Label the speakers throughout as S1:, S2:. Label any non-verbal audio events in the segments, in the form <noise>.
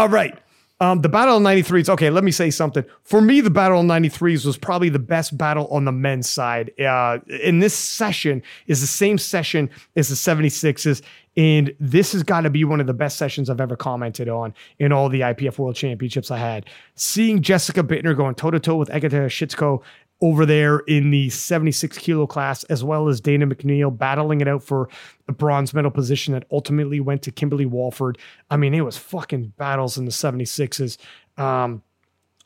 S1: All right. Um, the Battle of 93s, okay, let me say something. For me, the Battle of 93s was probably the best battle on the men's side. Uh, this session is the same session as the 76s. And this has got to be one of the best sessions I've ever commented on in all the IPF World Championships I had. Seeing Jessica Buettner going toe to toe with Agata Sitko over there in the 76 kilo class, as well as Dana McNeil battling it out for the bronze medal position that ultimately went to Kimberly Walford. I mean, it was fucking battles in the 76s. Um,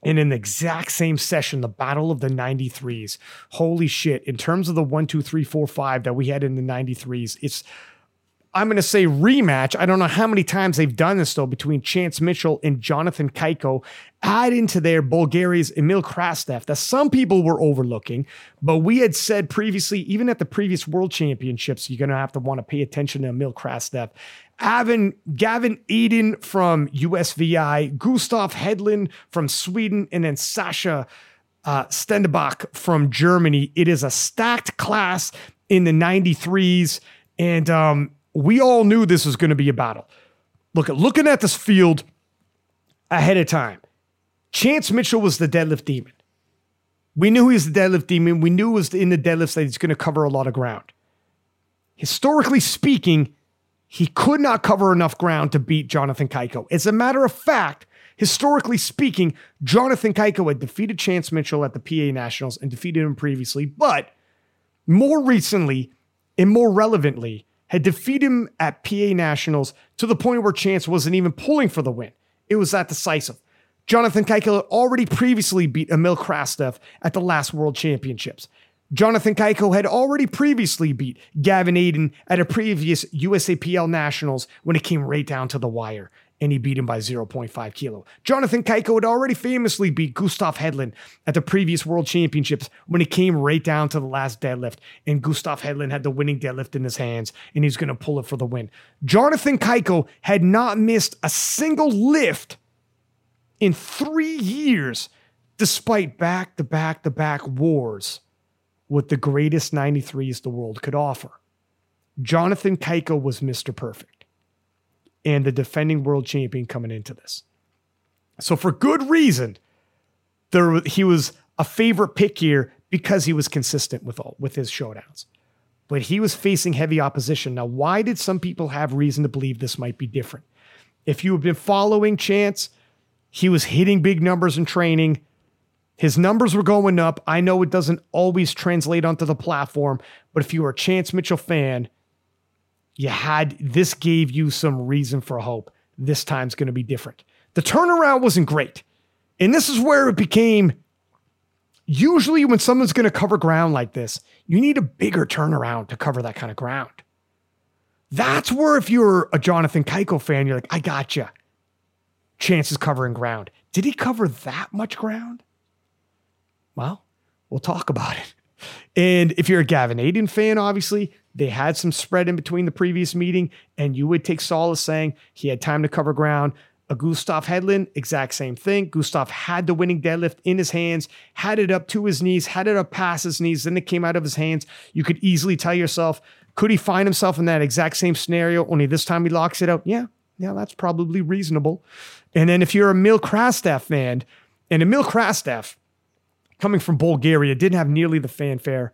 S1: and in the exact same session, the battle of the 93s. Holy shit. In terms of the one, two, three, four, five that we had in the 93s, it's I'm going to say rematch. I don't know how many times they've done this though between Chance Mitchell and Jonathan Cayco. Add into their Bulgaria's Emil Krastev that some people were overlooking, but we had said previously, even at the previous World Championships, you're going to have to want to pay attention to Emil Krastev. Avin, Gavin Adin from USVI, Gustav Hedlund from Sweden, and then Sasha uh, Stenderbach from Germany. It is a stacked class in the 93s. And um, we all knew this was going to be a battle. Look looking at this field ahead of time. Chance Mitchell was the deadlift demon. We knew he was the deadlift demon. We knew it was in the deadlifts that he's going to cover a lot of ground. Historically speaking, he could not cover enough ground to beat Jonathan Cayco. As a matter of fact, historically speaking, Jonathan Cayco had defeated Chance Mitchell at the PA Nationals and defeated him previously, but more recently and more relevantly, had defeated him at PA Nationals to the point where Chance wasn't even pulling for the win. It was that decisive. Jonathan Cayco had already previously beat Emil Krastev at the last World Championships. Jonathan Cayco had already previously beat Gavin Adin at a previous USAPL Nationals when it came right down to the wire and he beat him by 0.5 kilo. Jonathan Cayco had already famously beat Gustav Hedlund at the previous World Championships when it came right down to the last deadlift, and Gustav Hedlund had the winning deadlift in his hands, and he's going to pull it for the win. Jonathan Cayco had not missed a single lift in three years, despite back to back to back wars with the greatest 93s the world could offer. Jonathan Cayco was Mr. Perfect and the defending world champion coming into this. So for good reason, there he was a favorite pick here because he was consistent with all with his showdowns. But he was facing heavy opposition. Now, why did some people have reason to believe this might be different? If you have been following Chance, he was hitting big numbers in training. His numbers were going up. I know it doesn't always translate onto the platform, but if you are a Chance Mitchell fan, you had this gave you some reason for hope. This time's going to be different. The turnaround wasn't great. And this is where it became usually when someone's going to cover ground like this, you need a bigger turnaround to cover that kind of ground. That's where if you're a Jonathan Cayco fan, you're like, I gotcha. Chances covering ground. Did he cover that much ground? Well, we'll talk about it. And if you're a Gavin Adin fan, obviously, they had some spread in between the previous meeting, and you would take Saul solace saying he had time to cover ground. A Gustav Hedlund, exact same thing. Gustav had the winning deadlift in his hands, had it up to his knees, had it up past his knees, then it came out of his hands. You could easily tell yourself, could he find himself in that exact same scenario, only this time he locks it out? Yeah, yeah, that's probably reasonable. And then if you're a Emil Krastev fan, and Emil Krastev, coming from Bulgaria, didn't have nearly the fanfare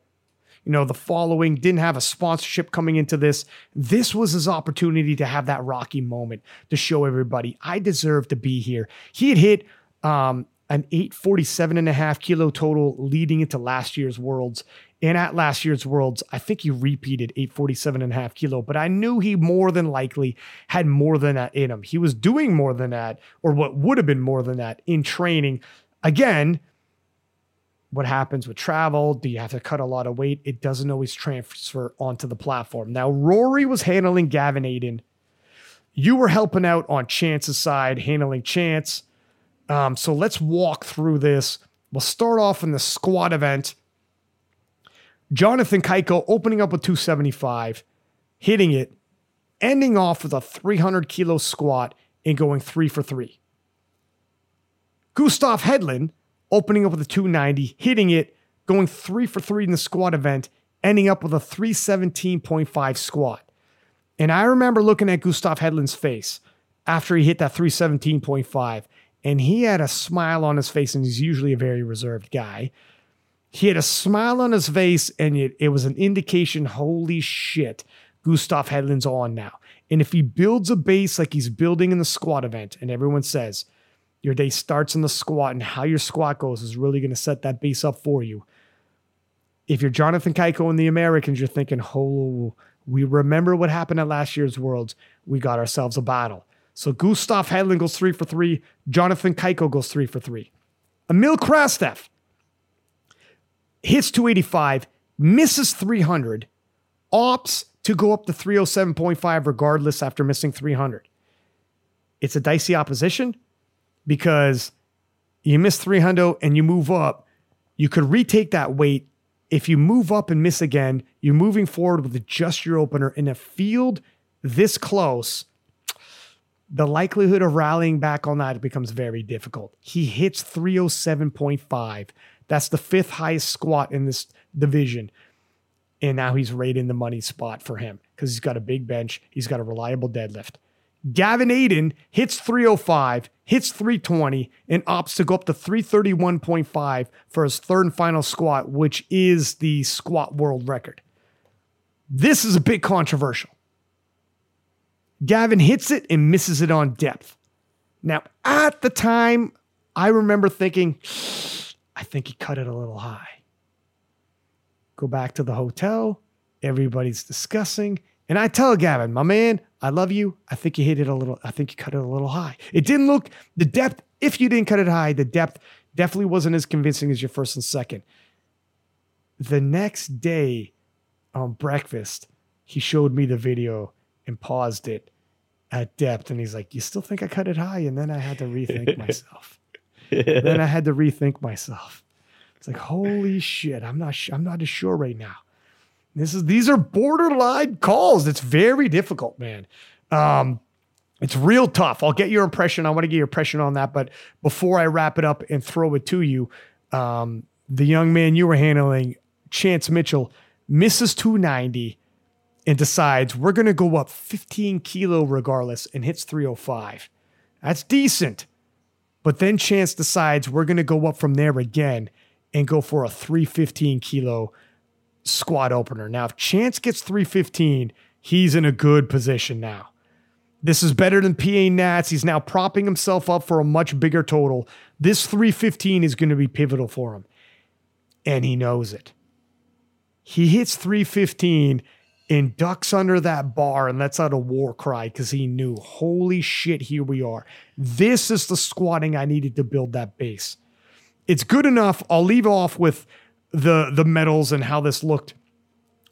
S1: you know, the following, didn't have a sponsorship coming into this. This was his opportunity to have that rocky moment to show everybody I deserve to be here. He had hit um, an 847 and a half kilo total leading into last year's Worlds. And at last year's Worlds, I think he repeated 847 and a half kilo, but I knew he more than likely had more than that in him. He was doing more than that, or what would have been more than that in training. Again, what happens with travel? Do you have to cut a lot of weight? It doesn't always transfer onto the platform. Now, Rory was handling Gavin Adin. You were helping out on Chance's side, handling Chance. Um, so let's walk through this. We'll start off in the squat event. Jonathan Cayco opening up with 275, hitting it, ending off with a 300 kilo squat and going three for three. Gustav Hedlund opening up with a 290, hitting it, going three for three in the squat event, ending up with a 317.5 squat. And I remember looking at Gustav Hedlund's face after he hit that 317.5. And he had a smile on his face, and he's usually a very reserved guy. He had a smile on his face, and it, it was an indication holy shit, Gustav Hedlund's on now. And if he builds a base like he's building in the squat event, and everyone says your day starts in the squat, and how your squat goes is really going to set that base up for you. If you're Jonathan Cayco and the Americans, you're thinking, oh, we remember what happened at last year's Worlds. We got ourselves a battle. So Gustav Hedlund goes three for three. Jonathan Cayco goes three for three. Emil Krastev hits 285, misses 300, opts to go up to 307.5 regardless after missing 300. It's a dicey opposition because you miss 300 and you move up. You could retake that weight. If you move up and miss again, you're moving forward with just your opener in a field this close. The likelihood of rallying back on that becomes very difficult. He hits 307.5. That's the fifth highest squat in this division. And now he's right in the money spot for him because he's got a big bench. He's got a reliable deadlift. Gavin Adin hits 305, hits 320, and opts to go up to 331.5 for his third and final squat, which is the squat world record. This is a bit controversial. Gavin hits it and misses it on depth. Now, at the time, I remember thinking, I think he cut it a little high. Go back to the hotel. Everybody's discussing. And I tell Gavin, my man, I love you. I think you hit it a little, I think you cut it a little high. It didn't look, the depth, if you didn't cut it high, the depth definitely wasn't as convincing as your first and second. The next day on breakfast, he showed me the video and paused it at depth. And he's like, You still think I cut it high? And then I had to rethink <laughs> myself then I had to rethink myself. It's like, holy shit, I'm not I'm not as sure right now. This is these are borderline calls. It's very difficult, man. Um, it's real tough. I'll get your impression. I want to get your impression on that. But before I wrap it up and throw it to you, um, the young man you were handling, Chance Mitchell, misses 290 and decides we're going to go up 15 kilo regardless and hits 305. That's decent. But then Chance decides we're going to go up from there again and go for a 315 kilo squat opener. Now, if Chance gets 315, he's in a good position now. This is better than PA Nats. He's now propping himself up for a much bigger total. This 315 is going to be pivotal for him. And he knows it. He hits 315 and ducks under that bar and lets out a war cry because he knew, holy shit, here we are. This is the squatting I needed to build that base. It's good enough. I'll leave off with the the medals and how this looked.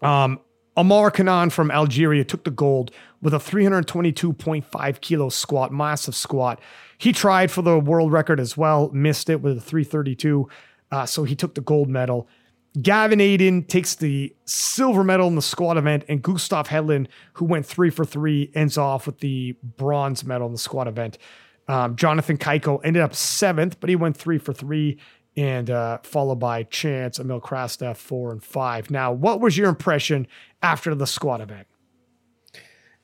S1: Um, Amar Kanan from Algeria took the gold with a 322.5 kilo squat, massive squat. He tried for the world record as well, missed it with a 332. Uh, so he took the gold medal. Gavin Adin takes the silver medal in the squat event, and Gustav Hedlund, who went three for three, ends off with the bronze medal in the squat event. Um, Jonathan Cayco ended up seventh, but he went three for three, and uh, followed by Chance, Emil Krastev, four and five. Now, what was your impression after the squat event?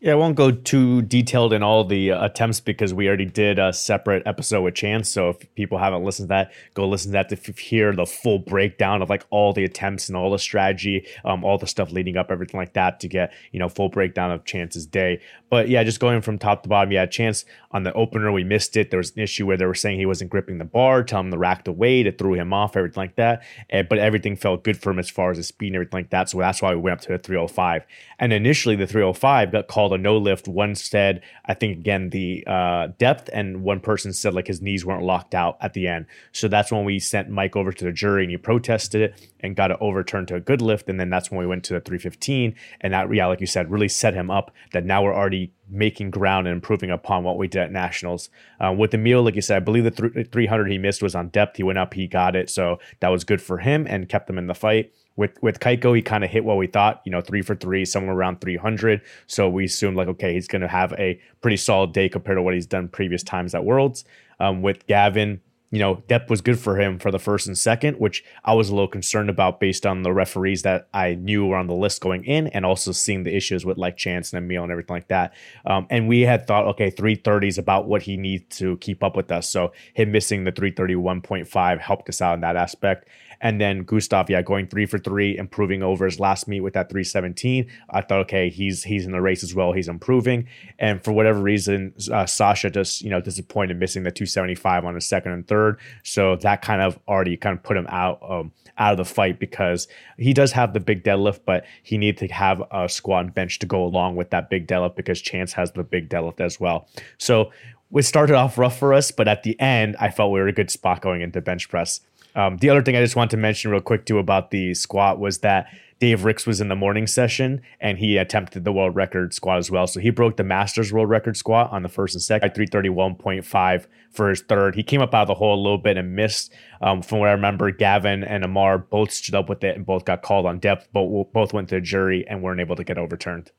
S2: Yeah, I won't go too detailed in all the uh, attempts because we already did a separate episode with Chance. So if people haven't listened to that, go listen to that to f- hear the full breakdown of like all the attempts and all the strategy, um, all the stuff leading up, everything like that to get you know full breakdown of Chance's day. But yeah, just going from top to bottom, yeah, a Chance on the opener we missed it. There was an issue where they were saying he wasn't gripping the bar, telling him to rack the weight, it threw him off, everything like that. And, but everything felt good for him as far as the speed and everything like that. So that's why we went up to the 305. And initially the 305 got called a no lift. One said, I think again, the uh, depth, and one person said like his knees weren't locked out at the end. So that's when we sent Mike over to the jury and he protested it and got it overturned to a good lift. And then that's when we went to the 315. And that, yeah, like you said, really set him up that now we're already making ground and improving upon what we did at nationals. Uh, with Emil, like you said, I believe the th- 300 he missed was on depth. He went up, he got it. So that was good for him and kept him in the fight. With with Cayco, he kind of hit what we thought, you know, three for three, somewhere around 300. So we assumed like, okay, he's going to have a pretty solid day compared to what he's done previous times at Worlds. Um, with Gavin, you know, depth was good for him for the first and second, which I was a little concerned about based on the referees that I knew were on the list going in and also seeing the issues with like Chance and Emil and everything like that. Um, and we had thought, okay, 330 is about what he needs to keep up with us. So him missing the 331.5 helped us out in that aspect. And then Gustav, yeah, going three for three, improving over his last meet with that 317. I thought, okay, he's he's in the race as well. He's improving. And for whatever reason, uh, Sasha just you know disappointed missing the 275 on his second and third. So that kind of already kind of put him out um, out of the fight because he does have the big deadlift, but he needs to have a squat and bench to go along with that big deadlift because Chance has the big deadlift as well. So it started off rough for us, but at the end, I felt we were a good spot going into bench press. Um, the other thing I just want to mention real quick too about the squat was that Dave Ricks was in the morning session and he attempted the world record squat as well. So he broke the Masters world record squat on the first and second, at 331.5 for his third. He came up out of the hole a little bit and missed. Um, from what I remember, Gavin and Amar both stood up with it and both got called on depth, but both went to the jury and weren't able to get overturned.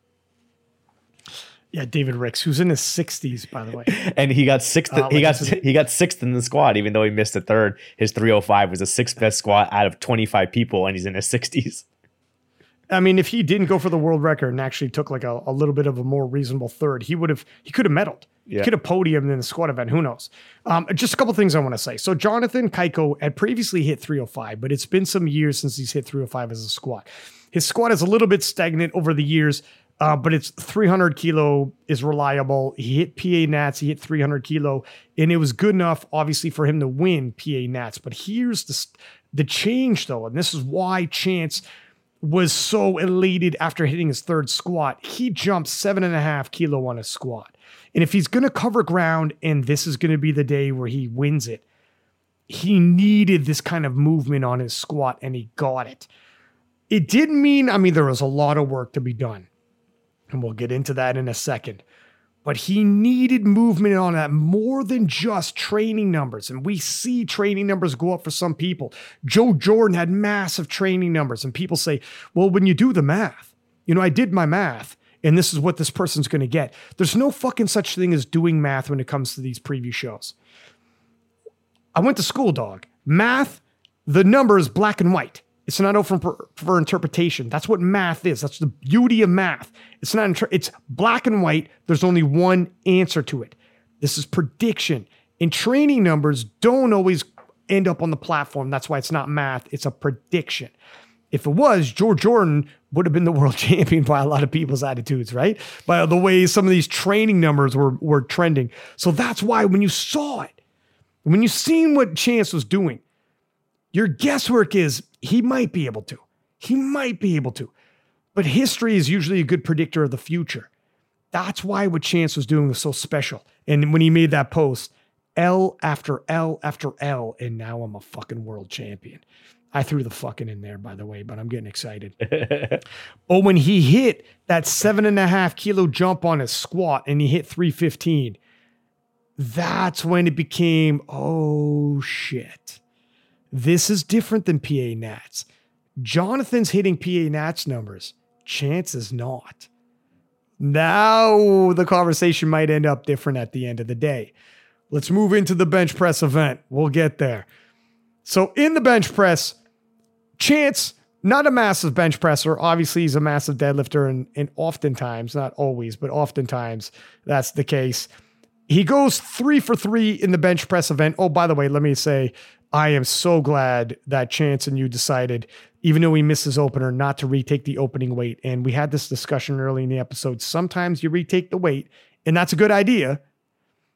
S1: Yeah, David Ricks, who's in his 60s, by the way. <laughs>
S2: and he got sixth. Uh, he got he got sixth in the squat, even though he missed a third. His 305 was the sixth best squat out of 25 people, and he's in his 60s.
S1: I mean, if he didn't go for the world record and actually took like a, a little bit of a more reasonable third, he would have he could have medaled. Yeah. He could have podiumed in the squat event. Who knows? Um, just a couple things I want to say. So Jonathan Cayco had previously hit 305, but it's been some years since he's hit 305 as a squat. His squat is a little bit stagnant over the years. Uh, but it's 300 kilo is reliable. He hit PA Nats, he hit 300 kilo, and it was good enough, obviously, for him to win PA Nats. But here's the the change, though, and this is why Chance was so elated after hitting his third squat. He jumped seven and a half kilo on a squat, and if he's going to cover ground, and this is going to be the day where he wins it, he needed this kind of movement on his squat, and he got it. It did mean, I mean, there was a lot of work to be done and we'll get into that in a second. But he needed movement on that more than just training numbers. And we see training numbers go up for some people. Joe Jordan had massive training numbers, and people say, well, when you do the math, you know, I did my math and this is what this person's going to get. There's no fucking such thing as doing math when it comes to these preview shows. I went to school, dog. Math, the number is black and white. It's not open for, for interpretation. That's what math is. That's the beauty of math. It's not, inter- it's black and white. There's only one answer to it. This is prediction. And training numbers don't always end up on the platform. That's why it's not math, it's a prediction. If it was, George Jordan would have been the <laughs> world champion by a lot of people's attitudes, right? By the way some of these training numbers were, were trending. So that's why when you saw it, when you seen what Chance was doing, your guesswork is he might be able to. He might be able to. But history is usually a good predictor of the future. That's why what Chance was doing was so special. And when he made that post, L after L after L, and now I'm a fucking world champion. I threw the fucking in there, by the way, but I'm getting excited. <laughs> but when he hit that seven and a half kilo jump on his squat and he hit 315, that's when it became, oh shit. This is different than PA Nats. Jonathan's hitting PA Nats numbers. Chance is not. Now the conversation might end up different at the end of the day. Let's move into the bench press event. We'll get there. So, in the bench press, Chance, not a massive bench presser. Obviously, he's a massive deadlifter, and, and oftentimes, not always, but oftentimes, that's the case. He goes three for three in the bench press event. Oh, by the way, let me say I am so glad that Chance and you decided, even though we missed his opener, not to retake the opening weight. And we had this discussion early in the episode. Sometimes you retake the weight, and that's a good idea.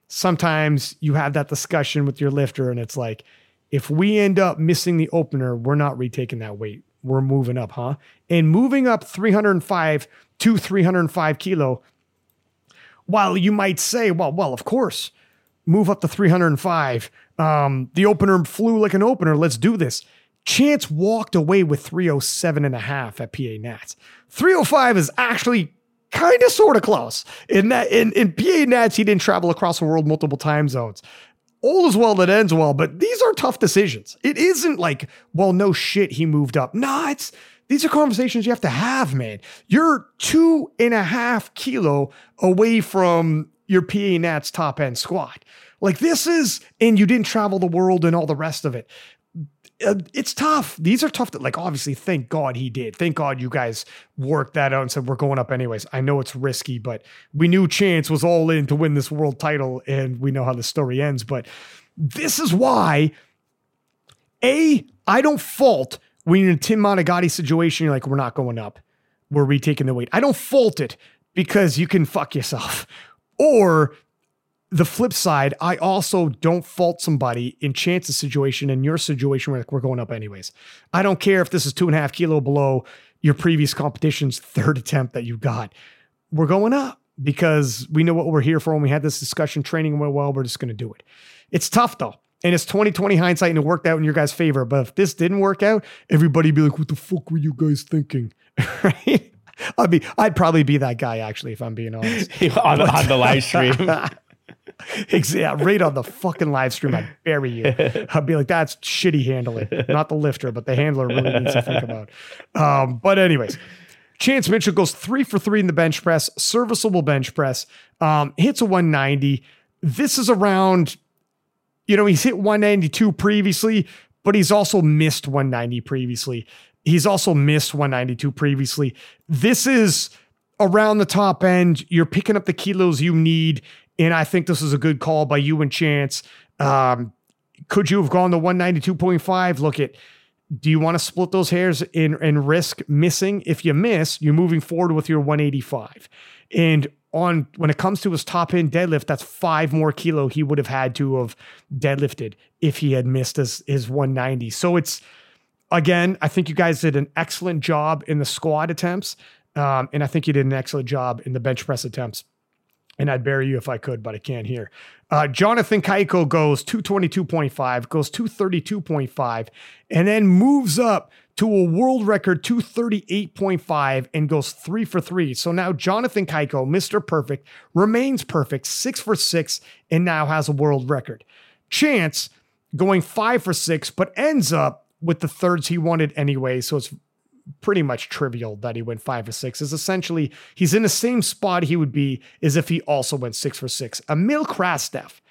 S1: Sometimes you have that discussion with your lifter, and it's like, if we end up missing the opener, we're not retaking that weight. We're moving up, huh? And moving up 305 to 305 kilo, while you might say, well, well, of course, move up to 305 um, the opener flew like an opener. Let's do this. Chance walked away with 307 and a half at PA Nats. 305 is actually kind of sort of close. In that in, in PA Nats, he didn't travel across the world multiple time zones. All is well that ends well, but these are tough decisions. It isn't like, well, no shit, he moved up. Nah, it's these are conversations you have to have, man. You're two and a half kilo away from your PA Nats top end squat. Like this is, and you didn't travel the world and all the rest of it. Uh, it's tough. These are tough. To, like obviously, thank God he did. Thank God you guys worked that out and said we're going up anyways. I know it's risky, but we knew Chance was all in to win this world title, and we know how the story ends. But this is why, a I don't fault when you're in a Tim Monegatti situation. You're like, we're not going up. We're retaking the weight. I don't fault it because you can fuck yourself. Or the flip side, I also don't fault somebody in Chance's situation and your situation where like we're going up anyways. I don't care if this is two and a half kilo below your previous competition's third attempt that you got. We're going up because we know what we're here for. When we had this discussion, training went well, we're just going to do it. It's tough though. And it's 2020 hindsight and it worked out in your guys' favor. But if this didn't work out, everybody be like, what the fuck were you guys thinking? <laughs> right? I'd be I'd probably be that guy actually, if I'm being honest. <laughs>
S2: on, on the live stream. <laughs> <laughs>
S1: yeah, right on the fucking live stream, I'd bury you. <laughs> I'd be like, that's shitty handling. Not the lifter, but the handler really needs to think about. Um, but anyways, Chance Mitchell goes three for three in the bench press, serviceable bench press, um, hits a 190. This is around, you know, he's hit 192 previously, but he's also missed 190 previously. He's also missed 192 previously. This is around the top end. You're picking up the kilos you need. And I think this is a good call by you and Chance. Um, could you have gone to 192.5? Look at do you want to split those hairs and, and risk missing? If you miss, you're moving forward with your 185. And on when it comes to his top end deadlift, that's five more kilo he would have had to have deadlifted if he had missed his, his 190. So it's again, I think you guys did an excellent job in the squat attempts. Um, and I think you did an excellent job in the bench press attempts. And I'd bury you if I could, but I can't here. Uh, Jonathan Cayco goes 222.5, goes 232.5, and then moves up to a world record 238.5 and goes three for three. So now Jonathan Cayco, Mr. Perfect, remains perfect, six for six, and now has a world record. Chance going five for six, but ends up with the thirds he wanted anyway. So it's pretty much trivial that he went five for six. Is essentially he's in the same spot he would be as if he also went six for six. Emil Krastev,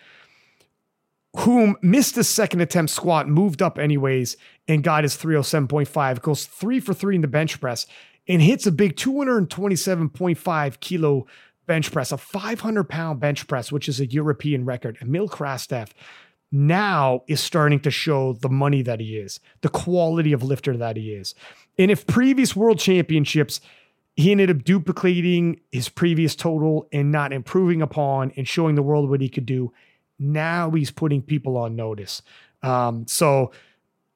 S1: whom missed his second attempt squat, moved up anyways and got his 307.5, goes three for three in the bench press and hits a big 227.5 kilo bench press, a 500 pound bench press, which is a European record. Emil Krastev now is starting to show the money that he is, the quality of lifter that he is. And if previous world championships, he ended up duplicating his previous total and not improving upon and showing the world what he could do, now he's putting people on notice. Um, so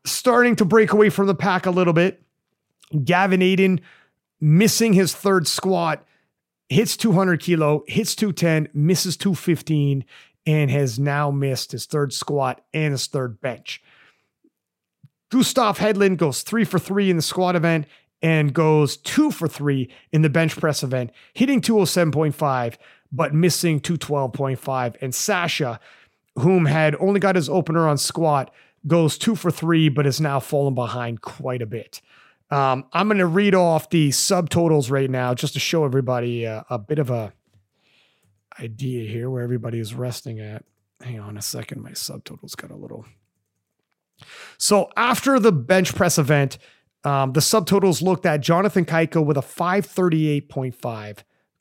S1: starting to break away from the pack a little bit. Gavin Adin missing his third squat, hits 200 kilo, hits 210, misses 215 and has now missed his third squat and his third bench. Gustav Hedlund goes three for three in the squat event and goes two for three in the bench press event, hitting 207.5, but missing 212.5. And Sasha, whom had only got his opener on squat, goes two for three, but is now fallen behind quite a bit. Um, I'm going to read off the subtotals right now just to show everybody a, a bit of a idea here where everybody is resting at. Hang on a second, my subtotals got a little. So after the bench press event, um, the subtotals looked at Jonathan Cayco with a 538.5,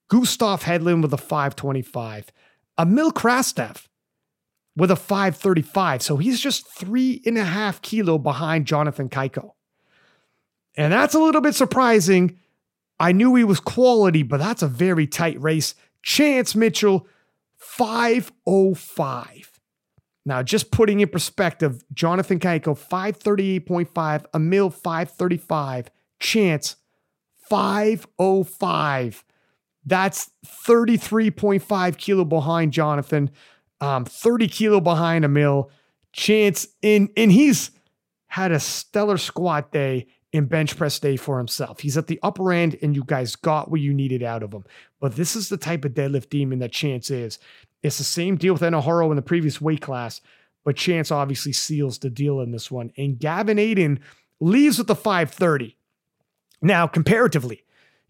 S1: Gustav Hedlund with a 525, Emil Krastev with a 535. So he's just three and a half kilo behind Jonathan Cayco. And that's a little bit surprising. I knew he was quality, but that's a very tight race. Chance Mitchell, 505. Now, just putting in perspective, Jonathan Cayco, 538.5, Emil, 535, Chance, 505. That's 33.5 kilo behind Jonathan, um, 30 kilo behind Emil. Chance, in, and he's had a stellar squat day in bench press day for himself. He's at the upper end, and you guys got what you needed out of him. But this is the type of deadlift demon that Chance is. It's the same deal with Enoharo in the previous weight class, but Chance obviously seals the deal in this one. And Gavin Adin leaves with the 530. Now, comparatively,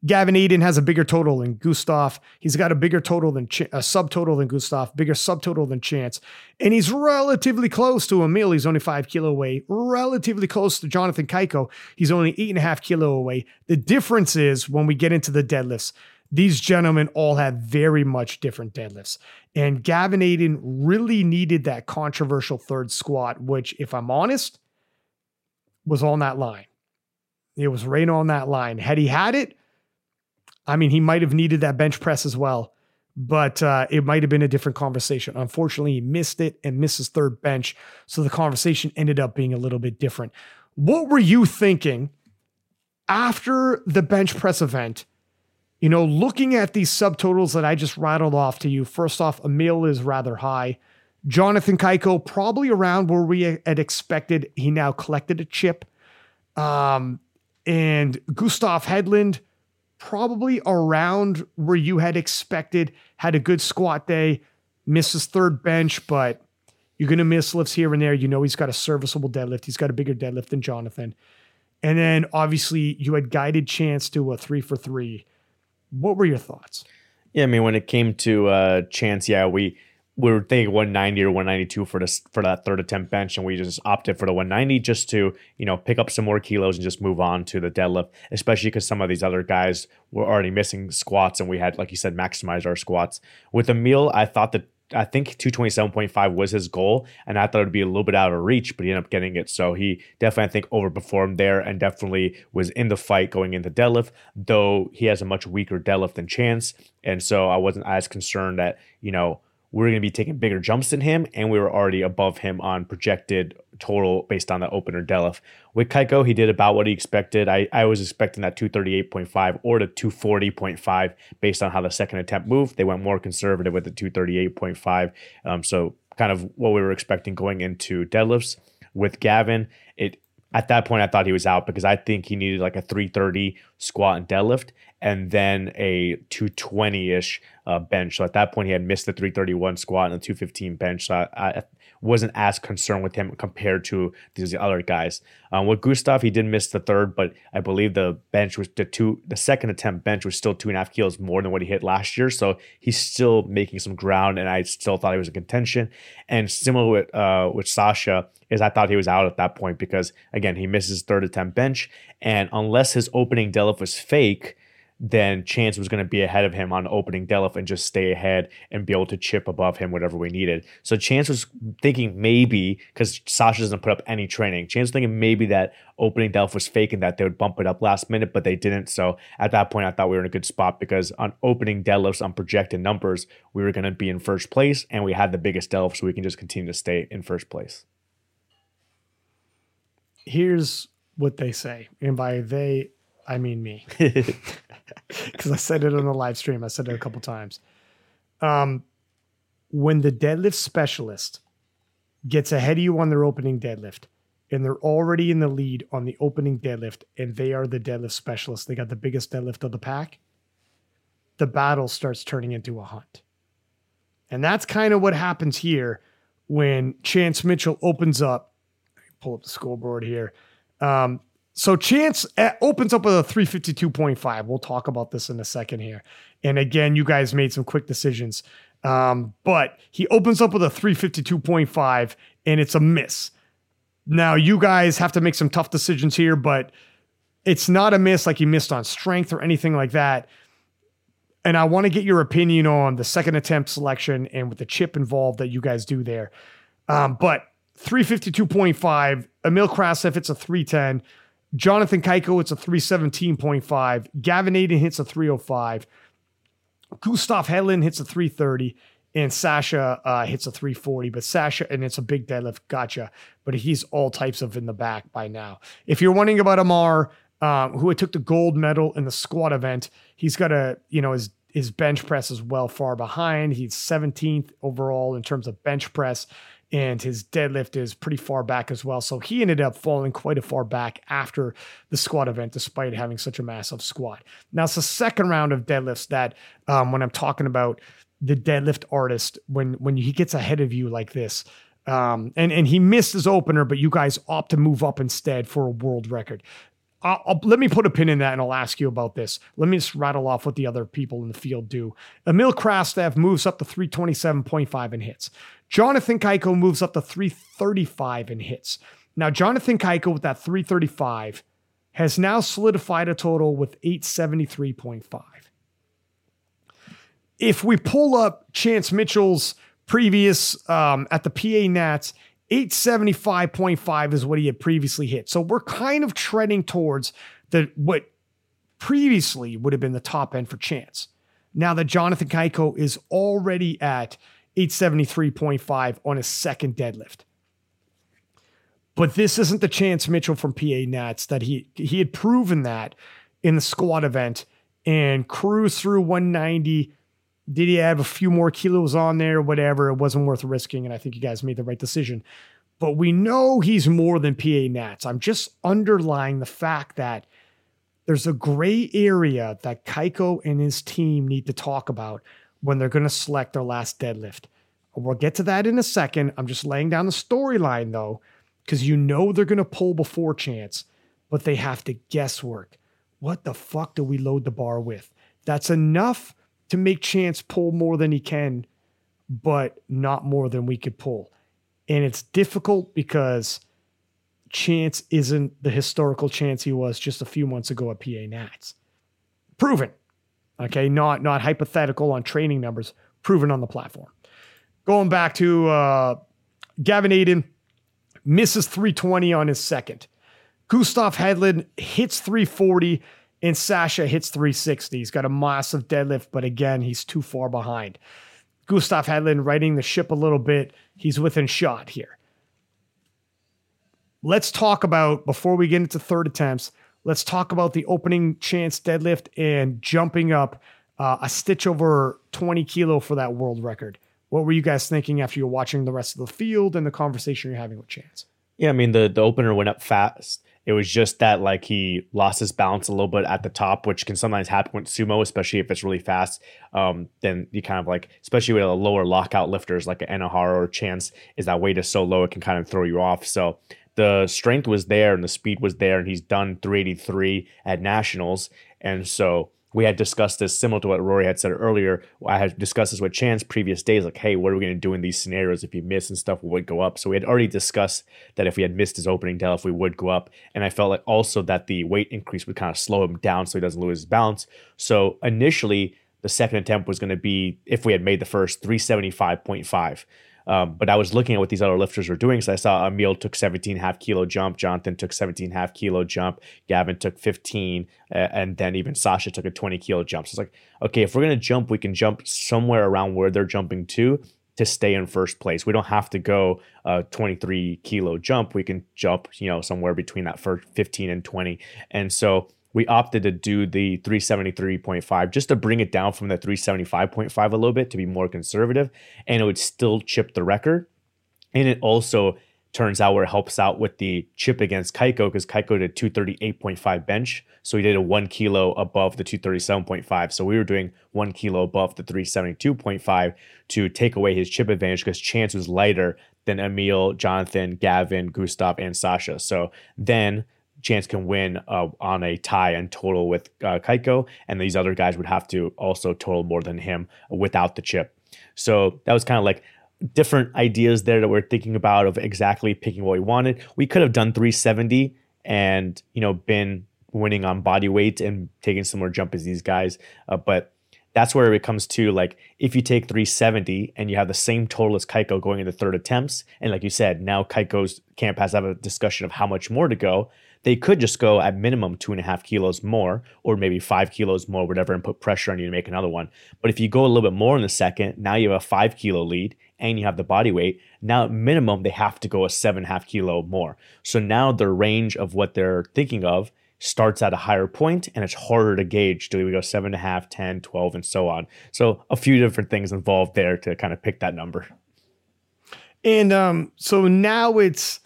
S1: Gavin Adin has a bigger total than Gustav. He's got a bigger total than Ch- a subtotal than Gustav, bigger subtotal than Chance, and he's relatively close to Emil. He's only five kilo away. Relatively close to Jonathan Cayco. He's only eight and a half kilo away. The difference is when we get into the deadlifts. These gentlemen all have very much different deadlifts. And Gavin Adin really needed that controversial third squat, which, if I'm honest, was on that line. It was right on that line. Had he had it, I mean, he might have needed that bench press as well, but uh, it might have been a different conversation. Unfortunately, he missed it and missed his third bench. So the conversation ended up being a little bit different. What were you thinking after the bench press event? You know, looking at these subtotals that I just rattled off to you, first off, Emil is rather high. Jonathan Cayco, probably around where we had expected. He now collected a chip. Um, and Gustav Hedlund, probably around where you had expected, had a good squat day, missed his third bench, but you're going to miss lifts here and there. You know, he's got a serviceable deadlift. He's got a bigger deadlift than Jonathan. And then obviously you had guided Chance to a three for three. What were your thoughts?
S2: Yeah, I mean, when it came to uh, Chance, yeah, we we were thinking 190 or 192 for this for that third attempt bench, and we just opted for the 190 just to you know pick up some more kilos and just move on to the deadlift, especially because some of these other guys were already missing squats, and we had, like you said, maximized our squats. With Emil. I thought that I think 227.5 was his goal, and I thought it would be a little bit out of reach, but he ended up getting it. So he definitely, I think, overperformed there and definitely was in the fight going into deadlift, though he has a much weaker deadlift than Chance. And so I wasn't as concerned that, you know, we are going to be taking bigger jumps than him, and we were already above him on projected total based on the opener deadlift. With Cayco, he did about what he expected. I, I was expecting that 238.5 or the 240.5 based on how the second attempt moved. They went more conservative with the 238.5. Um, so kind of what we were expecting going into deadlifts. With Gavin, it at that point I thought he was out because I think he needed like a 330 squat and deadlift and then a 220-ish uh, bench. So at that point he had missed the 331 squat and the 215 bench. So I, I wasn't as concerned with him compared to these other guys. Um, with Gustav, he did miss the third, but I believe the bench was the two the second attempt bench was still two and a half kilos more than what he hit last year. So he's still making some ground, and I still thought he was in contention. And similar with uh, with Sasha, is I thought he was out at that point because again he misses third attempt bench, and unless his opening deadlift was fake, then Chance was going to be ahead of him on opening deadlift and just stay ahead and be able to chip above him whatever we needed. So Chance was thinking maybe because Sasha doesn't put up any training. Chance was thinking maybe that opening deadlift was fake and that they would bump it up last minute, but they didn't. So at that point, I thought we were in a good spot because on opening deadlifts on projected numbers, we were going to be in first place and we had the biggest deadlift, so we can just continue to stay in first place.
S1: Here's what they say, and by they I mean me. <laughs> <laughs> Because I said it on the live stream. I said it a couple times. Um, when the deadlift specialist gets ahead of you on their opening deadlift, and they're already in the lead on the opening deadlift, and they are the deadlift specialist, they got the biggest deadlift of the pack, the battle starts turning into a hunt. And that's kind of what happens here when Chance Mitchell opens up. Pull up the scoreboard here. Um, so Chance uh, opens up with a 352.5. We'll talk about this in a second here. And again, you guys made some quick decisions. Um, but he opens up with a 352.5 and it's a miss. Now, you guys have to make some tough decisions here, but it's not a miss like he missed on strength or anything like that. And I want to get your opinion on the second attempt selection and with the chip involved that you guys do there. Um, but 352.5, Emil Krastev, it's a 310. Jonathan Cayco, hits a 317.5. Gavin Adin hits a 305. Gustav Hedlund hits a 330. And Sasha uh, hits a 340. But Sasha, and it's a big deadlift, gotcha. But he's all types of in the back by now. If you're wondering about Amar, um, who took the gold medal in the squat event, he's got a, you know, his his bench press is well far behind. He's 17th overall in terms of bench press and his deadlift is pretty far back as well. So he ended up falling quite a far back after the squat event, despite having such a massive squat. Now it's the second round of deadlifts that um, when I'm talking about the deadlift artist, when when he gets ahead of you like this, um, and and he missed his opener, but you guys opt to move up instead for a world record. I'll, I'll, let me put a pin in that and I'll ask you about this. Let me just rattle off what the other people in the field do. Emil Krastev moves up to 327.5 and hits. Jonathan Cayco moves up to 335 in hits. Now, Jonathan Cayco with that 335 has now solidified a total with 873.5. If we pull up Chance Mitchell's previous um, at the PA Nats, 875.5 is what he had previously hit. So we're kind of treading towards the what previously would have been the top end for Chance. Now that Jonathan Cayco is already at 873.5 on his second deadlift. But this isn't the Chance Mitchell from PA Nats that he he had proven that in the squat event and cruised through 190 did he have a few more kilos on there? Whatever. It wasn't worth risking. And I think you guys made the right decision. But we know he's more than PA Nats. I'm just underlying the fact that there's a gray area that Cayco and his team need to talk about when they're going to select their last deadlift. We'll get to that in a second. I'm just laying down the storyline though, because you know they're going to pull before chance, but they have to guesswork. What the fuck do we load the bar with? That's enough to make Chance pull more than he can, but not more than we could pull. And it's difficult because Chance isn't the historical Chance he was just a few months ago at PA Nats. Proven. Okay, not not hypothetical on training numbers, proven on the platform. Going back to uh, Gavin Adin, misses 320 on his second. Gustav Hedlund hits 340 and Sasha hits 360. He's got a massive deadlift, but again, he's too far behind. Gustav Hedlund riding the ship a little bit. He's within shot here. Let's talk about, before we get into third attempts, let's talk about the opening chance deadlift and jumping up uh, a stitch over 20 kilo for that world record. What were you guys thinking after you're watching the rest of the field and the conversation you're having with Chance?
S2: Yeah, I mean, the, the opener went up fast it was just that like he lost his balance a little bit at the top, which can sometimes happen with sumo, especially if it's really fast. Um, then you kind of like, especially with a lower lockout lifters like an Enahara or Chance, is that weight is so low it can kind of throw you off. So the strength was there and the speed was there, and he's done 383 at nationals, and so we had discussed this similar to what Rory had said earlier. I had discussed this with Chance previous days, like, hey, what are we going to do in these scenarios if you miss and stuff? We would go up. So we had already discussed that if we had missed his opening deadlift, we would go up. And I felt like also that the weight increase would kind of slow him down so he doesn't lose his balance. So initially, the second attempt was going to be if we had made the first 375.5. Um, but I was looking at what these other lifters were doing. So I saw Emil took 17 half kilo jump, Jonathan took 17 half kilo jump, Gavin took 15, uh, and then even Sasha took a 20 kilo jump. So it's like, okay, if we're gonna jump, we can jump somewhere around where they're jumping to to stay in first place. We don't have to go a 23 kilo jump. We can jump, you know, somewhere between that first 15 and 20. And so we opted to do the 373.5 just to bring it down from the 375.5 a little bit to be more conservative and it would still chip the record. And it also turns out where it helps out with the chip against Cayco because Cayco did 238.5 bench so he did a one kilo above the 237.5 so we were doing one kilo above the 372.5 to take away his chip advantage because chance was lighter than Emil, Jonathan, Gavin, Gustav, and Sasha. So then Chance can win uh, on a tie and total with uh, Cayco, and these other guys would have to also total more than him without the chip. So that was kind of like different ideas there that we're thinking about of exactly picking what we wanted. We could have done 370 and you know been winning on body weight and taking similar jump as these guys, uh, but that's where it comes to like if you take 370 and you have the same total as Cayco going into third attempts, and like you said, now Cayco's camp has to have a discussion of how much more to go. They could just go at minimum two and a half kilos more, or maybe five kilos more, whatever, and put pressure on you to make another one. But if you go a little bit more in the second, now you have a five kilo lead and you have the body weight. Now, at minimum, they have to go a seven and a half kilo more. So now the range of what they're thinking of starts at a higher point and it's harder to gauge. Do we go seven and a half, 10, 12, and so on? So a few different things involved there to kind of pick that number.
S1: And um, so now it's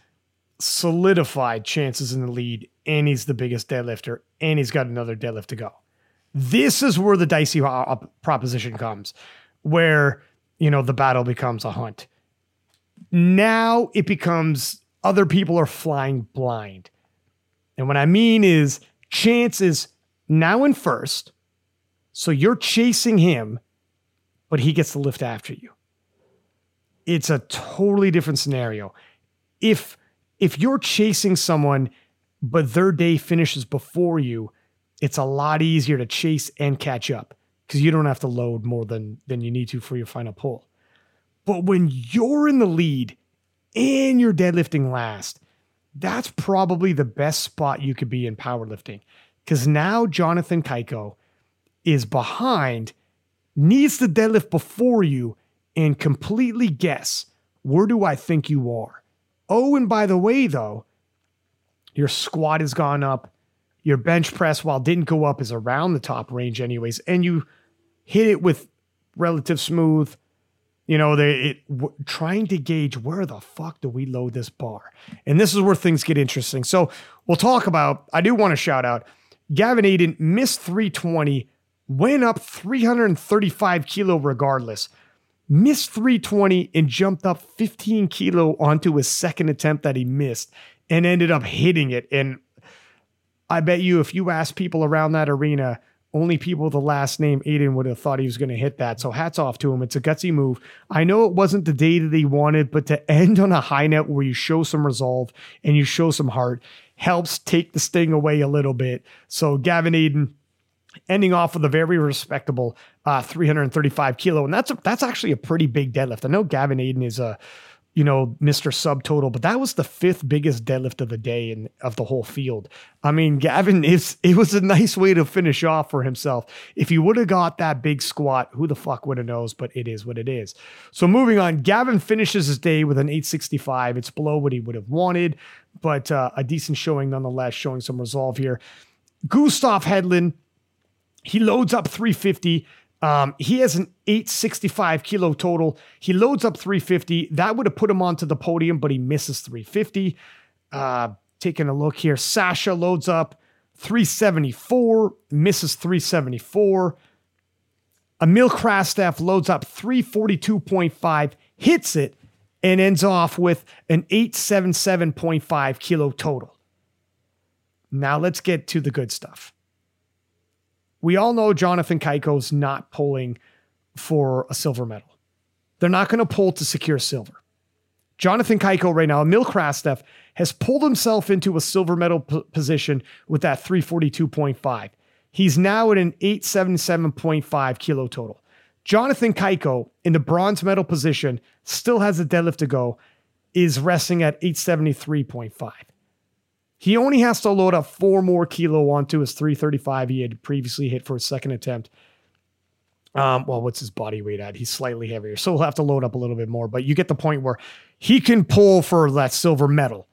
S1: solidified chances in the lead, and he's the biggest deadlifter, and he's got another deadlift to go. This is where the dicey proposition comes, where you know the battle becomes a hunt. Now it becomes other people are flying blind. And what I mean is, Chance is now in first. So you're chasing him, but he gets the lift after you. It's a totally different scenario. If if you're chasing someone, but their day finishes before you, it's a lot easier to chase and catch up because you don't have to load more than than you need to for your final pull. But when you're in the lead and you're deadlifting last, that's probably the best spot you could be in powerlifting. Because now Jonathan Cayco is behind, needs to deadlift before you, and completely guess where do I think you are? Oh, and by the way, though, your squat has gone up. Your bench press, while didn't go up, is around the top range, anyways, and you hit it with relative smooth. You know, they it, w- trying to gauge where the fuck do we load this bar, and this is where things get interesting. So we'll talk about. I do want to shout out Gavin Adin missed 320, went up 335 kilo regardless, missed 320 and jumped up 15 kilo onto his second attempt that he missed and ended up hitting it. And I bet you if you ask people around that arena, only people with the last name Adin would have thought he was going to hit that. So hats off to him. It's a gutsy move. I know it wasn't the day that he wanted, but to end on a high net where you show some resolve and you show some heart helps take the sting away a little bit. So Gavin Adin ending off with a very respectable uh, 335 kilo, and that's a, that's actually a pretty big deadlift. I know Gavin Adin is a you know, Mr. Subtotal, but that was the fifth biggest deadlift of the day and of the whole field. I mean, Gavin <laughs> is it was a nice way to finish off for himself. If he would have got that big squat, who the fuck would have knows, but it is what it is. So moving on, Gavin finishes his day with an 865. It's below what he would have wanted, but uh, a decent showing nonetheless, showing some resolve here. Gustav Hedlund, he loads up 350. Um, he has an 865 kilo total. He loads up 350. That would have put him onto the podium, but he misses 350. Uh, taking a look here, Sasha loads up 374, misses 374. Emil Krastev loads up 342.5, hits it, and ends off with an 877.5 kilo total. Now let's get to the good stuff we all know Jonathan Cayco's not pulling for a silver medal. They're not going to pull to secure silver. Jonathan Cayco right now, Emil Krastev, has pulled himself into a silver medal p- position with that 342.5. He's now at an 877.5 kilo total. Jonathan Cayco in the bronze medal position still has a deadlift to go, is resting at 873.5. He only has to load up four more kilo onto his 335 he had previously hit for his second attempt. Um, well, what's his body weight at? He's slightly heavier, so he'll have to load up a little bit more. But you get the point where he can pull for that silver medal.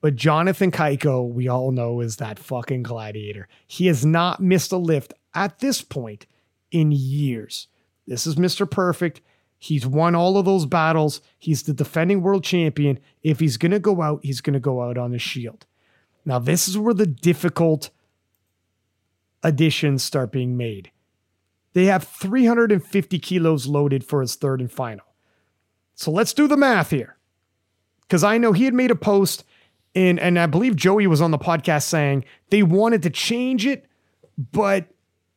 S1: But Jonathan Cayco, we all know, is that fucking gladiator. He has not missed a lift at this point in years. This is Mr. Perfect. He's won all of those battles. He's the defending world champion. If he's going to go out, he's going to go out on his shield. Now, this is where the difficult additions start being made. They have 350 kilos loaded for his third and final. So let's do the math here. Because I know he had made a post, and, and I believe Joey was on the podcast saying they wanted to change it, but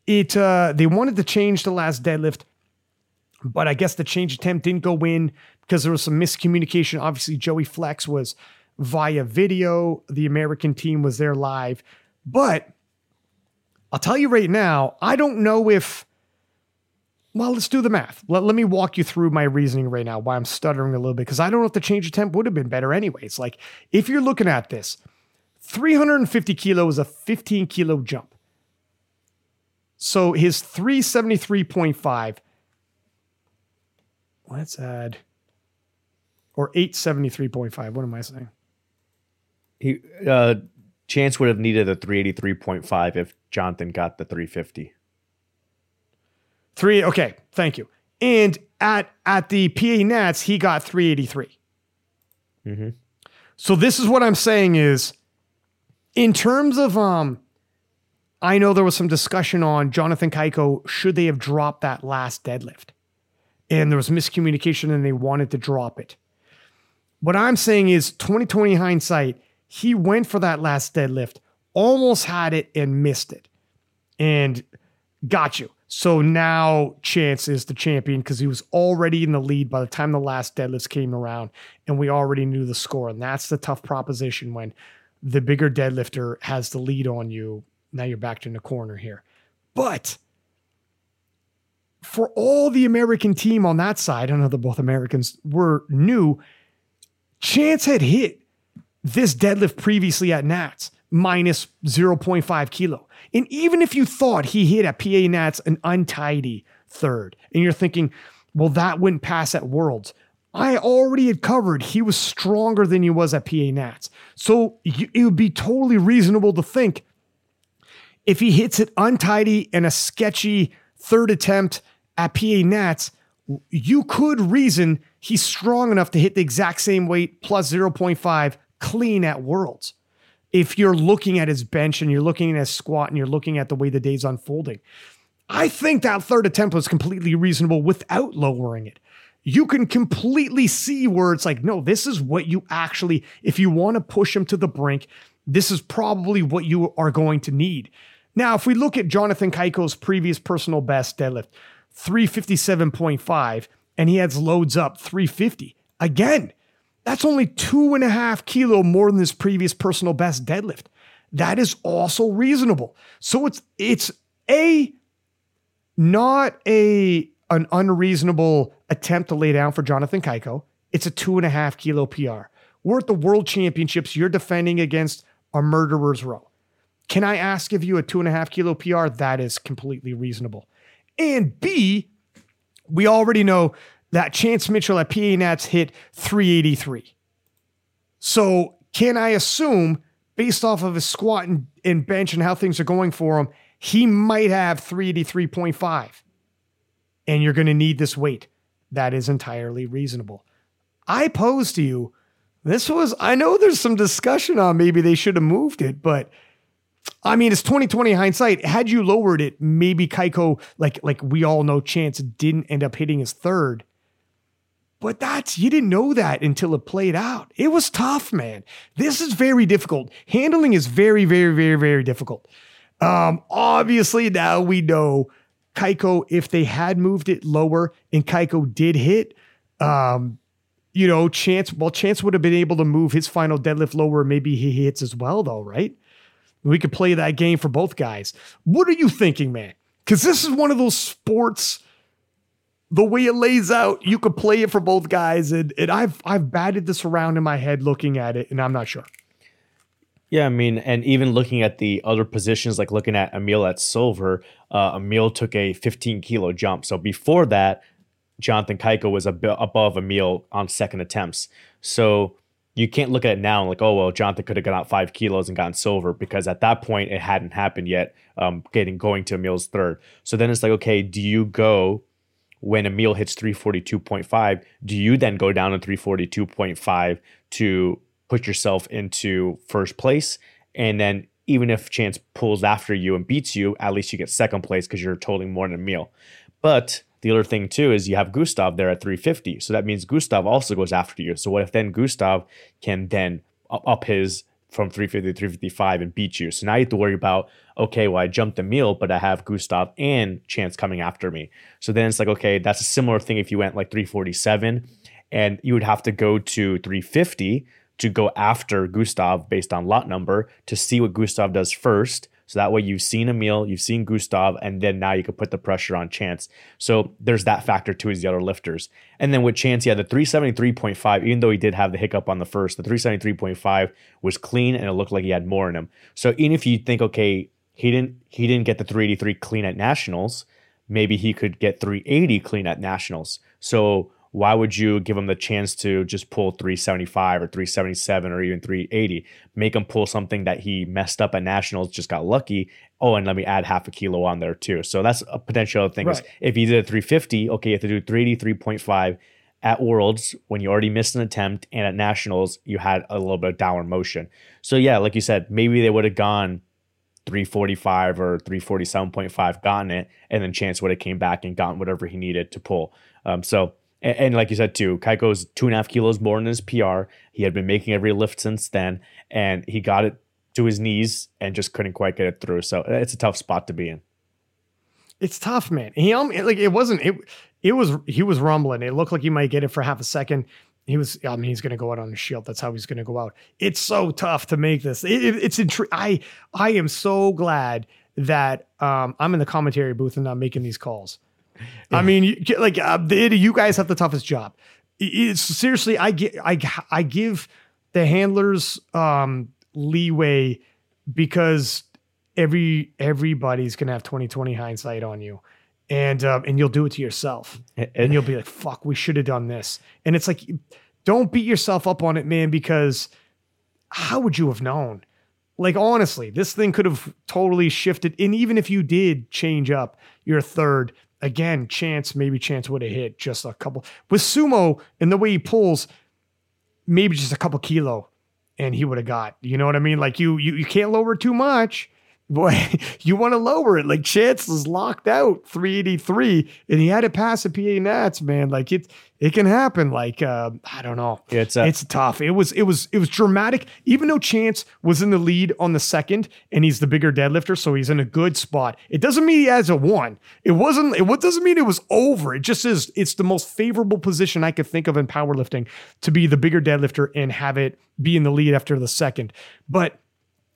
S1: it uh, they wanted to change the last deadlift, but I guess the change attempt didn't go in because there was some miscommunication. Obviously, Joey Flex was via video. The American team was there live. But I'll tell you right now, I don't know if. Well, let's do the math. Let, let me walk you through my reasoning right now, why I'm stuttering a little bit, because I don't know if the change attempt would have been better anyways. Like, if you're looking at this, 350 kilo is a 15 kilo jump. So his 373.5, let's add, or 873.5. What am I saying?
S2: He uh, Chance would have needed a 383.5 if Jonathan got the 350.
S1: Three. Okay, thank you. And at at the PA Nats, he got 383.
S2: Mm-hmm.
S1: So this is what I'm saying is, in terms of um, I know there was some discussion on Jonathan Cayco should they have dropped that last deadlift, and there was miscommunication and they wanted to drop it. What I'm saying is 2020 hindsight, he went for that last deadlift, almost had it and missed it and got you. So now Chance is the champion because he was already in the lead by the time the last deadlifts came around and we already knew the score. And that's the tough proposition when the bigger deadlifter has the lead on you. Now you're backed in the corner here. But for all the American team on that side, I know that both Americans were new, Chance had hit this deadlift previously at Nats minus 0.5 kilo. And even if you thought he hit at PA Nats an untidy third, and you're thinking, well, that wouldn't pass at Worlds. I already had covered he was stronger than he was at PA Nats. So it would be totally reasonable to think if he hits it untidy and a sketchy third attempt at PA Nats, you could reason he's strong enough to hit the exact same weight plus 0.5 clean at Worlds. If you're looking at his bench and you're looking at his squat and you're looking at the way the day's unfolding, I think that third attempt was completely reasonable without lowering it. You can completely see where it's like, no, this is what you actually, if you want to push him to the brink, this is probably what you are going to need. Now, if we look at Jonathan Cayco's previous personal best deadlift, 357.5, and he has loads up 350. Again, that's only two and a half kilo more than his previous personal best deadlift. That is also reasonable. So it's it's a not a an unreasonable attempt to lay down for Jonathan Cayco. It's a two and a half kilo PR. We're at the World Championships. You're defending against a murderer's row. Can I ask of you a two and a half kilo PR? That is completely reasonable. And B, we already know that Chance Mitchell at PA Nats hit 383. So can I assume, based off of his squat and, and bench and how things are going for him, he might have 383.5. And you're going to need this weight. That is entirely reasonable. I pose to you, this was, I know there's some discussion on maybe they should have moved it, but I mean, it's 2020 hindsight. Had you lowered it, maybe Cayco, like like we all know, Chance didn't end up hitting his third. But that's you didn't know that until it played out. It was tough, man. This is very difficult. Handling is very, very, very, very difficult. Um, obviously, now we know Cayco, if they had moved it lower and Cayco did hit, um, you know, Chance, well, Chance would have been able to move his final deadlift lower. Maybe he hits as well, though, right? We could play that game for both guys. What are you thinking, man? Because this is one of those sports the way it lays out, you could play it for both guys. And, and I've I've batted this around in my head looking at it, and I'm not sure.
S2: Yeah, I mean, and even looking at the other positions, like looking at Emil at silver, uh, Emil took a 15 kilo jump. So before that, Jonathan Cayco was ab- above Emil on second attempts. So you can't look at it now and like, oh well, Jonathan could have got out five kilos and gotten silver because at that point it hadn't happened yet. Um, getting going to Emil's third. So then it's like, okay, do you go when Emil hits 342.5, do you then go down to 342.5 to put yourself into first place? And then even if Chance pulls after you and beats you, at least you get second place because you're totaling more than Emil. But the other thing too is you have Gustav there at 350. So that means Gustav also goes after you. So what if then Gustav can then up his from 350 to 355 and beat you. So now you have to worry about, okay, well, I jumped Emil, but I have Gustav and Chance coming after me. So then it's like, okay, that's a similar thing if you went like 347 and you would have to go to 350 to go after Gustav based on lot number to see what Gustav does first so that way you've seen Emil, you've seen Gustav, and then now you can put the pressure on Chance. So there's that factor too as the other lifters. And then with Chance, yeah, the 373.5, even though he did have the hiccup on the first, the 373.5 was clean and it looked like he had more in him. So even if you think, okay, he didn't he didn't get the 383 clean at nationals, maybe he could get 380 clean at nationals. So why would you give him the chance to just pull 375 or 377 or even 380? Make him pull something that he messed up at nationals, just got lucky. Oh, and let me add half a kilo on there too. So that's a potential thing. Right. If you did a 350, okay, you have to do 380, 3.5 at Worlds when you already missed an attempt, and at Nationals you had a little bit of downward motion. So yeah, like you said, maybe they would have gone 345 or 347.5, gotten it, and then Chance would have came back and gotten whatever he needed to pull. Um, so and, and, like you said too, Cayco's two and a half kilos more than his PR. He had been making every lift since then, and he got it to his knees and just couldn't quite get it through. So it's a tough spot to be in.
S1: It's tough, man. He um, like it wasn't it. It was he was rumbling. It looked like he might get it for half a second. He was. I mean, he's going to go out on the shield. That's how he's going to go out. It's so tough to make this. It, it, it's intri- I I am so glad that um, I'm in the commentary booth and not making these calls. Yeah. I mean, you, like uh, the, you guys have the toughest job. It's seriously, I get, I, I give the handlers um, leeway because every everybody's gonna have 2020 hindsight on you. And um, and you'll do it to yourself. And you'll be like fuck we should have done this. And it's like don't beat yourself up on it man because how would you have known? Like honestly this thing could have totally shifted. And even if you did change up your third again chance maybe chance would have hit just a couple with sumo and the way he pulls maybe just a couple kilo and he would have got. You know what I mean? Like you you you can't lower too much. Boy, <laughs> you want to lower it. Like Chance is locked out 383, and he had to pass a PA Nats, man. Like it it can happen. Like uh, I don't know.
S2: It's
S1: a- it's tough. It was it was it was dramatic. Even though Chance was in the lead on the second, and he's the bigger deadlifter, so he's in a good spot. It doesn't mean he has a one. It wasn't. It what doesn't mean it was over. It just is. It's the most favorable position I could think of in powerlifting to be the bigger deadlifter and have it be in the lead after the second. But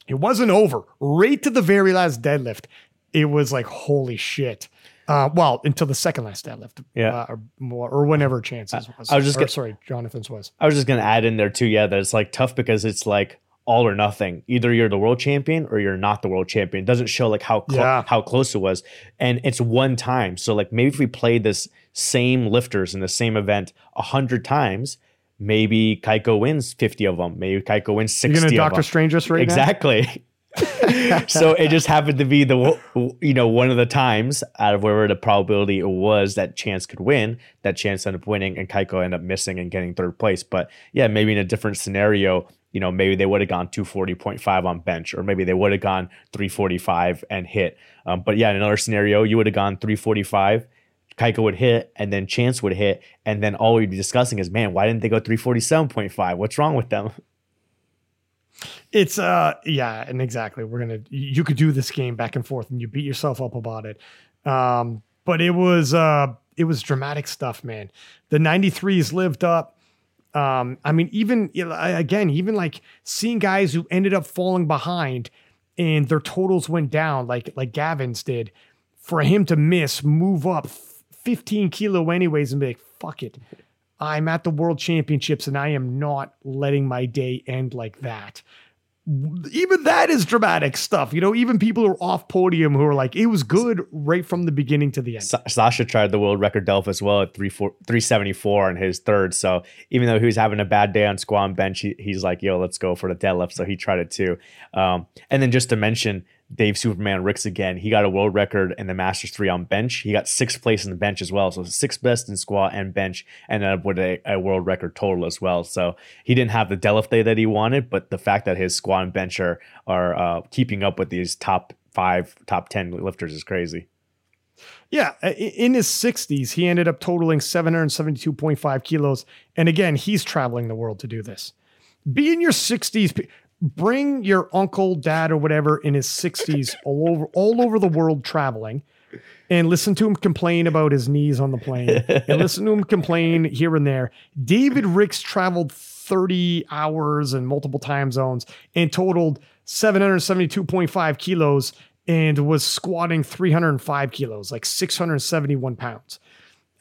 S1: it wasn't over. Right to the very last deadlift, it was like holy shit. Uh, well, until the second last deadlift,
S2: yeah,
S1: uh, or more, or whenever chances was.
S2: I was just
S1: or, sorry, Jonathan's was.
S2: I was just gonna add in there too. Yeah, that it's like tough because it's like all or nothing. Either you're the world champion or you're not the world champion. It doesn't show like how yeah. how close it was, and it's one time. So like maybe if we played this same lifters in the same event a hundred times, maybe Cayco wins 50 of them. Maybe Cayco wins 60 You're
S1: gonna Doctor Strange us right
S2: exactly. <laughs> so it just happened to be the you know one of the times out of wherever the probability was that chance could win that chance ended up winning and Cayco ended up missing and getting third place but yeah maybe in a different scenario you know maybe they would have gone 240.5 on bench or maybe they would have gone 345 and hit um, but yeah in another scenario you would have gone 345 Cayco would hit and then Chance would hit. And then all we'd be discussing is, man, why didn't they go 347.5? What's wrong with them?
S1: It's uh yeah, and exactly. We're gonna you could do this game back and forth and you beat yourself up about it. Um, but it was uh it was dramatic stuff, man. The 93s lived up. Um, I mean, even again, even like seeing guys who ended up falling behind and their totals went down, like like Gavin's did, for him to miss, move up 15 kilo anyways and be like, fuck it. I'm at the world championships and I am not letting my day end like that. Even that is dramatic stuff. You know, even people who are off podium who are like, it was good right from the beginning to the end.
S2: Sa- Sasha tried the world record delf as well at 3, 4, 374 on his third. So even though he was having a bad day on squat and bench, he, he's like, yo, let's go for the deadlift. So he tried it too. Um, and then just to mention, Dave Superman Ricks again. He got a world record in the Masters 3 on bench. He got sixth place in the bench as well. So sixth best in squat and bench, and up with a, a, world record total as well. So he didn't have the deadlift day that he wanted, but the fact that his squat and bench are, are uh, keeping up with these top five, top 10 lifters is crazy.
S1: Yeah, in his 60s, he ended up totaling 772.5 kilos. And again, he's traveling the world to do this. Be in your 60s bring your uncle, dad, or whatever in his 60s <laughs> all over all over the world traveling and listen to him complain about his knees on the plane and <laughs> listen to him complain here and there. David Ricks traveled 30 hours and multiple time zones and totaled 772.5 kilos and was squatting 305 kilos, like 671 pounds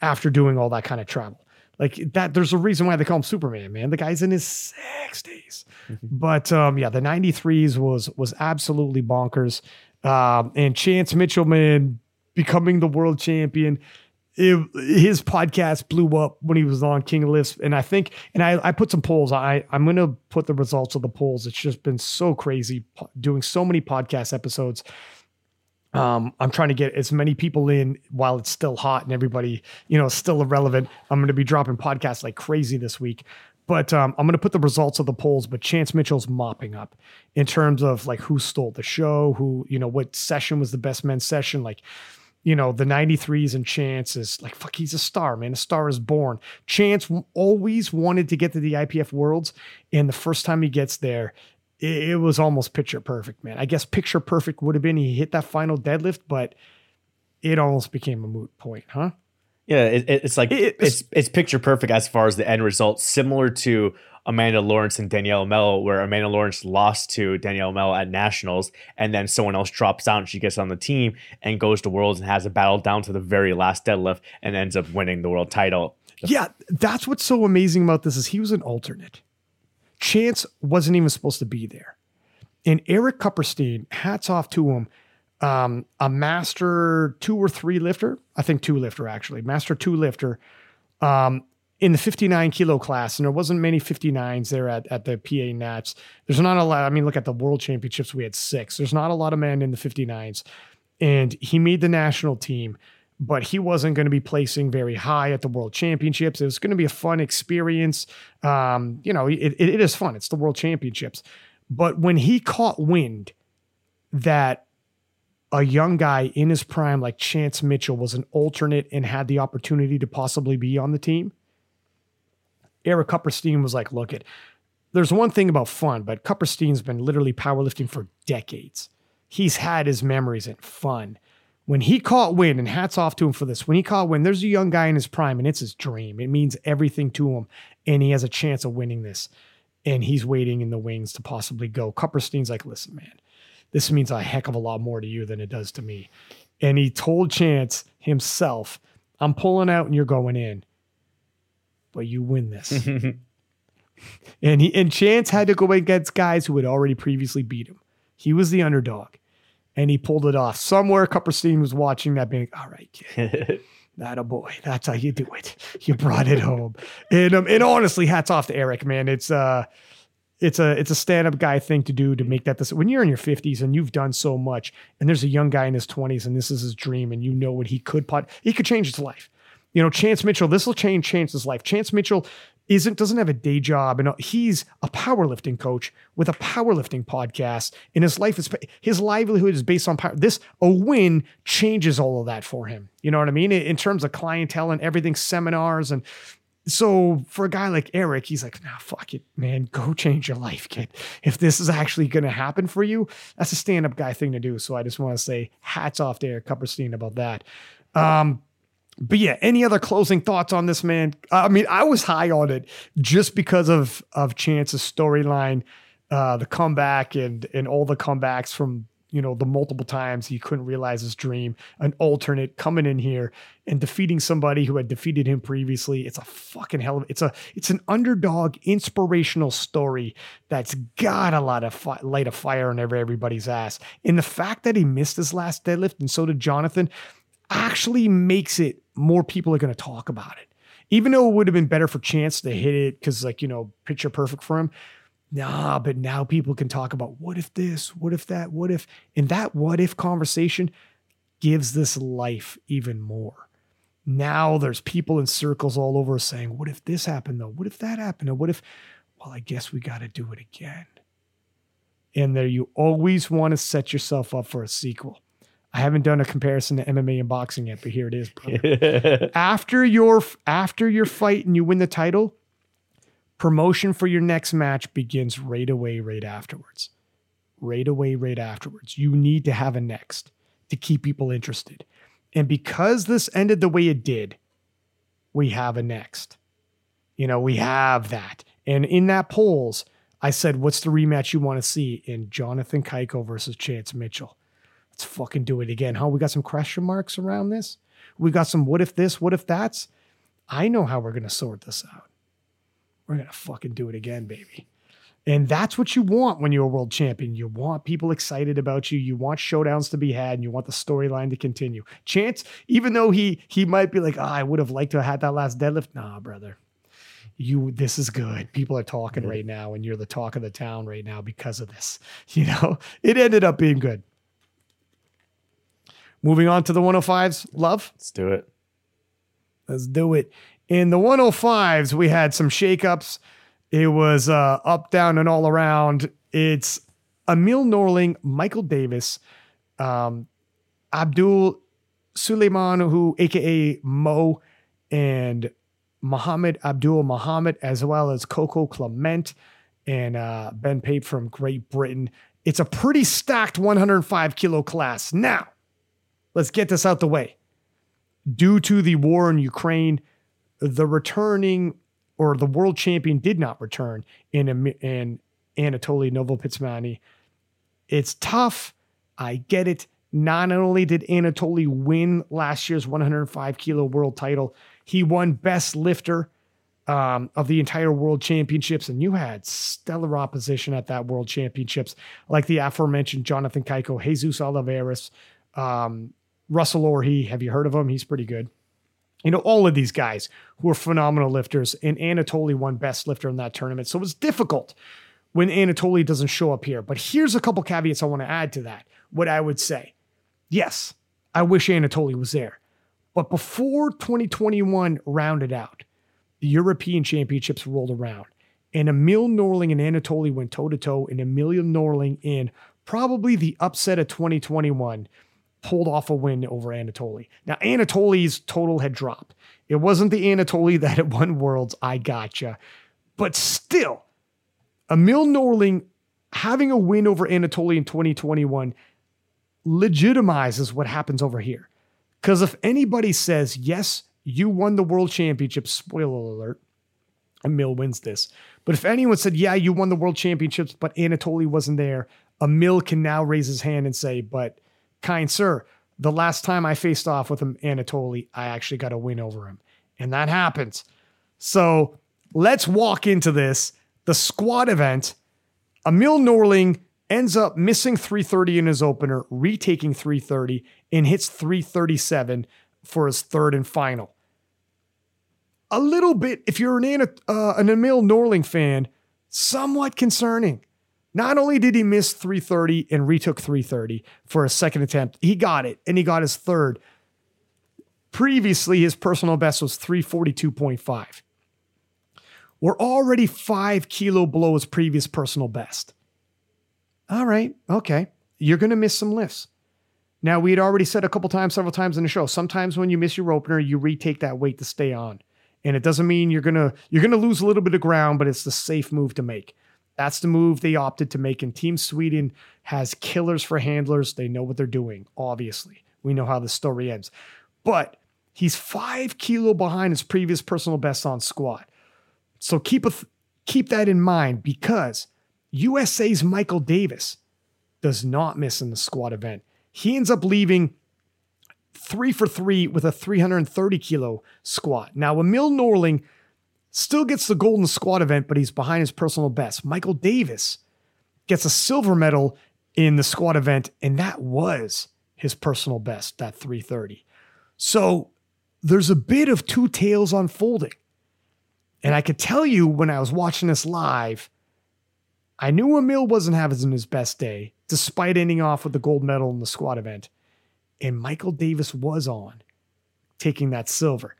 S1: after doing all that kind of travel. Like that, there's a reason why they call him Superman, man. The guy's in his 60s. Mm-hmm. But um, yeah, the 93s was was absolutely bonkers. Um, and Chance Mitchell, man, becoming the world champion. It, his podcast blew up when he was on King of Lifts, and I think, and I, I put some polls. I I'm gonna put the results of the polls. It's just been so crazy doing so many podcast episodes um, I'm trying to get as many people in while it's still hot and everybody, you know, still irrelevant. I'm going to be dropping podcasts like crazy this week. But um, I'm going to put the results of the polls. But Chance Mitchell's mopping up in terms of like who stole the show, who, you know, what session was the best men's session. Like, you know, the 93s and Chance is like, fuck, he's a star, man. A star is born. Chance always wanted to get to the IPF Worlds. And the first time he gets there, it, it was almost picture perfect, man. I guess picture perfect would have been he hit that final deadlift, but it almost became a moot point, huh?
S2: Yeah, it, it's like
S1: It-
S2: it's it's picture perfect as far as the end result, similar to Amanda Lawrence and Danielle Mel, where Amanda Lawrence lost to Danielle Mel at nationals, and then someone else drops out and she gets on the team and goes to worlds and has a battle down to the very last deadlift and ends up winning the world title.
S1: Yeah, that's what's so amazing about this is he was an alternate. Chance wasn't even supposed to be there. And Eric Kupperstein, hats off to him, um, a master two or three lifter, I think two lifter actually, master two lifter, um, in the 59 kilo class. And there wasn't many 59s there at, at the PA Nats. There's not a lot. I mean, look at the world championships, we had six. There's not a lot of men in the 59s. And he made the national team but he wasn't going to be placing very high at the world championships. It was going to be a fun experience. Um, you know, it, it, is fun. It's the world championships. But when he caught wind that a young guy in his prime like Chance Mitchell was an alternate and had the opportunity to possibly be on the team, Eric Kupperstein was like, look it, there's one thing about fun, but Kupperstein's been literally powerlifting for decades. He's had his memories and fun when he caught wind, and hats off to him for this, when he caught wind, there's a young guy in his prime and it's his dream. It means everything to him. And he has a chance of winning this. And he's waiting in the wings to possibly go. Kupperstein's like, listen, man, this means a heck of a lot more to you than it does to me. And he told Chance himself, I'm pulling out and you're going in. But you win this. <laughs> and he and Chance had to go against guys who had already previously beat him. He was the underdog and he pulled it off. Somewhere Kupperstein was watching that being, all right, kid, <laughs> that a boy. That's how you do it. You brought it home. And um, and honestly, hats off to Eric, man. It's uh it's a it's a stand-up guy thing to do to make that this when you're in your 50s and you've done so much and there's a young guy in his 20s and this is his dream and you know what he could pot he could change his life. You know, Chance Mitchell, this will change Chance's life. Chance Mitchell isn't doesn't have a day job. And he's a powerlifting coach with a powerlifting podcast and his life is his livelihood is based on power this a win changes all of that for him. You know what i mean? In terms of clientele and everything seminars and so for a guy like eric he's like nah fuck it man. Go <laughs> change your life kid. If this is actually going to happen for you that's a stand-up guy thing to do. So i just want to say hats off to eric kupperstein about that. Um but yeah, any other closing thoughts on this man? I mean, I was high on it just because of of Chance's storyline, uh, the comeback and and all the comebacks from you know the multiple times he couldn't realize his dream. An alternate coming in here and defeating somebody who had defeated him previously. It's a fucking hell of it's a it's an underdog inspirational story that's got a lot of fi- light of fire on everybody's ass. And the fact that he missed his last deadlift and so did Jonathan actually makes it more people are going to talk about it. Even though it would have been better for Chance to hit it because, like, you know, picture perfect for him. Nah, but now people can talk about what if this, what if that, what if, and that what if conversation gives this life even more. Now there's people in circles all over saying, what if this happened though? What if that happened? Or what if, well, I guess we got to do it again. And there you always want to set yourself up for a sequel. I haven't done a comparison to MMA and boxing yet, but here it is. <laughs> after your after your fight and you win the title, promotion for your next match begins right away, right afterwards. Right away, right afterwards. You need to have a next to keep people interested. And because this ended the way it did, we have a next. You know, we have that. And in that polls, I said, what's the rematch you want to see? In Jonathan Cayco versus Chance Mitchell. Let's fucking do it again. Huh? We got some question marks around this. We got some what if this, what if that's. I know how we're gonna sort this out. We're gonna fucking do it again, baby. And that's what you want when you're a world champion. You want people excited about you. You want showdowns to be had, and you want the storyline to continue. Chance, even though he he might be like, oh, I would have liked to have had that last deadlift. Nah, brother. You this is good. People are talking right now, and you're the talk of the town right now because of this. <laughs> You know, it ended up being good. Moving on to the 105s, love.
S2: Let's do it.
S1: Let's do it. In the 105s, we had some shakeups. It was uh, up, down, and all around. It's Emil Norling, Michael Davis, um, Abdul Suleiman, who aka Mo, and Muhammad Abdul Muhammad, as well as Coco Clement and uh, Ben Pape from Great Britain. It's a pretty stacked 105 kilo class. Now, let's get this out the way. Due to the war in Ukraine, the returning or the world champion did not return in, in Anatoly Novopismennyi. It's tough. I get it. Not only did Anatoly win last year's 105 kilo world title, he won best lifter um, of the entire world championships. And you had stellar opposition at that world championships, like the aforementioned Jonathan Cayco, Jesus Oliveira, um, Russell Orhii. Have you heard of him? He's pretty good. You know, all of these guys who are phenomenal lifters, and Anatoly won best lifter in that tournament. So it was difficult when Anatoly doesn't show up here. But here's a couple caveats I want to add to that. What I would say yes, I wish Anatoly was there. But before 2021 rounded out, the European Championships rolled around, and Emil Norling and Anatoly went toe to toe, and Emil Norling, in probably the upset of 2021, pulled off a win over Anatoly. Now, Anatoly's total had dropped. It wasn't the Anatoly <laughs> that had won Worlds, I gotcha. But still, Emil Norling having a win over Anatoly in 2021 legitimizes what happens over here. Because if anybody says, yes, you won the world championship, spoiler alert, Emil wins this. But if anyone said, yeah, you won the world championships, but Anatoly wasn't there, Emil can now raise his hand and say, but kind sir, the last time I faced off with him, Anatoly, I actually got a win over him. And that happens. So let's walk into this the squat event, Emil Norling ends up missing 330 in his opener, retaking 330, and hits 337 for his third and final. A little bit, if you're an, uh, an Emil Norling fan, somewhat concerning. Not only did he miss 330 and retook 330 for a second attempt, he got it and he got his third. Previously, his personal best was 342.5. We're already five kilo below his previous personal best. All right, okay. You're going to miss some lifts. Now, we had already said a couple times, several times in the show, sometimes when you miss your opener, you retake that weight to stay on. And it doesn't mean you're gonna you're gonna lose a little bit of ground, but it's the safe move to make. That's the move they opted to make. And Team Sweden has killers for handlers. They know what they're doing, obviously. We know how the story ends. But he's five kilo behind his previous personal best on squat. So keep a th- keep that in mind because USA's Michael Davis does not miss in the squat event. He ends up leaving three for three with a 330 kilo squat. Now, Emil Norling still gets the gold in the squat event, but he's behind his personal best. Michael Davis gets a silver medal in the squat event, and that was his personal best, that 330. So there's a bit of two tails unfolding. And I could tell you when I was watching this live, I knew Emil wasn't having his best day, despite ending off with the gold medal in the squat event. And Michael Davis was on, taking that silver.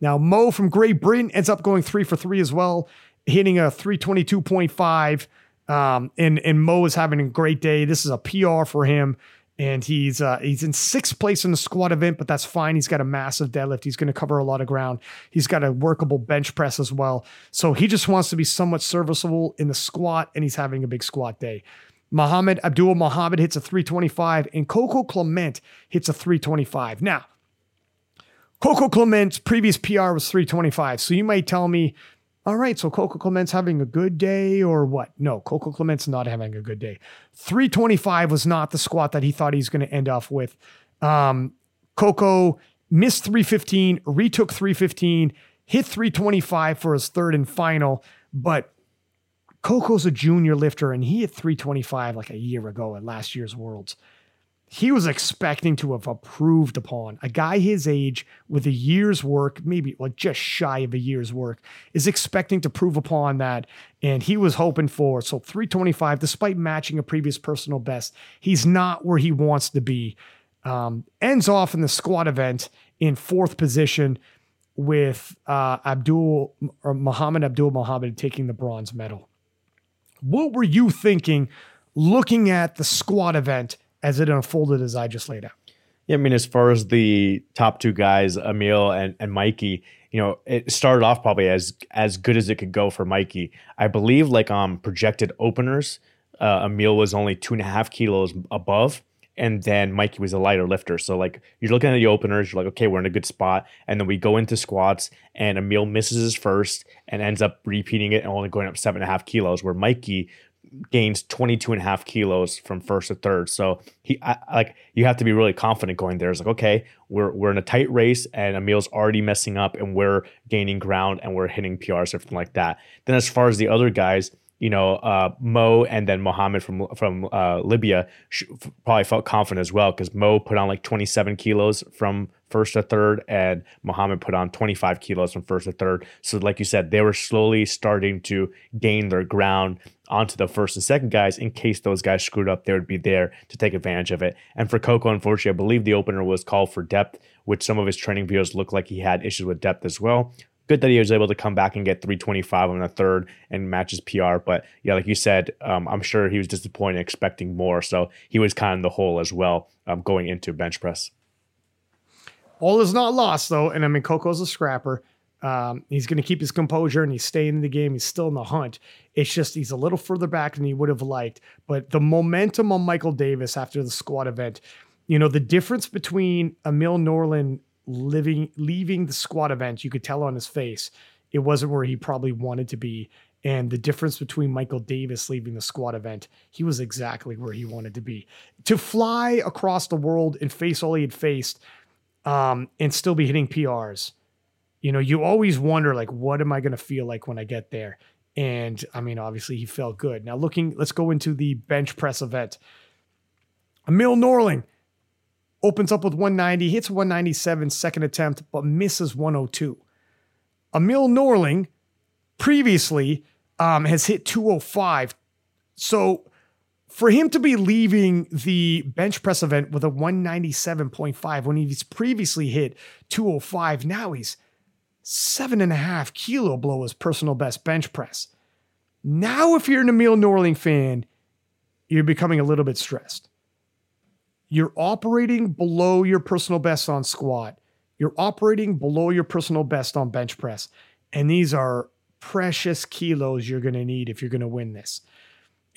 S1: Now, Mo from Great Britain ends up going three for three as well, hitting a 322.5. Um, and, and Mo is having a great day. This is a PR for him and he's uh, he's in sixth place in the squat event, but that's fine. He's got a massive deadlift. He's going to cover a lot of ground. He's got a workable bench press as well. So he just wants to be somewhat serviceable in the squat, and he's having a big squat day. Muhammad Abdul Muhammad hits a 325, and Coco Clement hits a 325. Now, Coco Clement's previous PR was 325. So you might tell me, all right, so Coco Clement's having a good day or what? No, Coco Clement's not having a good day. 325 was not the squat that he thought he was going to end off with. Um, Coco missed 315, retook 315, hit 325 for his third and final, but Coco's a junior lifter and he hit 325 like a year ago at last year's Worlds he was expecting to have improved upon. A guy his age with a year's work, maybe like just shy of a year's work, is expecting to prove upon that. And he was hoping for so 325, despite matching a previous personal best, he's not where he wants to be. Um, ends off in the squat event in fourth position with uh, Abdul or Muhammad Abdul Muhammad taking the bronze medal. What were you thinking looking at the squat event? As it unfolded as I just laid out.
S2: Yeah, I mean, as far as the top two guys, Emil and, and Mikey, you know, it started off probably as as good as it could go for Mikey. I believe like um projected openers, uh, Emil was only two and a half kilos above, and then Mikey was a lighter lifter. So like you're looking at the openers, you're like, okay, we're in a good spot, and then we go into squats, and Emil misses his first and ends up repeating it and only going up seven and a half kilos, where Mikey gains 22 and a half kilos from first to third. So he I, like you have to be really confident going there. It's like, okay, we're we're in a tight race and Emil's already messing up and we're gaining ground and we're hitting PRs, everything like that. Then as far as the other guys, you know, uh, Mo and then Mohammed from from uh, Libya sh- probably felt confident as well because Mo put on like 27 kilos from first to third, and Mohammed put on 25 kilos from first to third. So, like you said, they were slowly starting to gain their ground onto the first and second guys in case those guys screwed up, they would be there to take advantage of it. And for Coco, unfortunately, I believe the opener was called for depth, which some of his training videos look like he had issues with depth as well good that he was able to come back and get 325 on the third and match his PR. But yeah, like you said, um, I'm sure he was disappointed, expecting more. So he was kind of the hole as well um, going into bench press.
S1: All is not lost though, and I mean Coco's a scrapper. Um, he's going to keep his composure and he's staying in the game. He's still in the hunt. It's just he's a little further back than he would have liked. But the momentum on Michael Davis after the squat event, you know, the difference between Emil Norling living leaving the squat event, you could tell on his face it wasn't where he probably wanted to be. And the difference between Michael Davis leaving the squat event, he was exactly where he wanted to be. To fly across the world and face all he had faced, um, and still be hitting PRs. You know, you always wonder like, what am I going to feel like when I get there? And I mean, obviously, he felt good. Now, looking, let's go into the bench press event. Emil Norling, opens up with 190, hits 197 second attempt, but misses 102. Emil Norling previously um, has hit 205. So for him to be leaving the bench press event with a 197.5 when he's previously hit 205, now he's seven and a half kilo below his personal best bench press. Now, if you're an Emil Norling fan, you're becoming a little bit stressed you're operating below your personal best on squat. You're operating below your personal best on bench press. And these are precious kilos you're going to need if you're going to win this.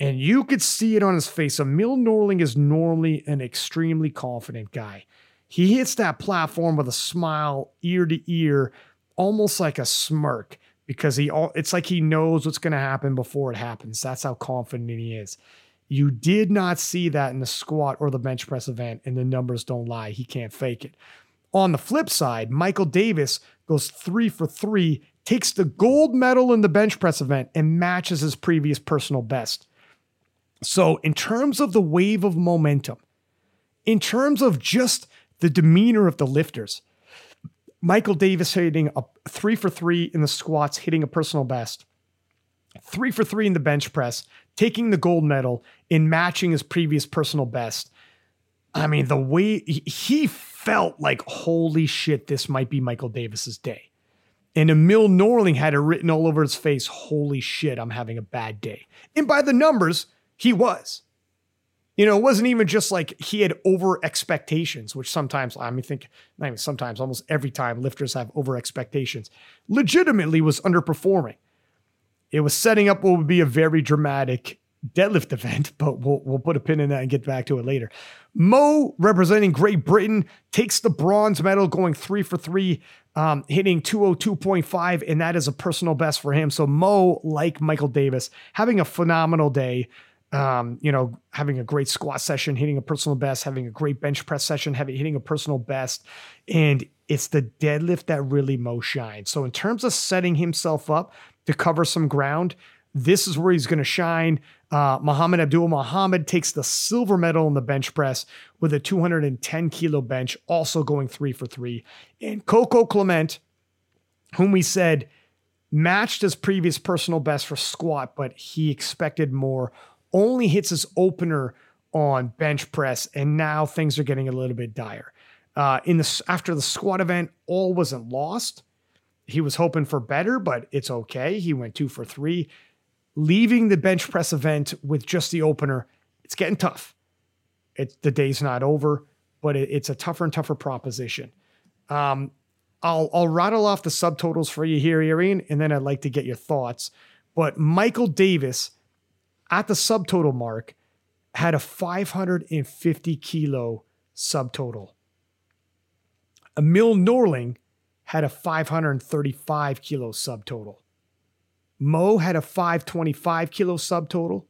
S1: And you could see it on his face. Emil Norling is normally an extremely confident guy. He hits that platform with a smile ear to ear, almost like a smirk, because he all, it's like he knows what's going to happen before it happens. That's how confident he is. You did not see that in the squat or the bench press event, and the numbers don't lie. He can't fake it. On the flip side, Michael Davis goes three for three, takes the gold medal in the bench press event, and matches his previous personal best. So, in terms of the wave of momentum, in terms of just the demeanor of the lifters, Michael Davis hitting a three for three in the squats, hitting a personal best, three for three in the bench press, taking the gold medal in matching his previous personal best. I mean, the way he felt like, holy shit, this might be Michael Davis's day. And Emil Norling had it written all over his face, holy shit, I'm having a bad day. And by the numbers, he was. You know, it wasn't even just like he had over expectations, which sometimes, I mean, think, not even sometimes, almost every time lifters have over expectations, legitimately was underperforming. It was setting up what would be a very dramatic deadlift event, <laughs> but we'll, we'll put a pin in that and get back to it later. Mo, representing Great Britain, takes the bronze medal, going three for three, um, hitting 202.5, and that is a personal best for him. So Mo, like Michael Davis, having a phenomenal day. Um, you know, having a great squat session, hitting a personal best, having a great bench press session, having hitting a personal best, and it's the deadlift that really Mo shines. So in terms of setting himself up to cover some ground. This is where he's going to shine. Uh, Muhammad Abdul Muhammad takes the silver medal in the bench press with a 210 kilo bench, also going three for three. And Coco Clement, whom we said matched his previous personal best for squat, but he expected more, only hits his opener on bench press, and now things are getting a little bit dire. Uh, in the after the squat event, all wasn't lost he was hoping for better, but it's okay. He went two for three. Leaving the bench press event with just the opener, it's getting tough. It's the day's not over, but it, it's a tougher and tougher proposition. Um, I'll I'll rattle off the subtotals for you here, Arian, and then I'd like to get your thoughts. But Michael Davis at the subtotal mark had a 550 kilo subtotal. Emil Norling had a 535 kilo subtotal. Mo had a 525 kilo subtotal.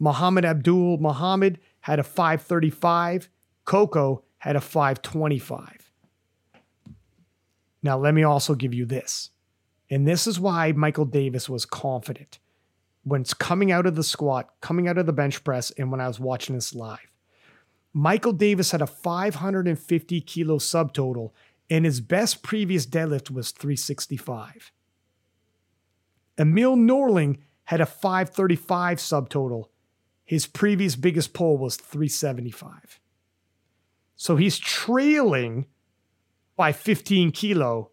S1: Muhammad Abdul Muhammad had a 535. Coco had a 525. Now, let me also give you this. And this is why Michael Davis was confident when it's coming out of the squat, coming out of the bench press, and when I was watching this live. Michael Davis had a 550 kilo subtotal, and his best previous deadlift was 365. Emil Norling had a 535 subtotal. His previous biggest pull was 375. So he's trailing by 15 kilo,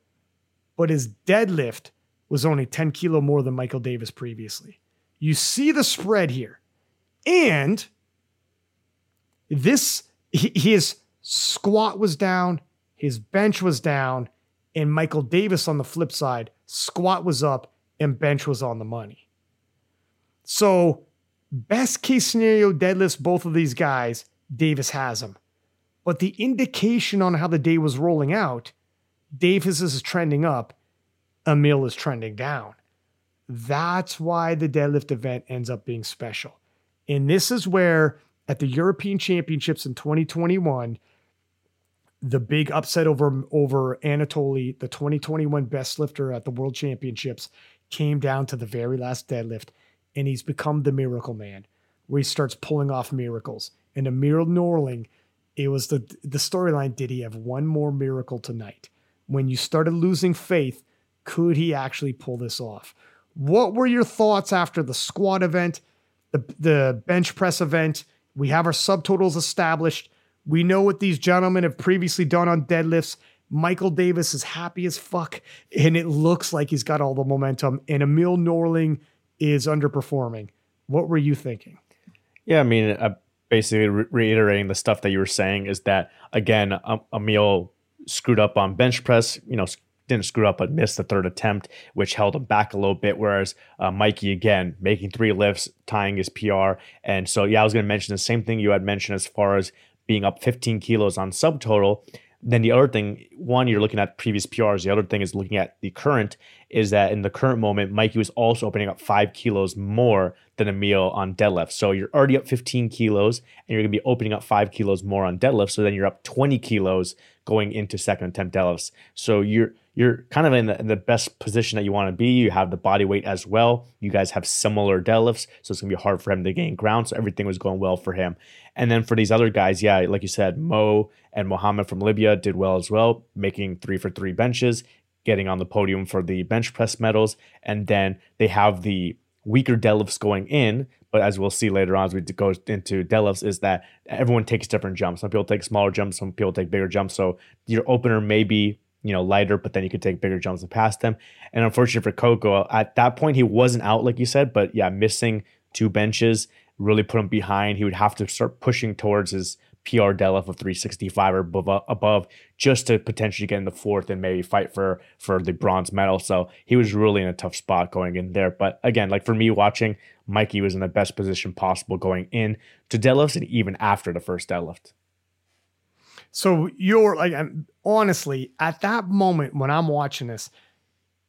S1: but his deadlift was only 10 kilo more than Michael Davis previously. You see the spread here. And this, his squat was down, his bench was down, and Michael Davis on the flip side, squat was up and bench was on the money. So, best case scenario deadlifts both of these guys, Davis has them. But the indication on how the day was rolling out, Davis is trending up, Emil is trending down. That's why the deadlift event ends up being special. And this is where, at the European Championships in 2021, the big upset over, over Anatoly, the 2021 best lifter at the World Championships, came down to the very last deadlift. And he's become the miracle man, where he starts pulling off miracles. And Emil Norling, it was the, the storyline did he have one more miracle tonight? When you started losing faith, could he actually pull this off? What were your thoughts after the squat event, the, the bench press event? We have our subtotals established. We know what these gentlemen have previously done on deadlifts. Michael Davis is happy as fuck, and it looks like he's got all the momentum. And Emil Norling is underperforming. What were you thinking?
S2: Yeah, I mean, uh, basically re- reiterating the stuff that you were saying is that again, um, Emil screwed up on bench press. You know, didn't screw up but missed the third attempt, which held him back a little bit. Whereas uh, Mikey, again, making three lifts, tying his PR. And so, yeah, I was going to mention the same thing you had mentioned as far as being up 15 kilos on subtotal. Then the other thing, one, you're looking at previous PRs. The other thing is looking at the current, is that in the current moment, Mikey was also opening up five kilos more than Emil on deadlift. So you're already up 15 kilos and you're going to be opening up five kilos more on deadlift. So then you're up 20 kilos going into second attempt deadlifts. So you're you're kind of in the, in the best position that you want to be. You have the body weight as well. You guys have similar deadlifts, so it's gonna be hard for him to gain ground. So everything was going well for him. And then for these other guys, yeah, like you said, Mo and Mohammed from Libya did well as well, making three for three benches, getting on the podium for the bench press medals, and then they have the weaker deadlifts going in, as we'll see later on as we go into deadlifts, is that everyone takes different jumps. Some people take smaller jumps, some people take bigger jumps. So your opener may be you know, lighter, but then you could take bigger jumps and pass them. And unfortunately for Coco, at that point he wasn't out like you said, but yeah, missing two benches really put him behind. He would have to start pushing towards his PR deadlift of 365 or above, above just to potentially get in the fourth and maybe fight for for the bronze medal. So he was really in a tough spot going in there. But again, like for me watching, Mikey was in the best position possible going in to deadlifts and even after the first deadlift.
S1: So you're like, I'm, honestly, at that moment when I'm watching this,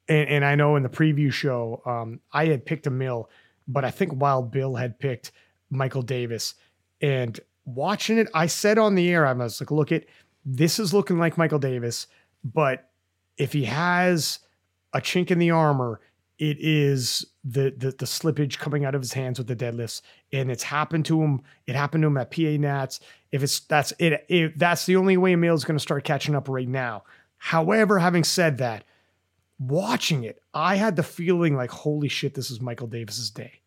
S1: and, and I know in the preview show, um, I had picked Emil, but I think Wild Bill had picked Michael Davis. And watching it, I said on the air, I was like, look, it this is looking like Michael Davis, but if he has a chink in the armor, it is the, the the slippage coming out of his hands with the deadlifts, and it's happened to him. It happened to him at PA Nats. If it's that's it, it that's the only way Emil is going to start catching up right now. However, having said that, watching it, I had the feeling like, holy shit, this is Michael Davis's day.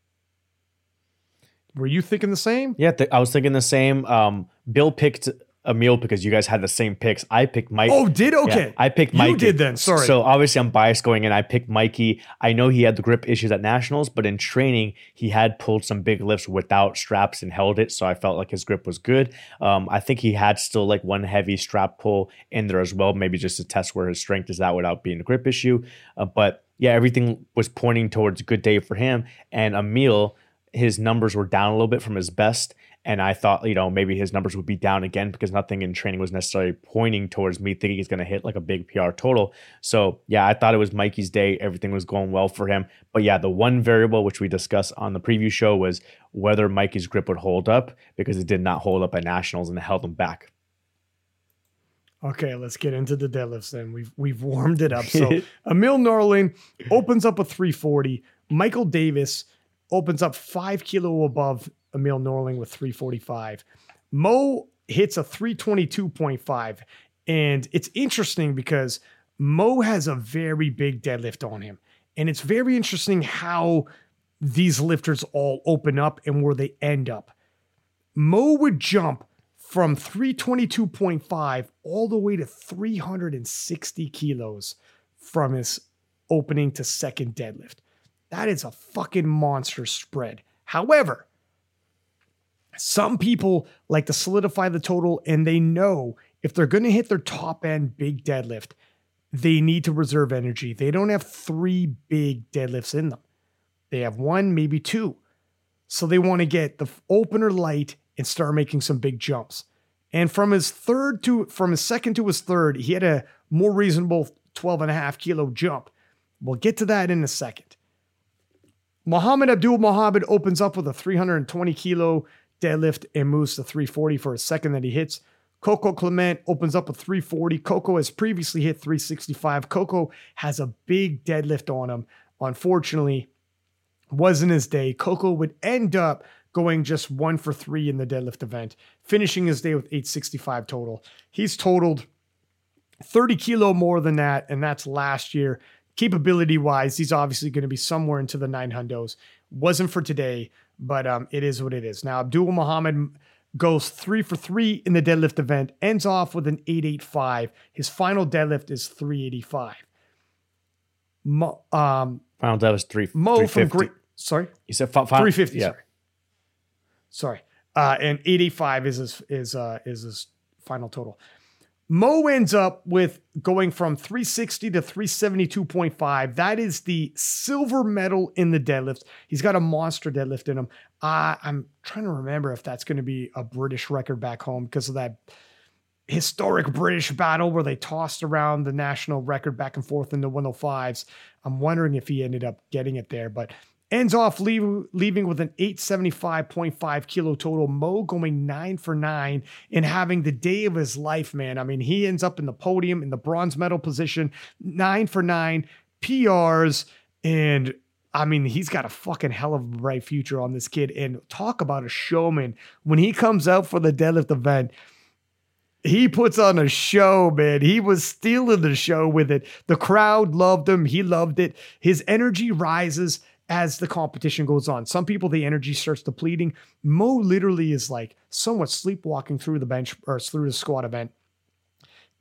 S1: Were you thinking the same?
S2: Yeah, th- I was thinking the same. Um, Bill picked Emil because you guys had the same picks. I picked Mike.
S1: Oh, did okay.
S2: Yeah, I picked Mikey.
S1: You did then. Sorry.
S2: So obviously I'm biased going in. I picked Mikey. I know he had the grip issues at nationals, but in training he had pulled some big lifts without straps and held it. So I felt like his grip was good. Um, I think he had still like one heavy strap pull in there as well, maybe just to test where his strength is at without being a grip issue. Uh, but yeah, everything was pointing towards a good day for him. And Emil, his numbers were down a little bit from his best. And I thought, you know, maybe his numbers would be down again because nothing in training was necessarily pointing towards me thinking he's going to hit like a big PR total. So, yeah, I thought it was Mikey's day. Everything was going well for him. But yeah, the one variable which we discussed on the preview show was whether Mikey's grip would hold up because it did not hold up at nationals and it held him back.
S1: Okay, let's get into the deadlifts then. We've we've warmed it up. So <laughs> Emil Norling opens up a 340. Michael Davis opens up five kilo above Emil Norling with 345. Mo hits a 322.5. And it's interesting because Mo has a very big deadlift on him. And it's very interesting how these lifters all open up and where they end up. Mo would jump from 322.5 all the way to 360 kilos from his opening to second deadlift. That is a fucking monster spread. However, some people like to solidify the total and they know if they're going to hit their top end big deadlift, they need to reserve energy. They don't have three big deadlifts in them, they have one, maybe two. So they want to get the opener light and start making some big jumps. And from his third to from his second to his third, he had a more reasonable 12 and a half kilo jump. We'll get to that in a second. Muhammad Abdul Muhammad opens up with a 320 kilo deadlift and moves to 340 for a second that he hits. Coco Clement opens up a 340. Coco has previously hit 365. Coco has a big deadlift on him. Unfortunately, wasn't his day. Coco would end up going just one for three in the deadlift event, finishing his day with 865 total. He's totaled 30 kilo more than that, and that's last year. Capability wise, he's obviously going to be somewhere into the nine hundos. Wasn't for today, but um, it is what it is. Now, Abdul Muhammad goes three for three in the deadlift event, ends off with an 885. His final deadlift is 385. Mo, um,
S2: final deadlift was three.
S1: Mo from Great. Sorry,
S2: you said fi- fi-
S1: 350. Yeah. Sorry, sorry. Uh, and 885 is his is uh, is his final total. Mo ends up with going from 360 to 372.5. That is the silver medal in the deadlift. He's got a monster deadlift in him. Uh, I'm trying to remember if that's going to be a British record back home because of that historic British battle where they tossed around the national record back and forth in the 105s. I'm wondering if he ended up getting it there, but ends off leave, leaving with an 875.5 kilo total. Mo going nine for nine and having the day of his life, man. I mean, he ends up in the podium in the bronze medal position, nine for nine, PRs, and I mean, he's got a fucking hell of a bright future on this kid. And talk about a showman. When he comes out for the deadlift event, he puts on a show, man. He was stealing the show with it. The crowd loved him. He loved it. His energy rises as the competition goes on. Some people, the energy starts depleting. Mo literally is like somewhat sleepwalking through the bench or through the squat event.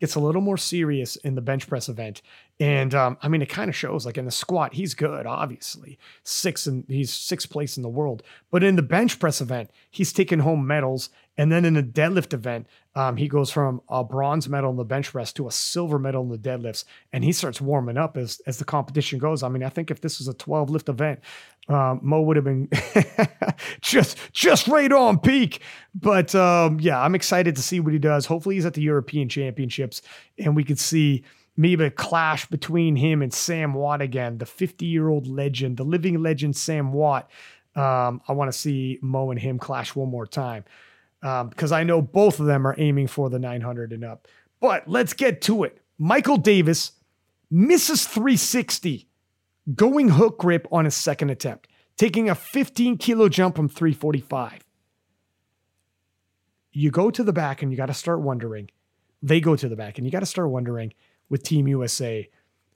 S1: Gets a little more serious in the bench press event. And um, I mean, it kind of shows like in the squat, he's good, obviously. Six and he's sixth place in the world. But in the bench press event, he's taking home medals. And then in the deadlift event, um, he goes from a bronze medal in the bench press to a silver medal in the deadlifts, and he starts warming up as as the competition goes. I mean, I think if this was a 12 lift event, um, Mo would have been <laughs> just just right on peak. But um, yeah, I'm excited to see what he does. Hopefully, he's at the European Championships, and we could see maybe a clash between him and Sam Watt again, the 50 year old legend, the living legend Sam Watt. Um, I want to see Mo and him clash one more time because um, I know both of them are aiming for the 900 and up. But let's get to it. Michael Davis misses 360 going hook grip on his second attempt, taking a 15 kilo jump from 345. You go to the back and you got to start wondering. They go to the back and you got to start wondering with Team USA.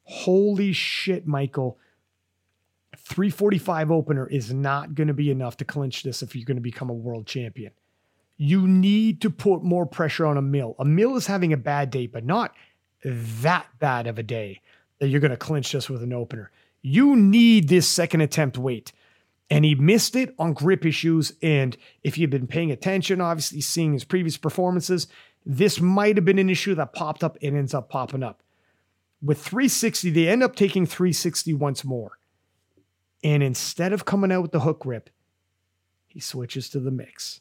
S1: Holy shit, Michael. 345 opener is not going to be enough to clinch this if you're going to become a world champion You need to put more pressure on Emil. A mill is having a bad day, but not that bad of a day that you're going to clinch just with an opener. You need this second attempt weight. And he missed it on grip issues. And if you've been paying attention, obviously seeing his previous performances, this might have been an issue that popped up and ends up popping up. With 360, they end up taking 360 once more. And instead of coming out with the hook grip, he switches to the mix.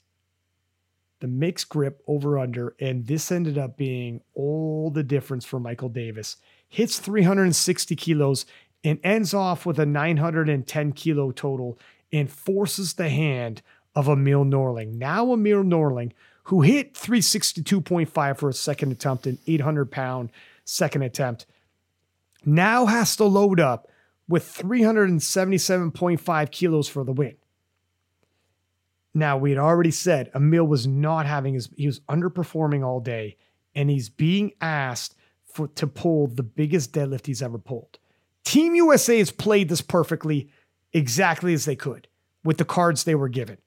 S1: The mixed grip over under, and this ended up being all the difference for Michael Davis. Hits 360 kilos and ends off with a 910 kilo total and forces the hand of Emil Norling. Now, Emil Norling, who hit 362.5 for a second attempt, an 800 pound second attempt, now has to load up with 377.5 kilos for the win. Now, we had already said Emil was not having his, he was underperforming all day, and he's being asked for, to pull the biggest deadlift he's ever pulled. Team USA has played this perfectly, exactly as they could with the cards they were given.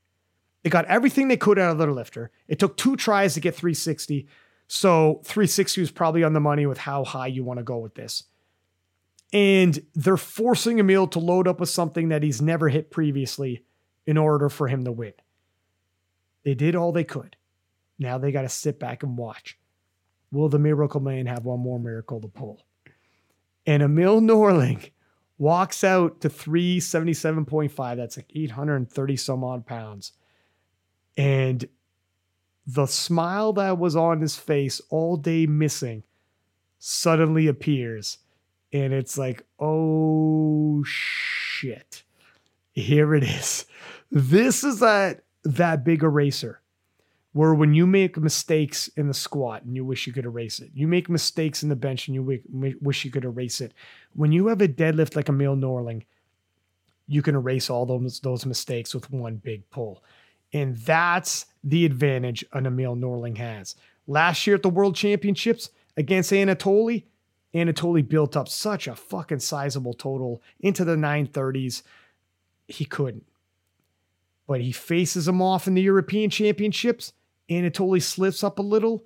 S1: They got everything they could out of their lifter. It took two tries to get 360. So 360 was probably on the money with how high you want to go with this. And they're forcing Emil to load up with something that he's never hit previously in order for him to win. They did all they could. Now they got to sit back and watch. Will the Miracle Man have one more miracle to pull? And Emil Norling walks out to 377.5. That's like 830 some odd pounds. And the smile that was on his face all day missing suddenly appears and it's like, oh shit. Here it is. This is that that big eraser where when you make mistakes in the squat and you wish you could erase it, you make mistakes in the bench and you wish you could erase it. When you have a deadlift like Emil Norling, you can erase all those those mistakes with one big pull. And that's the advantage an Emil Norling has. Last year at the World Championships against Anatoly, Anatoly built up such a fucking sizable total into the 930s. He couldn't. But he faces him off in the European Championships. Anatoly slips up a little.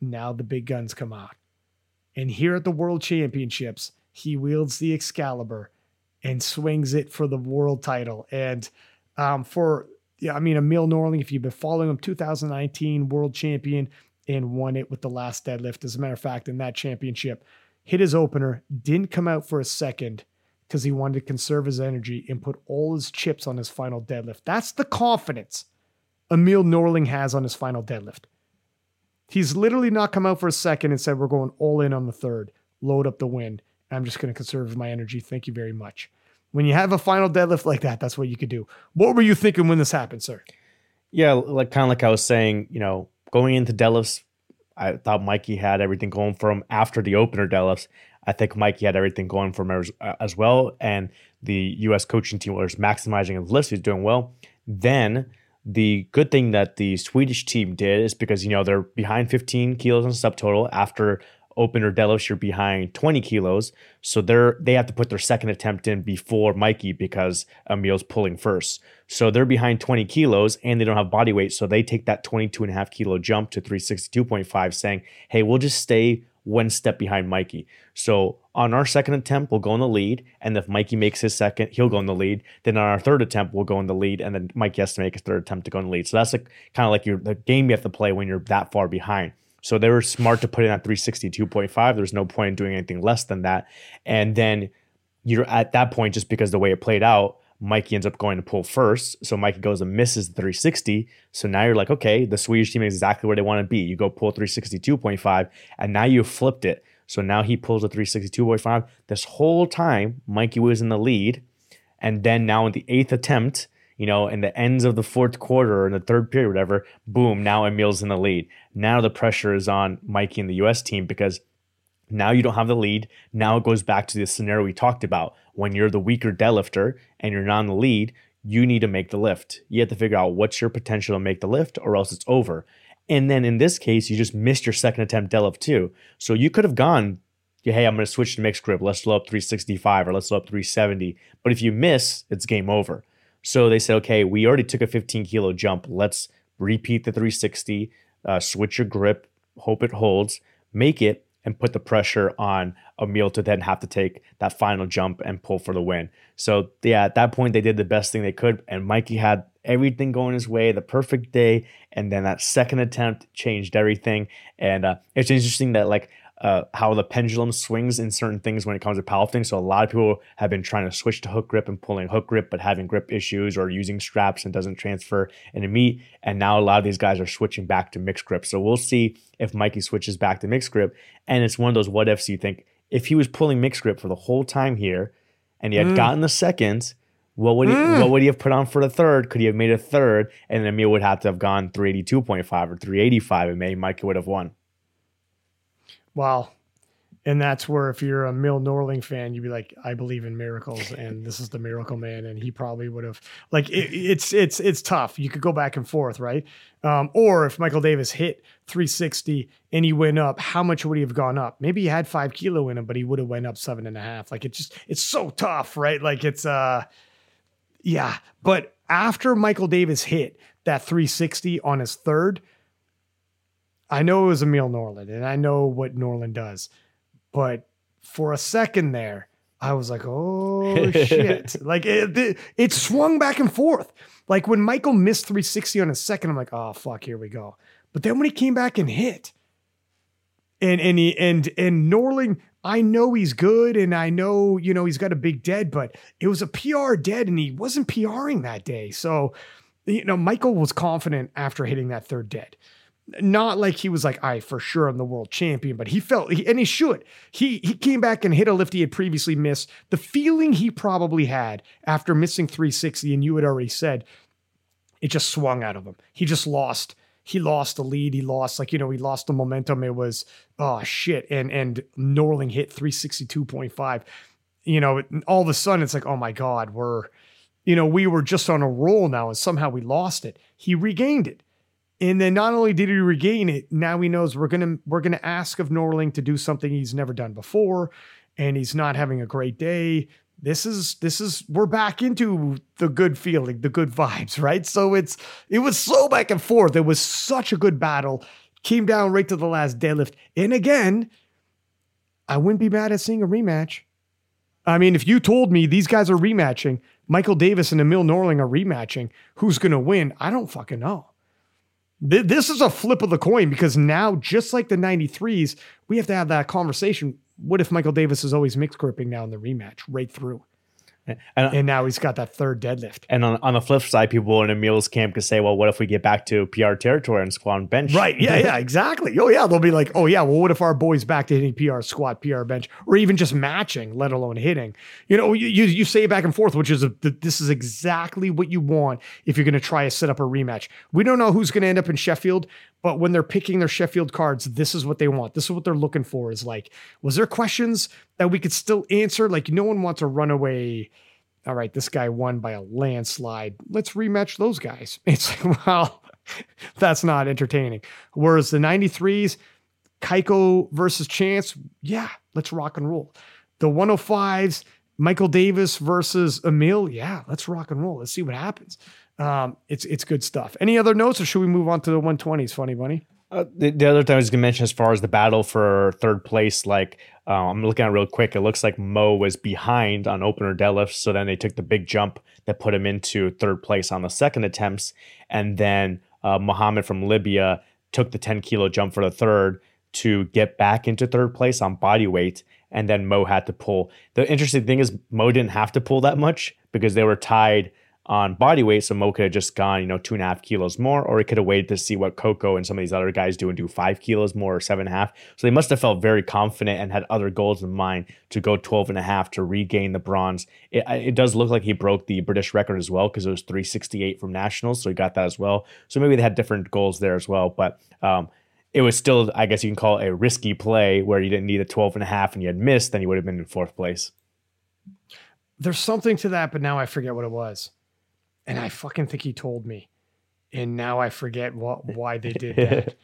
S1: Now the big guns come out. And here at the World Championships, he wields the Excalibur and swings it for the world title. And um, for, yeah, I mean, Emil Norling, if you've been following him, 2019 world champion, and won it with the last deadlift. As a matter of fact, in that championship, hit his opener, didn't come out for a second because he wanted to conserve his energy and put all his chips on his final deadlift. That's the confidence Emil Norling has on his final deadlift. He's literally not come out for a second and said, We're going all in on the third, load up the wind. I'm just going to conserve my energy. Thank you very much. When you have a final deadlift like that, that's what you could do. What were you thinking when this happened, sir?
S2: Yeah, like kind of like I was saying, you know, going into deadlifts, I thought Mikey had everything going for him. After the opener deadlifts, I think Mikey had everything going for him as, uh, as well. And the U.S. coaching team was maximizing his lifts. He's doing well. Then the good thing that the Swedish team did is because, you know, they're behind 15 kilos on subtotal after opener deadlifts, you're behind 20 kilos. So they're they have to put their second attempt in before Mikey because Emil's pulling first. So they're behind 20 kilos and they don't have body weight. So they take that 22 and a half kilo jump to 362.5, saying, hey, we'll just stay one step behind Mikey. So on our second attempt, we'll go in the lead. And if Mikey makes his second, he'll go in the lead. Then on our third attempt, we'll go in the lead. And then Mikey has to make his third attempt to go in the lead. So that's like kind of like your the game you have to play when you're that far behind. So they were smart to put in at 362.5. There's no point in doing anything less than that. And then you're at that point, just because the way it played out, Mikey ends up going to pull first. So Mikey goes and misses the 360. So now you're like, okay, the Swedish team is exactly where they want to be. You go pull 362.5, and now you flipped it. So now he pulls a 362.5. This whole time, Mikey was in the lead. And then now in the eighth attempt, you know, in the ends of the fourth quarter or in the third period, whatever, boom, now Emil's in the lead. Now the pressure is on Mikey and the US team because now you don't have the lead. Now it goes back to the scenario we talked about. When you're the weaker deadlifter and you're not in the lead, you need to make the lift. You have to figure out what's your potential to make the lift or else it's over. And then in this case, you just missed your second attempt deadlift too. So you could have gone, hey, I'm going to switch to mixed grip. Let's low up 365 or let's low up 370. But if you miss, it's game over. So they said, okay, we already took a 15 kilo jump. Let's repeat the 360, uh, switch your grip, hope it holds, make it, and put the pressure on Emil to then have to take that final jump and pull for the win. So yeah, at that point they did the best thing they could, and Mikey had everything going his way, the perfect day, and then that second attempt changed everything. And uh, it's interesting that like uh, how the pendulum swings in certain things when it comes to powerlifting. So a lot of people have been trying to switch to hook grip and pulling hook grip, but having grip issues or using straps and doesn't transfer into meet. And now a lot of these guys are switching back to mixed grip. So we'll see if Mikey switches back to mixed grip. And it's one of those what ifs you think if he was pulling mixed grip for the whole time here and he had mm. gotten the second, what would he mm. what would he have put on for the third? Could he have made a third? And then Emil would have to have gone 382.5 or 385 and maybe Mikey would have won.
S1: Wow. And that's where if you're a Emil Norling fan, you'd be like, I believe in miracles, <laughs> and this is the miracle man, and he probably would have like it, it's it's it's tough. You could go back and forth, right? Um, or if Michael Davis hit 360 and he went up, how much would he have gone up? Maybe he had five kilo in him, but he would have went up seven and a half. Like it just it's so tough, right? Like it's uh yeah. But after Michael Davis hit that 360 on his third, I know it was Emil Norling and I know what Norling does, but for a second there, I was like, oh shit. <laughs> like it, it, it, swung back and forth. Like when Michael missed 360 on a second, I'm like, oh fuck, here we go. But then when he came back and hit, and and he and and Norling, I know he's good and I know, you know, he's got a big dead, but it was a PR dead and he wasn't PRing that day. So, you know, Michael was confident after hitting that third dead not like he was like, I for sure I'm the world champion, but he felt, and he should. He he came back and hit a lift he had previously missed. The feeling he probably had after missing 360, and you had already said, it just swung out of him. He just lost. He lost the lead. He lost, like you know, he lost the momentum. It was oh shit, and and Norling hit 362.5. You know, all of a sudden it's like, oh my god, we're, you know, we were just on a roll now, and somehow we lost it. He regained it and then not only did he regain it, now he knows we're gonna we're gonna ask of Norling to do something he's never done before, and he's not having a great day. This is this is we're back into the good feeling, the good vibes, right? So it's it was so back and forth. It was such a good battle. Came down right to the last deadlift. And again, I wouldn't be mad at seeing a rematch. I mean, if you told me these guys are rematching, Michael Davis and Emil Norling are rematching, who's to win? I don't fucking know. Th- this is a flip of the coin because now, just like the 93s, we have to have that conversation. What if Michael Davis is always mixed gripping now in the rematch right through? And, and, now he's got that third deadlift.
S2: And on, on the flip side, people in Emil's camp could say, well, what if we get back to PR territory and squat and bench?
S1: Right. Yeah. Yeah. exactly. Oh, yeah. They'll be like, oh, yeah. Well, what if our boy's back to hitting PR squat, PR bench, or even just matching, let alone hitting? You know, you, you, you say back and forth, which is a, this is exactly what you want if you're going to try to set up a rematch. We don't know who's going to end up in Sheffield, but when they're picking their Sheffield cards, this is what they want. This is what they're looking for is like, was there questions that we could still answer? Like, no one wants a runaway all right, this guy won by a landslide. Let's rematch those guys. <laughs> It's like, well, <laughs> that's not entertaining. Whereas the 93s, Cayco versus Chance, yeah, let's rock and roll. The 105s, Michael Davis versus Emil, yeah, let's rock and roll. Let's see what happens. Um, it's it's good stuff. Any other notes, or should we move on to the 120s, funny bunny?
S2: Uh, the, the, other thing I was going to mention, as far as the battle for third place, like uh, I'm looking at real quick, it looks like Mo was behind on opener deadlifts, so then they took the big jump that put him into third place on the second attempts, and then uh, Muhammad from Libya took the 10 kilo jump for the third to get back into third place on body weight, and then Mo had to pull. The interesting thing is Mo didn't have to pull that much because they were tied on body weight. So Mo could have just gone, you know, two and a half kilos more, or he could have waited to see what Coco and some of these other guys do and do five kilos more or seven and a half. So they must have felt very confident and had other goals in mind to go 12 and a half to regain the bronze. It, it does look like he broke the British record as well because it was 368 from nationals. So he got that as well. So maybe they had different goals there as well. But, um, it was still, I guess you can call it a risky play where you didn't need a 12 and a half and you had missed, then you would have been in fourth place.
S1: There's something to that, but now I forget what it was and I fucking think he told me, and now I forget what <laughs> why they did that.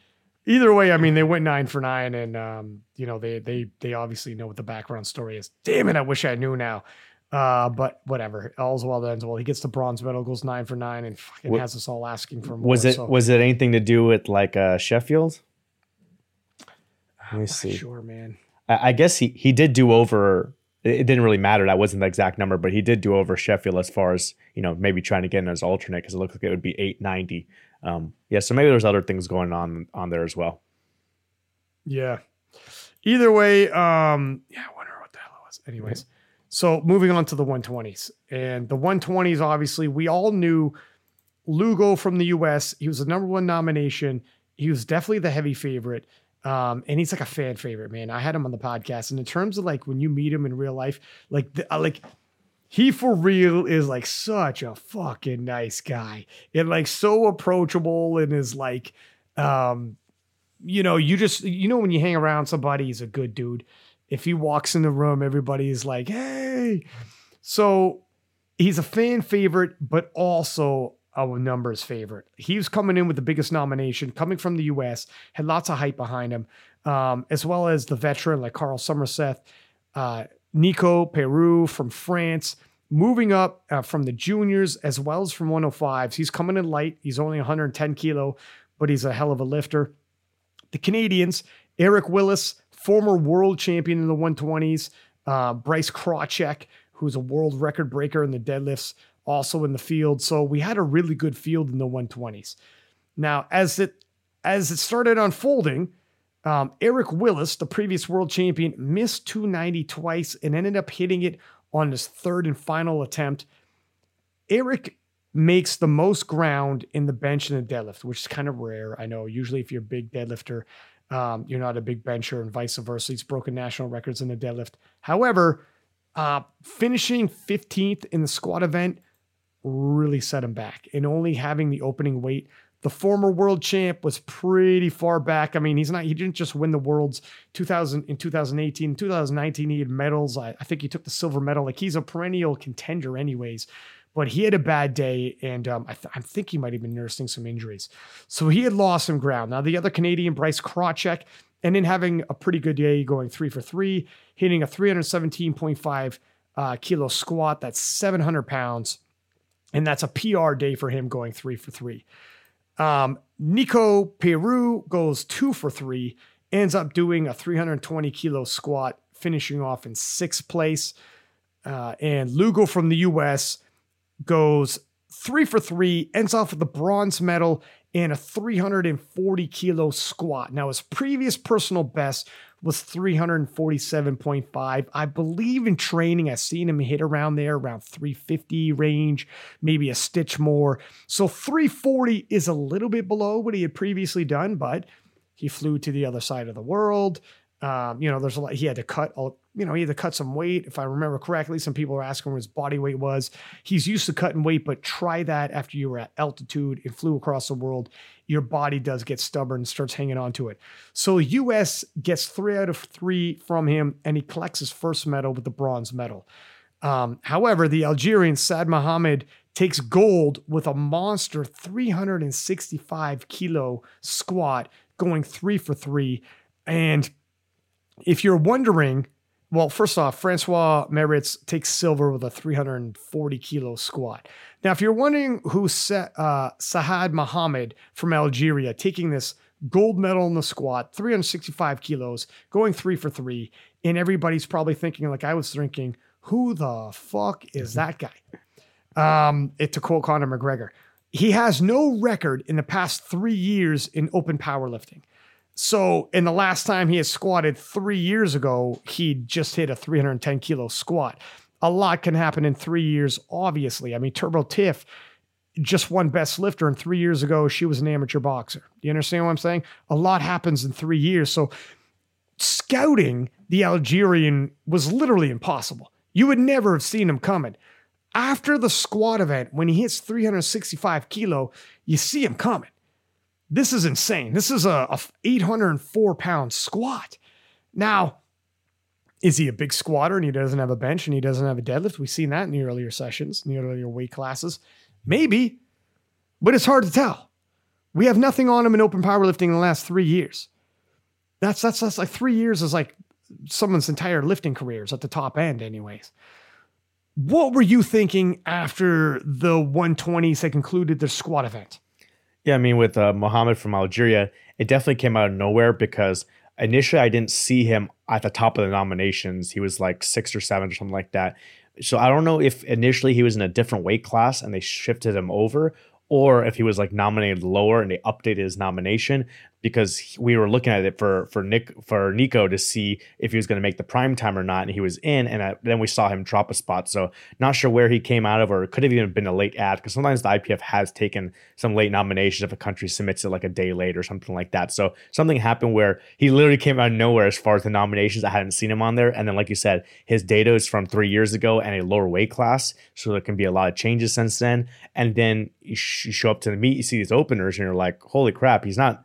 S1: Either way, I mean, they went nine for nine, and um, you know they they they obviously know what the background story is. Damn it, I wish I knew now. Uh, but whatever, all's well that ends well. He gets the bronze medal, goes nine for nine, and fucking
S2: What-
S1: has us all asking for more.
S2: Was it
S1: so-
S2: was it anything to do with like uh, Sheffield? Let me see.
S1: Sure, man.
S2: I, I guess he he did do over. It didn't really matter. That wasn't the exact number, but he did do over Sheffield as far as you know, maybe trying to get in as alternate because it looked like it would be eight ninety. Um, yeah, so maybe there's other things going on on there as well.
S1: Yeah. Either way, um, yeah, I wonder what the hell it was. Anyways, so moving on to the 120s. And the 120s, obviously, we all knew Lugo from the US. He was the number one nomination. He was definitely the heavy favorite. Um, and he's like a fan favorite, man. I had him on the podcast. And in terms of like when you meet him in real life, like the, uh, like he for real is like such a fucking nice guy. And like so approachable and is like um you know, you just you know when you hang around somebody, he's a good dude. If he walks in the room, everybody is like, "Hey!" So he's a fan favorite, but also a numbers favorite. He was coming in with the biggest nomination, coming from the U.S., had lots of hype behind him, um, as well as the veteran like Carl Somerset, uh, Nico Peru from France, moving up uh, from the juniors as well as from 105s. He's coming in light. He's only 110 kilo, but he's a hell of a lifter. The Canadians, Eric Willis, former world champion in the 120s, uh, Bryce Krawczyk, who's a world record breaker in the deadlifts, also in the field. So we had a really good field in the 120s. Now, as it as it started unfolding, um, Eric Willis, the previous world champion, missed 290 twice and ended up hitting it on his third and final attempt. Eric makes the most ground in the bench and the deadlift, which is kind of rare. I know usually if you're a big deadlifter, um, you're not a big bencher, and vice versa. He's broken national records in the deadlift. However, uh, finishing 15th in the squat event really set him back, and only having the opening weight. The former world champ was pretty far back. I mean, he's not. He didn't just win the worlds 2000 in 2018, 2019. He had medals. I, I think he took the silver medal. Like he's a perennial contender, anyways but he had a bad day, and um, I, th- I think he might have been nursing some injuries. So he had lost some ground. Now, the other Canadian, Bryce Krawczyk, and then having a pretty good day, going three for three, hitting a 317.5 uh, kilo squat. That's 700 pounds. And that's a PR day for him going three for three. Um, Nico Peru goes two for three, ends up doing a 320 kilo squat, finishing off in sixth place. Uh, and Lugo from the US goes three for three, ends off with the bronze medal and a 340 kilo squat. Now, his previous personal best was 347.5. I believe in training, I've seen him hit around there, around 350 range, maybe a stitch more. So 340 is a little bit below what he had previously done, but he flew to the other side of the world. Um, you know, there's a lot. He had to cut, a- you know, he had to cut some weight. If I remember correctly, some people were asking where his body weight was. He's used to cutting weight, but try that after you were at altitude and flew across the world. Your body does get stubborn and starts hanging on to it. So US gets three out of three from him, and he collects his first medal with the bronze medal. Um, however, the Algerian Saad Mohammed takes gold with a monster 365 kilo squat, going three for three. And if you're wondering, well, first off, Francois Meritz takes silver with a 340 kilo squat. Now, if you're wondering who uh, Sahad Mohammed from Algeria taking this gold medal in the squat, 365 kilos, going three for three, and everybody's probably thinking, like I was thinking, who the fuck is that guy? <laughs> Um, it to quote Conor McGregor, he has no record in the past three years in open powerlifting. So, in the last time he had squatted three years ago, he just hit a 310 kilo squat. A lot can happen in three years, obviously. I mean, Turbo Tiff just won best lifter, and three years ago, she was an amateur boxer. Do you understand what I'm saying? A lot happens in three years. So, scouting the Algerian was literally impossible. You would never have seen him coming. After the squat event, when he hits 365 kilo, you see him coming. This is insane. This is a, a 804 pound squat. Now, is he a big squatter and he doesn't have a bench and he doesn't have a deadlift? We've seen that in the earlier sessions, in the earlier weight classes. Maybe, but it's hard to tell. We have nothing on him in open powerlifting in the last three years. That's that's that's like three years is like someone's entire lifting careers at the top end, anyways. What were you thinking after the 120s had concluded the squat event?
S2: Yeah, I mean, with uh, Mohammed from Algeria, it definitely came out of nowhere because initially I didn't see him at the top of the nominations. He was like six or seven or something like that. So I don't know if initially he was in a different weight class and they shifted him over, or if he was like nominated lower and they updated his nomination because we were looking at it for for Nick for Nico to see if he was going to make the prime time or not, and he was in, and I, then we saw him drop a spot. So not sure where he came out of, or it could have even been a late ad because sometimes the IPF has taken some late nominations if a country submits it like a day late or something like that. So something happened where he literally came out of nowhere as far as the nominations. I hadn't seen him on there, and then like you said, his data is from three years ago and a lower weight class, so there can be a lot of changes since then. And then you, sh- you show up to the meet, you see these openers, and you're like, holy crap, he's not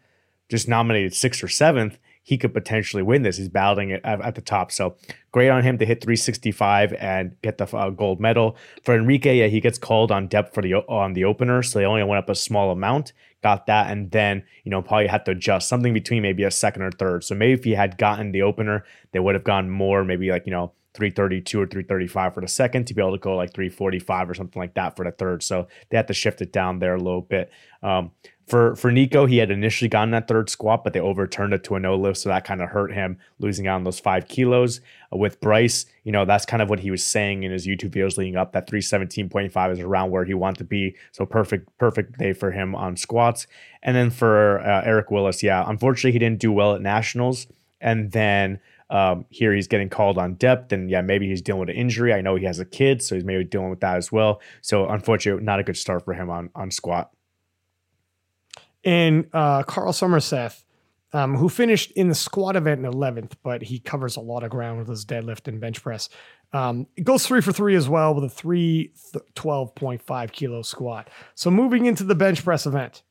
S2: just nominated sixth or seventh, he could potentially win this. He's battling it at, at, the top. So great on him to hit 365 and get the uh, gold medal. For Enrique, yeah, he gets called on depth for the on the opener, so they only went up a small amount. Got that, and then you know probably had to adjust something between maybe a second or third. So maybe if he had gotten the opener, they would have gone more, maybe like you know 332 or 335 for the second to be able to go like 345 or something like that for the third. So they had to shift it down there a little bit. Um, for for Nico, he had initially gotten that third squat, but they overturned it to a no lift, so that kind of hurt him, losing out on those five kilos. Uh, with Bryce, you know, that's kind of what he was saying in his YouTube videos leading up. That 317.5 is around where he wanted to be. So perfect, perfect day for him on squats. And then for uh, Eric Willis, yeah, unfortunately he didn't do well at nationals, and then um, here he's getting called on depth, and yeah, maybe he's dealing with an injury. I know he has a kid, so he's maybe dealing with that as well. So unfortunately, not a good start for him on on squat
S1: and uh, Carl Somerseth, um, who finished in the squat event in 11th, but he covers a lot of ground with his deadlift and bench press. Um, it goes three for three as well with a 312.5 kilo squat. So moving into the bench press event,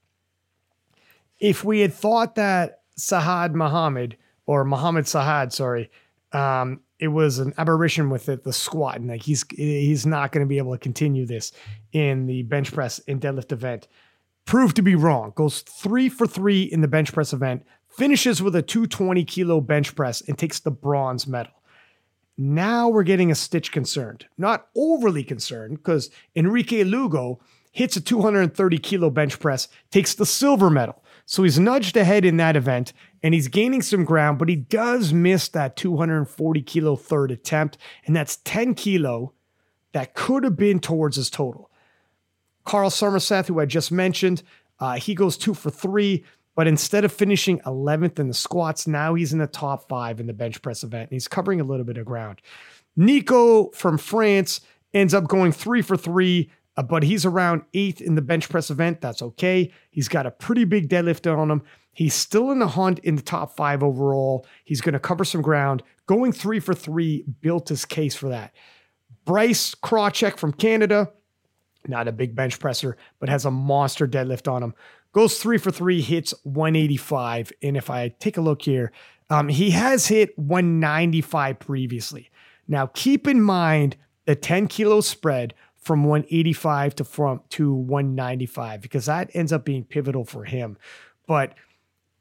S1: if we had thought that Sahad Muhammad or Muhammad Sahad, sorry, um, it was an aberration with it, the squat, and like he's he's not going to be able to continue this in the bench press and deadlift event proved to be wrong. Goes three for three in the bench press event, finishes with a 220 kilo bench press, and takes the bronze medal. Now we're getting a stitch concerned. Not overly concerned because Enrique Lugo hits a 230 kilo bench press, takes the silver medal. So he's nudged ahead in that event and he's gaining some ground, but he does miss that 240 kilo third attempt. And that's 10 kilo that could have been towards his total. Carl Somerseth, who I just mentioned, uh, he goes two for three, but instead of finishing 11th in the squats, now he's in the top five in the bench press event. And he's covering a little bit of ground. Nico from France ends up going three for three, uh, but he's around eighth in the bench press event. That's okay. He's got a pretty big deadlift on him. He's still in the hunt in the top five overall. He's going to cover some ground. Going three for three built his case for that. Bryce Krawczyk from Canada, not a big bench presser, but has a monster deadlift on him. Goes three for three, hits 185. And if I take a look here, um, he has hit 195 previously. Now, keep in mind the 10 kilo spread from 185 to from to 195 because that ends up being pivotal for him. But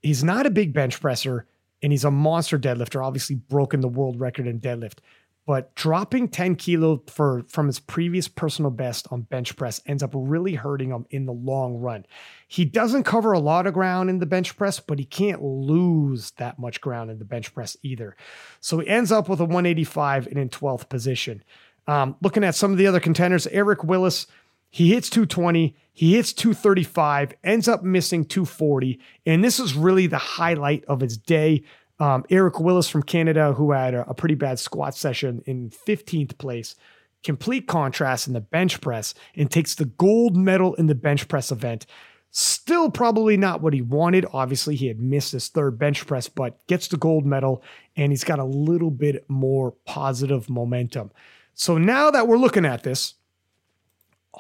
S1: he's not a big bench presser and he's a monster deadlifter, obviously broken the world record in deadlift but dropping 10 kilo for from his previous personal best on bench press ends up really hurting him in the long run. He doesn't cover a lot of ground in the bench press, but he can't lose that much ground in the bench press either. So he ends up with a 185 and in 12th position. Um, looking at some of the other contenders, Eric Willis, he hits 220, he hits 235, ends up missing 240. And this is really the highlight of his day. Um, Eric Willis from Canada, who had a, a pretty bad squat session in 15th place, complete contrast in the bench press and takes the gold medal in the bench press event. Still, probably not what he wanted. Obviously, he had missed his third bench press, but gets the gold medal and he's got a little bit more positive momentum. So now that we're looking at this,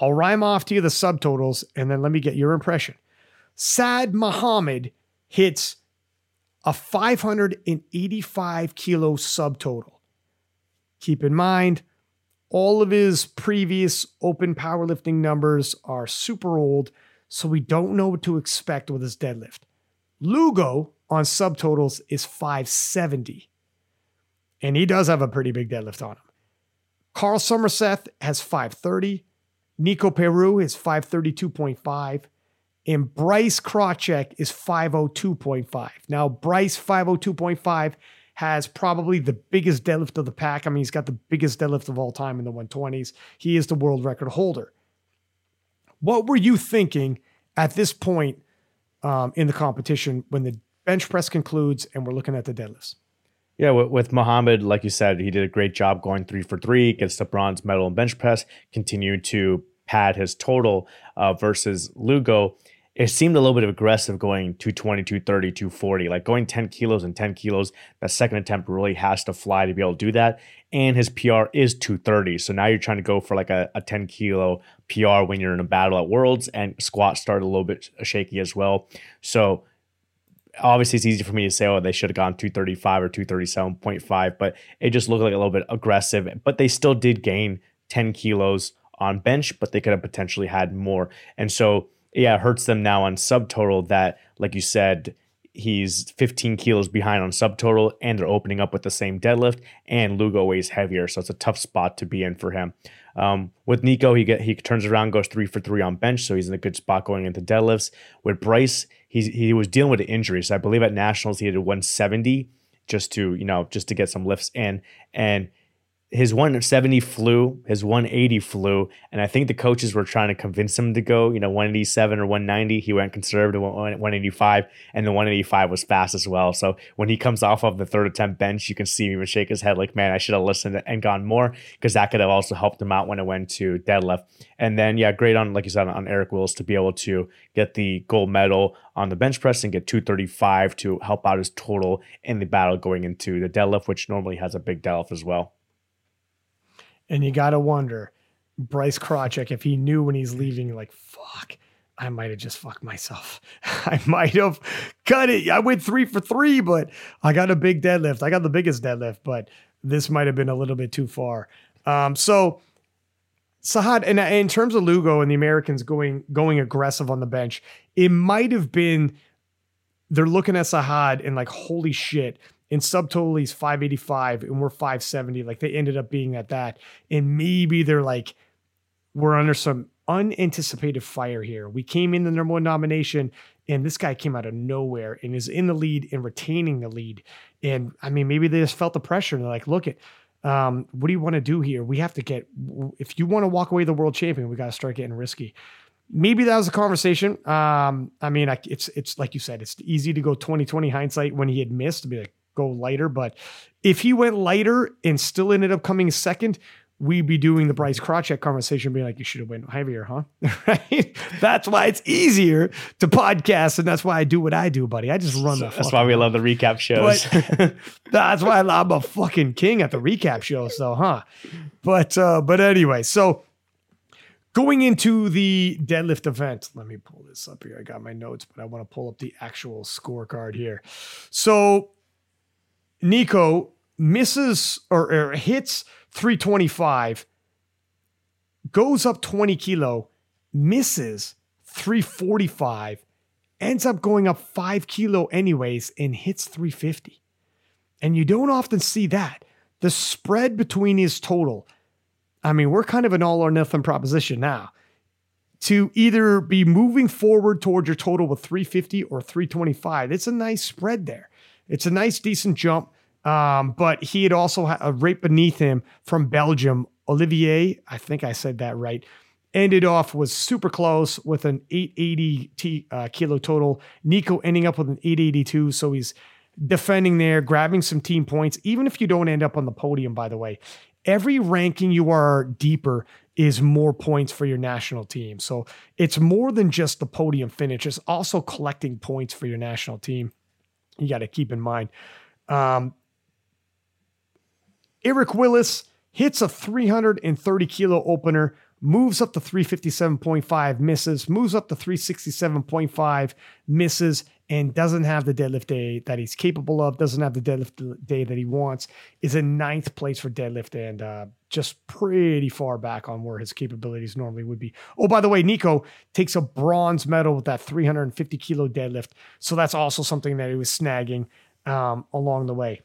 S1: I'll rhyme off to you the subtotals and then let me get your impression. Sad Muhammad hits a 585 kilo subtotal. Keep in mind, all of his previous open powerlifting numbers are super old, so we don't know what to expect with his deadlift. Lugo on subtotals is 570, and he does have a pretty big deadlift on him. Carl Somerset has 530. Nico Peru is 532.5. And Bryce Krawczyk is 502.5. Now, Bryce 502.5 has probably the biggest deadlift of the pack. I mean, he's got the biggest deadlift of all time in the 120s. He is the world record holder. What were you thinking at this point um, in the competition when the bench press concludes and we're looking at the deadlifts?
S2: Yeah, with, with Muhammad, like you said, he did a great job going three for three, gets the bronze medal in bench press, continued to pad his total uh, versus Lugo it seemed a little bit aggressive going 220, 230, 240. Like going 10 kilos and 10 kilos, that second attempt really has to fly to be able to do that. And his PR is 230. So now you're trying to go for like a, a 10 kilo PR when you're in a battle at Worlds, and squat started a little bit uh, shaky as well. So obviously it's easy for me to say, oh, they should have gone 235 or 237.5, but it just looked like a little bit aggressive. But they still did gain 10 kilos on bench, but they could have potentially had more. And so yeah, it hurts them now on subtotal that, like you said, he's 15 kilos behind on subtotal and they're opening up with the same deadlift and Lugo weighs heavier. So it's a tough spot to be in for him. Um, with Nico, he get he turns around, goes three for three on bench, so he's in a good spot going into deadlifts. With Bryce, he he was dealing with an injury, so I believe at nationals he did 170 just to you know just to get some lifts in, and his 170 flew, his 180 flew, and I think the coaches were trying to convince him to go, you know, 187 or 190. He went conservative 185, and the 185 was fast as well. So when he comes off of the third attempt bench, you can see him shake his head like, man, I should have listened and gone more because that could have also helped him out when it went to deadlift. And then, yeah, great on, like you said, on Eric Willis to be able to get the gold medal on the bench press and get 235 to help out his total in the battle going into the deadlift, which normally has a big deadlift as well.
S1: And you got to wonder, Bryce Krawczyk, if he knew when he's leaving, like, fuck, I might have just fucked myself. <laughs> I might have cut it. I went three for three, but I got a big deadlift. I got the biggest deadlift, but this might have been a little bit too far. Um, so Sahad, and in terms of Lugo and the Americans going going aggressive on the bench, it might have been they're looking at Sahad and like, holy shit, in subtotal he's 585 and we're 570 like they ended up being at that. And maybe they're like we're under some unanticipated fire here. We came in the number one nomination and this guy came out of nowhere and is in the lead and retaining the lead. And i mean maybe they just felt the pressure and they're like look at um, what do you want to do here? We have to get if you want to walk away the world champion we got to start getting risky. Maybe that was a conversation. Um, I mean, I, it's it's like you said, it's easy to go 2020 hindsight when he had missed to be like, go lighter. But if he went lighter and still ended up coming second, we'd be doing the Bryce Krawczyk conversation, being like, you should have went heavier, huh? <laughs> right? That's why it's easier to podcast, and that's why I do what I do, buddy. I just run the.
S2: That's why we love the recap shows.
S1: But, <laughs> that's why I'm a fucking king at the recap shows, though, huh? But uh, but anyway, so going into the deadlift event, let me pull this up here. I got my notes, but I want to pull up the actual scorecard here. So Nico misses or, or hits 325, goes up 20 kilo, misses 345, ends up going up five kilo anyways, and hits 350. And you don't often see that. The spread between his total, I mean, we're kind of an all or nothing proposition now. To either be moving forward towards your total with 350 or 325, it's a nice spread there. It's a nice, decent jump. Um, but he had also a right beneath him from Belgium, Olivier. I think I said that right. Ended off was super close with an 880 t, uh, kilo total. Nico ending up with an 882. So he's defending there, grabbing some team points. Even if you don't end up on the podium, by the way, every ranking you are deeper is more points for your national team. So it's more than just the podium finish, it's also collecting points for your national team. You got to keep in mind. Um, Eric Willis hits a 330 kilo opener, moves up to 357.5, misses, moves up to 367.5, misses, and doesn't have the deadlift day that he's capable of, doesn't have the deadlift day that he wants, is in ninth place for deadlift and uh, just pretty far back on where his capabilities normally would be. Oh, by the way, Nico takes a bronze medal with that 350 kilo deadlift. So that's also something that he was snagging um, along the way.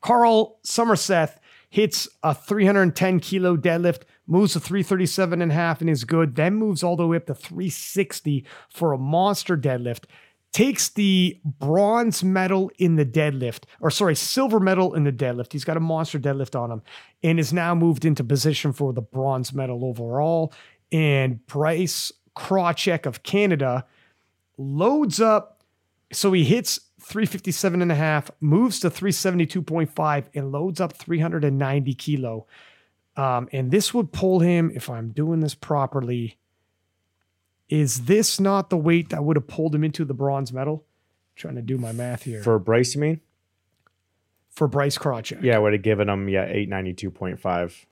S1: Carl Somerset hits a 310 kilo deadlift, moves to 337 and a half and is good, then moves all the way up to 360 for a monster deadlift. Takes the bronze medal in the deadlift, or sorry, silver medal in the deadlift. He's got a monster deadlift on him and is now moved into position for the bronze medal overall. And Bryce Krawczyk of Canada loads up. So he hits 357 and a half, moves to 372.5, and loads up 390 kilo. Um, and this would pull him, if I'm doing this properly, is this not the weight that would have pulled him into the bronze medal? trying to do my math here.
S2: For Bryce, you mean?
S1: For Bryce Krawczyk.
S2: Yeah, I would have given him, yeah, 892.5.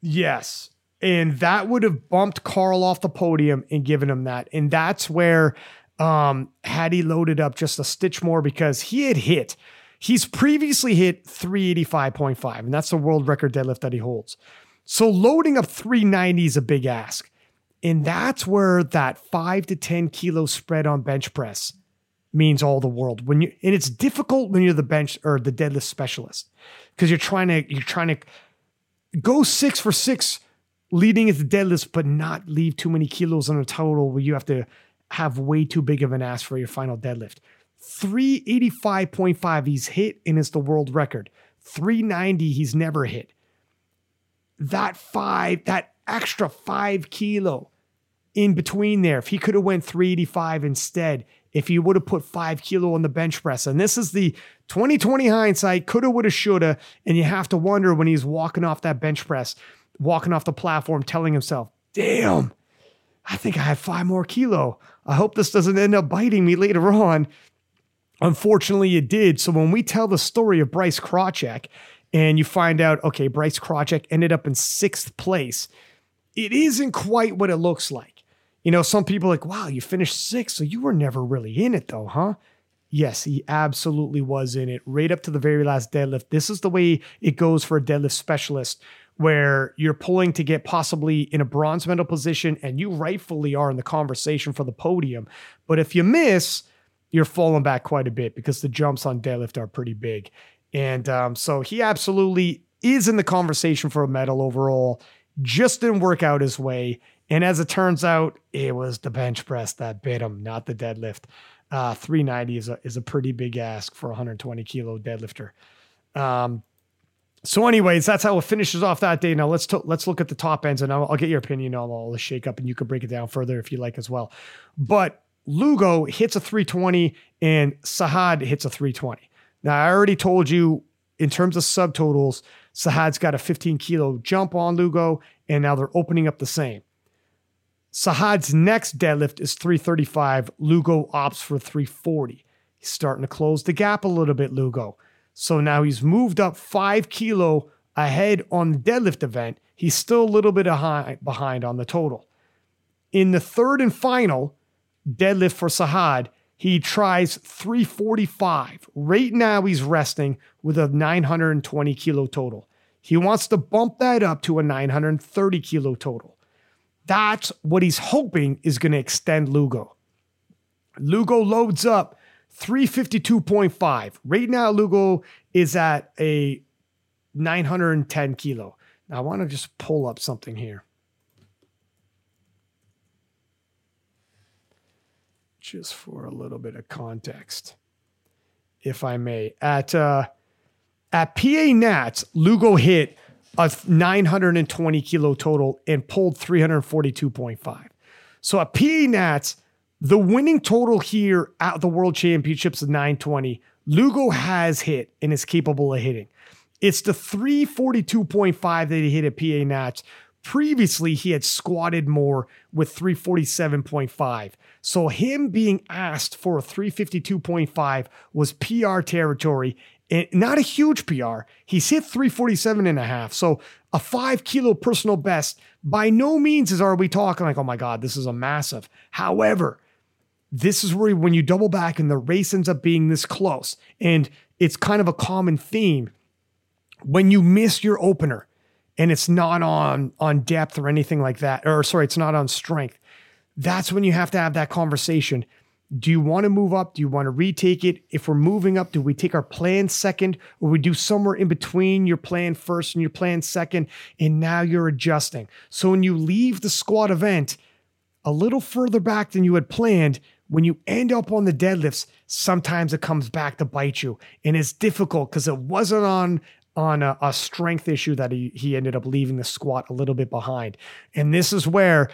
S1: Yes. And that would have bumped Carl off the podium and given him that. And that's where um, had he loaded up just a stitch more because he had hit, he's previously hit 385.5, and that's the world record deadlift that he holds. So loading up 390 is a big ask. And that's where that five to 10 kilo spread on bench press means all the world. When you and it's difficult when you're the bench or the deadlift specialist because you're trying to you're trying to go six for six leading at the deadlift, but not leave too many kilos on a total where you have to have way too big of an ass for your final deadlift. 385.5 he's hit and it's the world record. 390 he's never hit. That five, that extra five kilo in between there, if he could have went 385 instead, if he would have put five kilo on the bench press, and this is the 2020 hindsight, coulda, woulda, shoulda, and you have to wonder when he's walking off that bench press, walking off the platform, telling himself, "Damn, I think I have five more kilo. I hope this doesn't end up biting me later <laughs> on." Unfortunately, it did. So when we tell the story of Bryce Krawczyk, and you find out, okay, Bryce Krawczyk ended up in sixth place, it isn't quite what it looks like. You know, some people like, wow, you finished sixth, so you were never really in it though, huh? Yes, he absolutely was in it right up to the very last deadlift. This is the way it goes for a deadlift specialist, where you're pulling to get possibly in a bronze medal position and you rightfully are in the conversation for the podium. But if you miss, you're falling back quite a bit because the jumps on deadlift are pretty big. And um, so he absolutely is in the conversation for a medal overall. Just didn't work out his way. And as it turns out, it was the bench press that bit him, not the deadlift. Uh, 390 is a, is a pretty big ask for a 120 kilo deadlifter. Um, so, anyways, that's how it finishes off that day. Now let's t- let's look at the top ends, and I'll, I'll get your opinion on all the shake up, and you can break it down further if you like as well. But Lugo hits a 320, and Sahad hits a 320. Now, I already told you in terms of subtotals, Sahad's got a 15 kilo jump on Lugo, and now they're opening up the same. Sahad's next deadlift is 335. Lugo opts for 340. He's starting to close the gap a little bit, Lugo. So now he's moved up five kilo ahead on the deadlift event. He's still a little bit behind on the total. In the third and final deadlift for Sahad, he tries 345. Right now, he's resting with a 920 kilo total. He wants to bump that up to a 930 kilo total. That's what he's hoping is going to extend Lugo. Lugo loads up 352.5. Right now, Lugo is at a 910 kilo. Now, I want to just pull up something here. Just for a little bit of context, if I may. At uh, at PA Nats, Lugo hit a 920 kilo total and pulled 342.5. So at PA Nats, the winning total here at the World Championships is 920. Lugo has hit and is capable of hitting. It's the 342.5 that he hit at PA Nats. Previously, he had squatted more with 347.5. So, him being asked for a 352.5 was PR territory and not a huge PR. He's hit 347 and a half. So a five kilo personal best by no means is are we talking like, oh my God, this is a massive. However, this is where when you double back and the race ends up being this close, and it's kind of a common theme. When you miss your opener and it's not on on depth or anything like that, or sorry, it's not on strength, that's when you have to have that conversation Do you want to move up? Do you want to retake it? If we're moving up, do we take our plan second or we do somewhere in between your plan first and your plan second? And now you're adjusting. So when you leave the squat event a little further back than you had planned, when you end up on the deadlifts, sometimes it comes back to bite you. And it's difficult because it wasn't on on a, a strength issue that he, he ended up leaving the squat a little bit behind. And this is where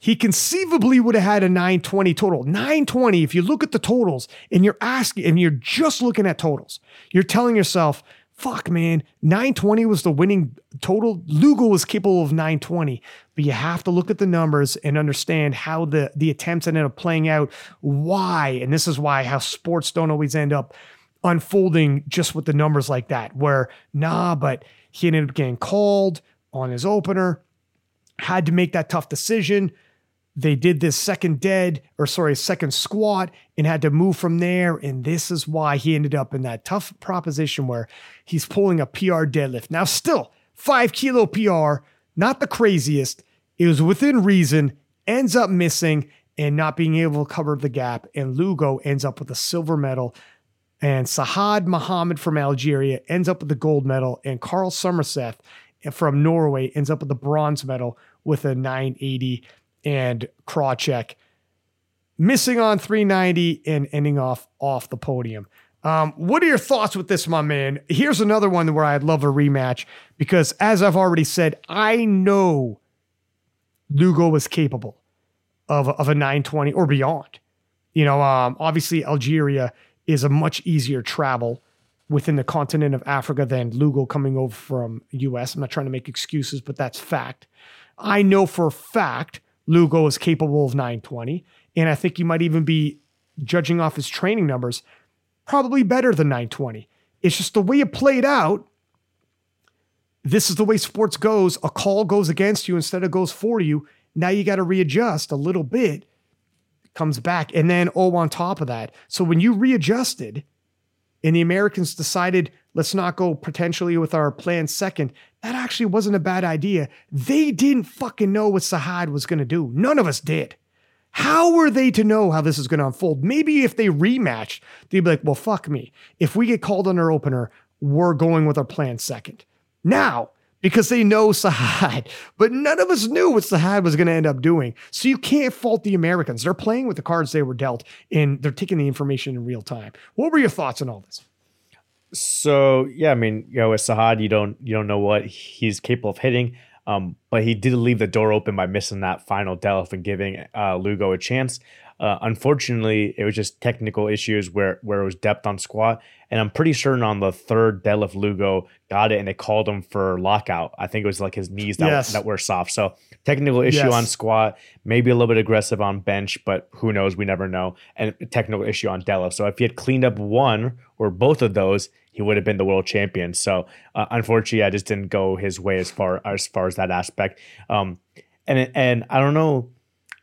S1: he conceivably would have had a 920 total. 920, if you look at the totals and you're asking, and you're just looking at totals, you're telling yourself, fuck, man, 920 was the winning total. Lugo was capable of 920, but you have to look at the numbers and understand how the, the attempts ended up playing out, why. And this is why how sports don't always end up unfolding just with the numbers like that, where, nah, but he ended up getting called on his opener, had to make that tough decision they did this second dead or sorry second squat and had to move from there. And this is why he ended up in that tough proposition where he's pulling a pr deadlift. Now still five kilo pr not the craziest. It was within reason ends up missing and not being able to cover the gap. And lugo ends up with a silver medal. And Sahad Mohammed from Algeria ends up with the gold medal, and Carl Somerset from Norway ends up with the bronze medal with a 980 and Krawczyk missing on 390 and ending off off the podium. Um, what are your thoughts with this, my man? Here's another one where I'd love a rematch because, as I've already said, I know Lugo was capable of, of a 920 or beyond. You know, um, obviously, Algeria is a much easier travel within the continent of Africa than Lugo coming over from US. I'm not trying to make excuses, but that's fact. I know for a fact Lugo is capable of 920. And I think he might even be judging off his training numbers, probably better than 920. It's just the way it played out. This is the way sports goes. A call goes against you instead of goes for you. Now you got to readjust a little bit, comes back. And then, oh, on top of that. So when you readjusted and the Americans decided, let's not go potentially with our plan second, that actually wasn't a bad idea. They didn't fucking know what Sahad was going to do. None of us did. How were they to know how this is going to unfold? Maybe if they rematched, they'd be like, well, fuck me. If we get called on our opener, we're going with our plan second. Now, because they know Sahad, but none of us knew what Sahad was going to end up doing. So you can't fault the Americans. They're playing with the cards they were dealt and they're taking the information in real time. What were your thoughts on all this?
S2: So yeah, I mean, you know, with Sahad, you don't you don't know what he's capable of hitting. Um, but he did leave the door open by missing that final deadlift and giving uh, Lugo a chance. Uh, unfortunately, it was just technical issues where where it was depth on squat, and I'm pretty certain on the third deadlift Lugo got it, and they called him for lockout. I think it was like his knees that, yes. that were soft. So technical issue yes. on squat, maybe a little bit aggressive on bench, but who knows? We never know. And technical issue on deadlift. So if he had cleaned up one or both of those, he would have been the world champion. So uh, unfortunately, I just didn't go his way as far as far as that aspect. Um, and and I don't know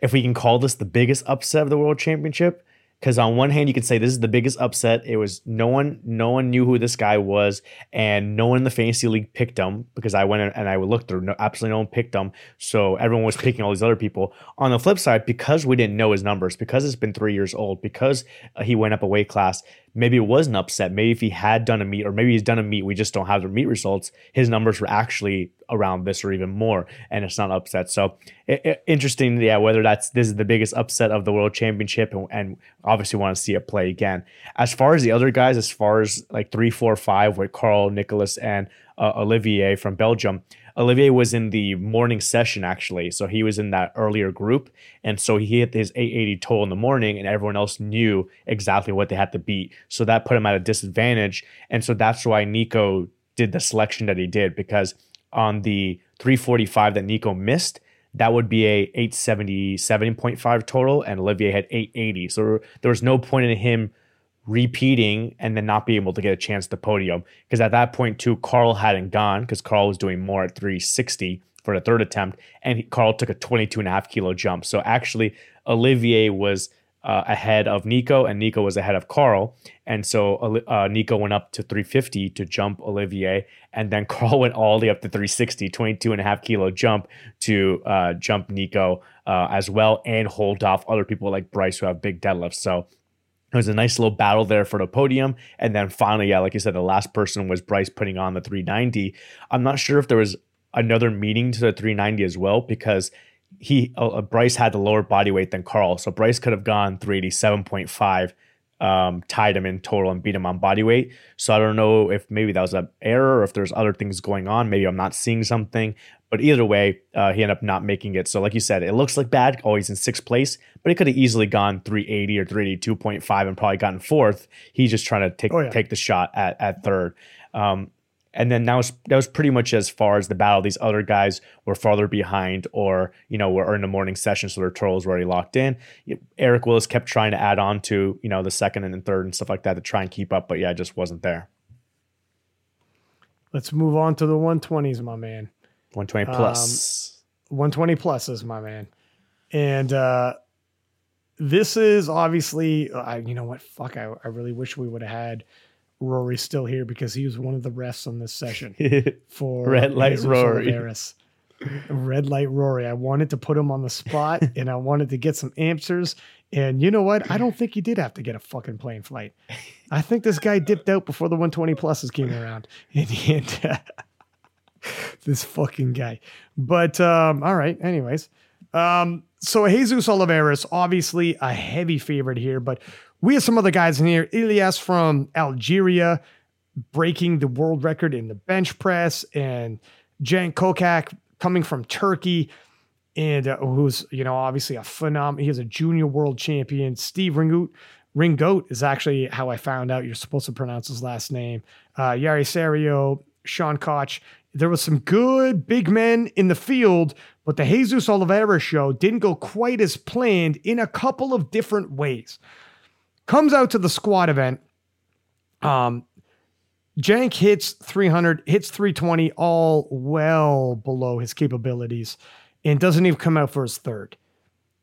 S2: if we can call this the biggest upset of the world championship because on one hand you could say this is the biggest upset it was no one no one knew who this guy was and no one in the fantasy league picked him because i went and i looked through no, absolutely no one picked him so everyone was picking all these other people on the flip side because we didn't know his numbers because it's been three years old because uh, he went up a weight class maybe it was an upset. Maybe if he had done a meet, or maybe he's done a meet, we just don't have the meet results. His numbers were actually around this or even more, and it's not upset. So it, it, interesting, yeah. Whether that's this is the biggest upset of the world championship, and, and, obviously want to see it play again. As far as the other guys, as far as like three, four, five with Carl, Nicholas, and uh, Olivier from Belgium. Olivier was in the morning session actually, so he was in that earlier group, and so he hit his 880 total in the morning, and everyone else knew exactly what they had to beat, so that put him at a disadvantage, and so that's why Nico did the selection that he did because on the 345 that Nico missed, that would be a 877.5 total, and Olivier had 880, so there was no point in him repeating and then not being able to get a chance to podium. Because at that point, too, Carl hadn't gone because Carl was doing more at 360 for the third attempt, and Carl took a 22 and a half kilo jump. So actually, Olivier was uh, ahead of Nico, and Nico was ahead of Carl. And so uh, Nico went up to 350 to jump Olivier, and then <laughs> Carl went all the way up to 360, 22 and a half kilo jump to uh, jump Nico uh, as well and hold off other people like Bryce who have big deadlifts. So it was a nice little battle there for the podium. And then finally, yeah, like you said, the last person was Bryce putting on the 390. I'm not sure if there was another meeting to the 390 as well because he uh, uh, Bryce had the lower body weight than Carl, so Bryce could have gone 387.5, um, tied him in total and beat him on body weight. So I don't know if maybe that was an error or if there's other things going on. Maybe I'm not seeing something, but either way, uh, he ended up not making it. So like you said, it looks like bad. Oh, he's in sixth place, but he could have easily gone 380 or 382.5 and probably gotten fourth. He's just trying to take oh, yeah. take the shot at at third. Um, and then that was that was pretty much as far as the battle. These other guys were farther behind, or you know, were in the morning session, so their totals were already locked in. Eric Willis kept trying to add on to you know the second and third and stuff like that to try and keep up, but yeah, it just wasn't there.
S1: Let's move on to the 120s, my man.
S2: 120 plus.
S1: Um, 120 pluses, is my man. And uh this is obviously, I, you know what? Fuck, I, I really wish we would have had Rory still here because he was one of the refs on this session <laughs> for
S2: Red Light Rory.
S1: Red Light Rory. I wanted to put him on the spot <laughs> and I wanted to get some answers. And you know what? I don't think he did have to get a fucking plane flight. I think this guy dipped out before the 120 pluses came around. <laughs> And, and uh, <laughs> this fucking guy. But um, all right, anyways. Um, so Jesus Olivares obviously a heavy favorite here, but we have some other guys in here. Elias from Algeria breaking the world record in the bench press, and Jan Kokak coming from Turkey, and uh, who's you know obviously a phenomenal. He is a junior world champion. Steve Ringoot. Ringoat is actually how I found out you're supposed to pronounce his last name. Uh, Yari Serio, Sean Koch. There was some good big men in the field, but the Jesus Olivares show didn't go quite as planned in a couple of different ways comes out to the squat event. Um, Cenk hits 300, hits 320, all well below his capabilities, and doesn't even come out for his third.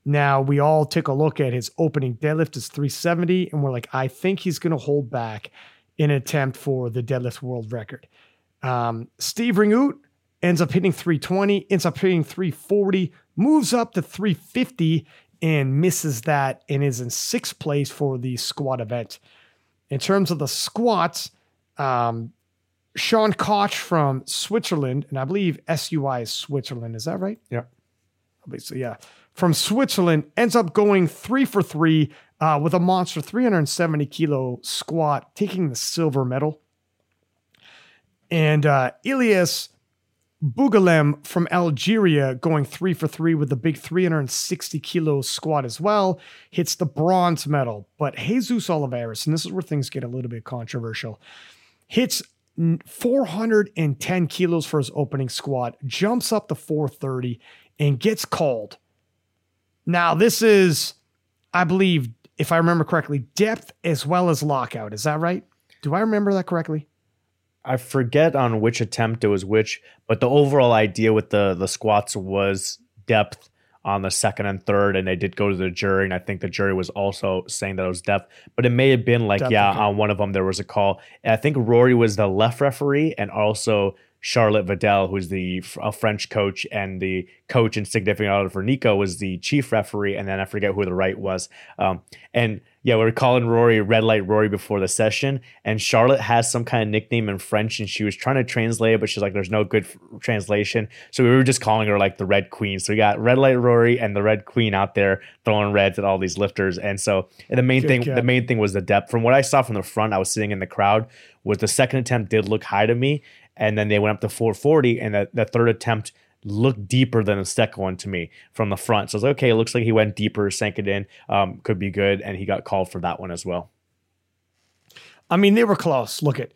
S1: Now we all take a look at his opening deadlift is 370, and we're like, I think he's going to hold back in an attempt for the deadlift world record. Um, Steve Ringoot ends up hitting 320, ends up hitting 340, moves up to 350, and misses that and is in sixth place for the squat event. In terms of the squats, um, Sean Koch from Switzerland, and I believe SUI is Switzerland. Is that right?
S2: Yeah.
S1: So yeah, from Switzerland ends up going three for three uh, with a monster 370 kilo squat, taking the silver medal. And uh, Ilias Bougalem from Algeria going three for three with the big 360 kilo squat as well, hits the bronze medal. But Jesus Olivares, and this is where things get a little bit controversial, hits 410 kilos for his opening squat, jumps up to 430, and gets called. Now, this is, I believe, if I remember correctly, depth as well as lockout. Is that right? Do I remember that correctly?
S2: I forget on which attempt it was which, but the overall idea with the the squats was depth on the second and third, and they did go to the jury, and I think the jury was also saying that it was depth, but it may have been like depth yeah, on one of them there was a call. And I think Rory was the left referee, and also Charlotte Vidal, who's the a French coach and the coach and significant other for Nico, was the chief referee, and then I forget who the right was. Um, and yeah, we were calling Rory Red Light Rory before the session, and Charlotte has some kind of nickname in French, and she was trying to translate it, but she's like, "There's no good f- translation," so we were just calling her like the Red Queen. So we got Red Light Rory and the Red Queen out there throwing reds at all these lifters, and so and the main good thing, the main thing was the depth. From what I saw from the front, I was sitting in the crowd. Was the second attempt did look high to me, and then they went up to 440 and the, the third attempt looked deeper than the second one to me from the front. So I was like okay it looks like he went deeper sank it in um, could be good and he got called for that one as well.
S1: I mean they were close. Look at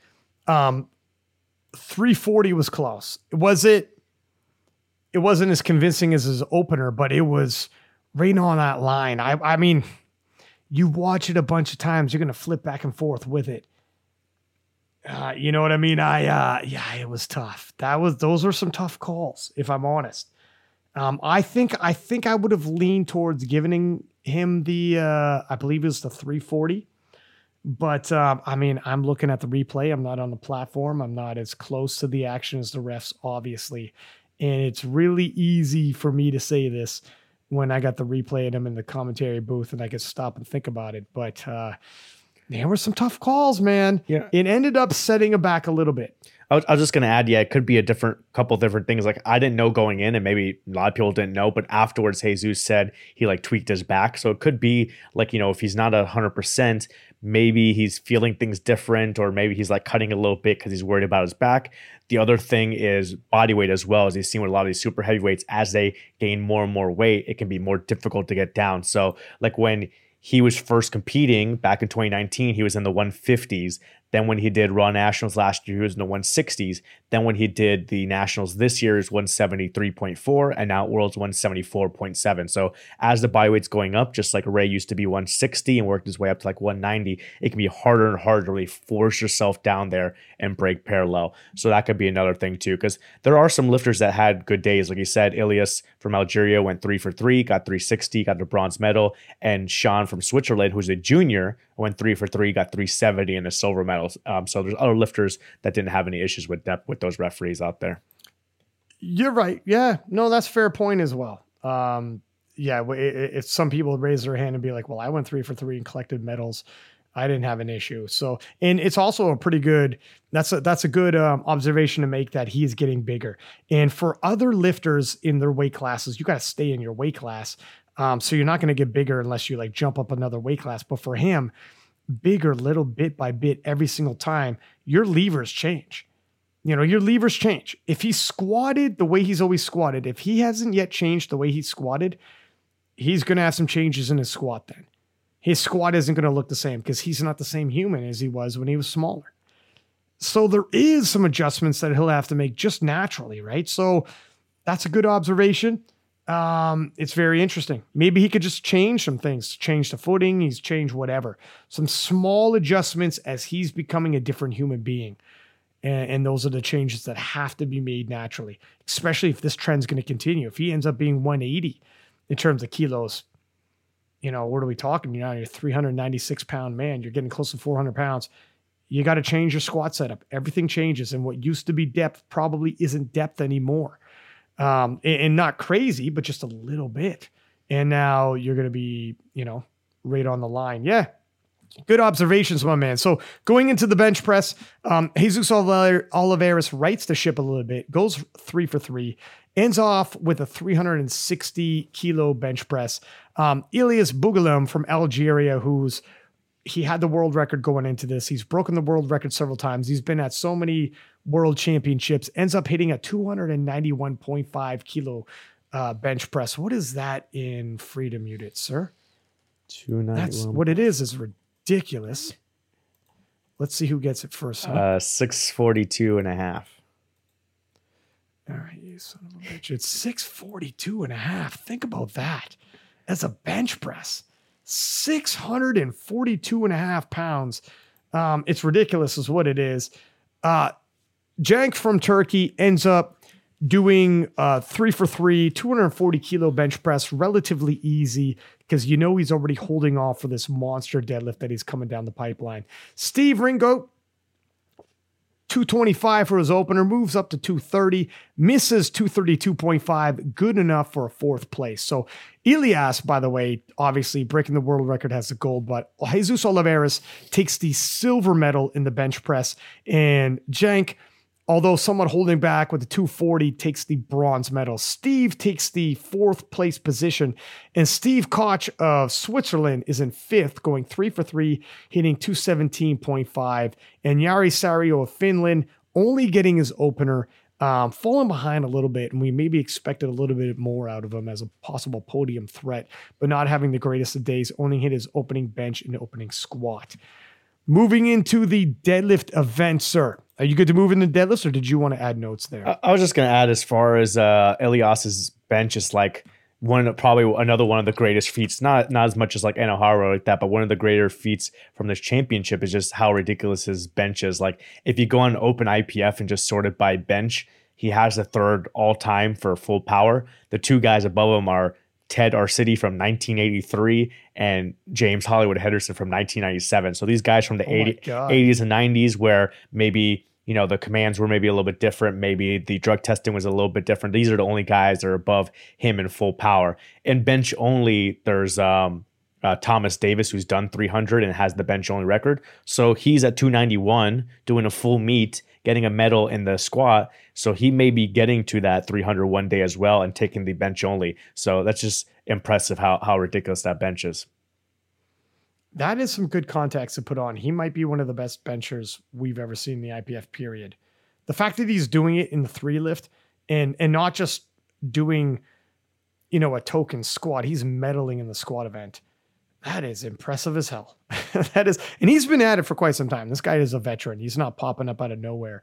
S1: um, 340 was close. Was it it wasn't as convincing as his opener but it was right on that line. I i mean you watch it a bunch of times you're going to flip back and forth with it uh, you know what I mean? I uh, yeah, it was tough. That was those were some tough calls, if I'm honest. Um, I think I think I would have leaned towards giving him the uh, I believe it was the 340. But um, I mean, I'm looking at the replay. I'm not on the platform. I'm not as close to the action as the refs, obviously. And it's really easy for me to say this when I got the replay and I'm in the commentary booth and I could stop and think about it. But uh, there were some tough calls, man.
S2: Yeah.
S1: It ended up setting it back a little bit.
S2: I was, I was just gonna add, yeah, it could be a different couple different things. Like I didn't know going in, and maybe a lot of people didn't know, but afterwards, Jesus said he like tweaked his back, so it could be like you know if he's not a hundred percent, maybe he's feeling things different, or maybe he's like cutting a little bit because he's worried about his back. The other thing is body weight as well, as you've seen with a lot of these super heavyweights, as they gain more and more weight, it can be more difficult to get down. So like when he was first competing back in 2019, he was in the 150s. Then when he did Raw Nationals last year, he was in the 160s. Then when he did the Nationals this year is 173.4 and now World's 174.7. So as the body weight's going up, just like Ray used to be 160 and worked his way up to like 190, it can be harder and harder to really force yourself down there and break parallel. So that could be another thing too, because there are some lifters that had good days. Like you said, Ilias from Algeria went three for three, got 360, got the bronze medal. And Sean from Switzerland, who's a junior, went three for three, got 370 and a silver medal. Um, so there's other lifters that didn't have any issues with depth with those referees out there.
S1: You're right. Yeah, no, that's fair point as well. Um, yeah, if some people raise their hand and be like, "Well, I went three for three and collected medals," I didn't have an issue. So, and it's also a pretty good. That's a that's a good um, observation to make that he's getting bigger. And for other lifters in their weight classes, you got to stay in your weight class. Um, so you're not going to get bigger unless you like jump up another weight class. But for him, bigger little bit by bit every single time, your levers change. You know, your levers change. If he squatted the way he's always squatted, if he hasn't yet changed the way he's squatted, he's going to have some changes in his squat then. His squat isn't going to look the same because he's not the same human as he was when he was smaller. So there is some adjustments that he'll have to make just naturally, right? So that's a good observation um, it's very interesting. Maybe he could just change some things, change the footing, he's changed whatever. Some small adjustments as he's becoming a different human being. And, and those are the changes that have to be made naturally, especially if this trend's going to continue. If he ends up being 180 in terms of kilos, you know, what are we talking? You know, you're a 396 pound man, you're getting close to 400 pounds. You got to change your squat setup. Everything changes. And what used to be depth probably isn't depth anymore um, and, and not crazy, but just a little bit. And now you're going to be, you know, right on the line. Yeah, Good observations, my man. So going into the bench press, um, Jesus Olivares rights the ship a little bit, goes three for three, ends off with a 360 kilo bench press. Um, Ilias Bougelem from Algeria, who's he had the world record going into this. He's broken the world record several times. He's been at so many world championships, ends up hitting a 291.5 kilo uh, bench press. What is that in freedom units, sir? 291. That's what it is, is ridiculous. Let's see who gets it first.
S2: Huh? Uh, 642 and a half.
S1: All right, you son of a bitch. It's 642 and a half. Think about that. That's a bench press. 642 and a half pounds. Um, it's ridiculous, is what it is. Uh, Cenk from Turkey ends up doing uh, three for three, 240 kilo bench press, relatively easy because you know he's already holding off for this monster deadlift that he's coming down the pipeline. Steve Ringo 225 for his opener, moves up to 230, misses 232.5, good enough for a fourth place. So Elias, by the way, obviously breaking the world record has the gold, but Jesus Olivares takes the silver medal in the bench press, and Cenk although someone holding back with the 240, takes the bronze medal. Steve takes the fourth place position, and Steve Koch of Switzerland is in fifth, going three for three, hitting 217.5. And Jari Sario of Finland only getting his opener. Um, falling behind a little bit, and we maybe expected a little bit more out of him as a possible podium threat, but not having the greatest of days, only hit his opening bench and opening squat. Moving into the deadlift event, sir. Are you good to move in the deadlifts, or did you want to add notes there?
S2: I was just going to add as far as uh, Ilias's bench is like one probably another one of the greatest feats. Not not as much as like Enohara like that, but one of the greater feats from this championship is just how ridiculous his bench is. Like if you go on Open IPF and just sort it by bench, He has the third all time for full power. The two guys above him are Ted Arcidi from 1983 and James Hollywood Henderson from 1997. So these guys from the
S1: Oh
S2: 80, 80s and 90s, where maybe you know the commands were maybe a little bit different, maybe the drug testing was a little bit different. These are the only guys that are above him in full power. In bench only, there's um, uh, Thomas Davis who's done 300 and has the bench only record. So he's at 291 doing a full meet, getting a medal in the squat. So he may be getting to that 300 one day as well and taking the bench only. So that's just impressive how how ridiculous that bench is.
S1: That is some good context to put on. He might be one of the best benchers we've ever seen in the IPF period. The fact that he's doing it in the three lift and and not just doing, you know, a token squat, he's meddling in the squat event. That is impressive as hell. <laughs> that is, and he's been at it for quite some time. This guy is a veteran. He's not popping up out of nowhere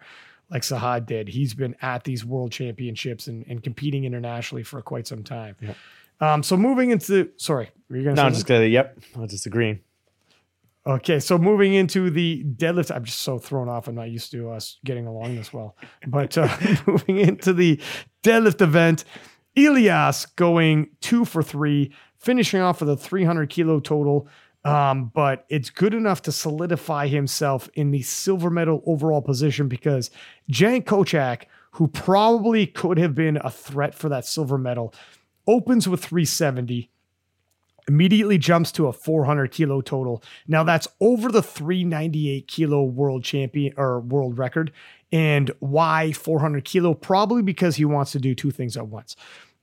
S1: like Sahad did. He's been at these world championships and, and competing internationally for quite some time. Yeah. Um, so moving into sorry, were you gonna
S2: No,
S1: say
S2: I'm just gonna. Yep, I'm just agreeing.
S1: Okay, so moving into the deadlift, I'm just so thrown off. I'm not used to us getting along this well. But uh, <laughs> <laughs> moving into the deadlift event, Elias going two for three, finishing off with a 300 kilo total. Um, but it's good enough to solidify himself in the silver medal overall position because Cenk Kochak, who probably could have been a threat for that silver medal, opens with 370 immediately jumps to a 400 kilo total. Now that's over the 398 kilo world champion or world record. And why 400 kilo? Probably because he wants to do two things at once.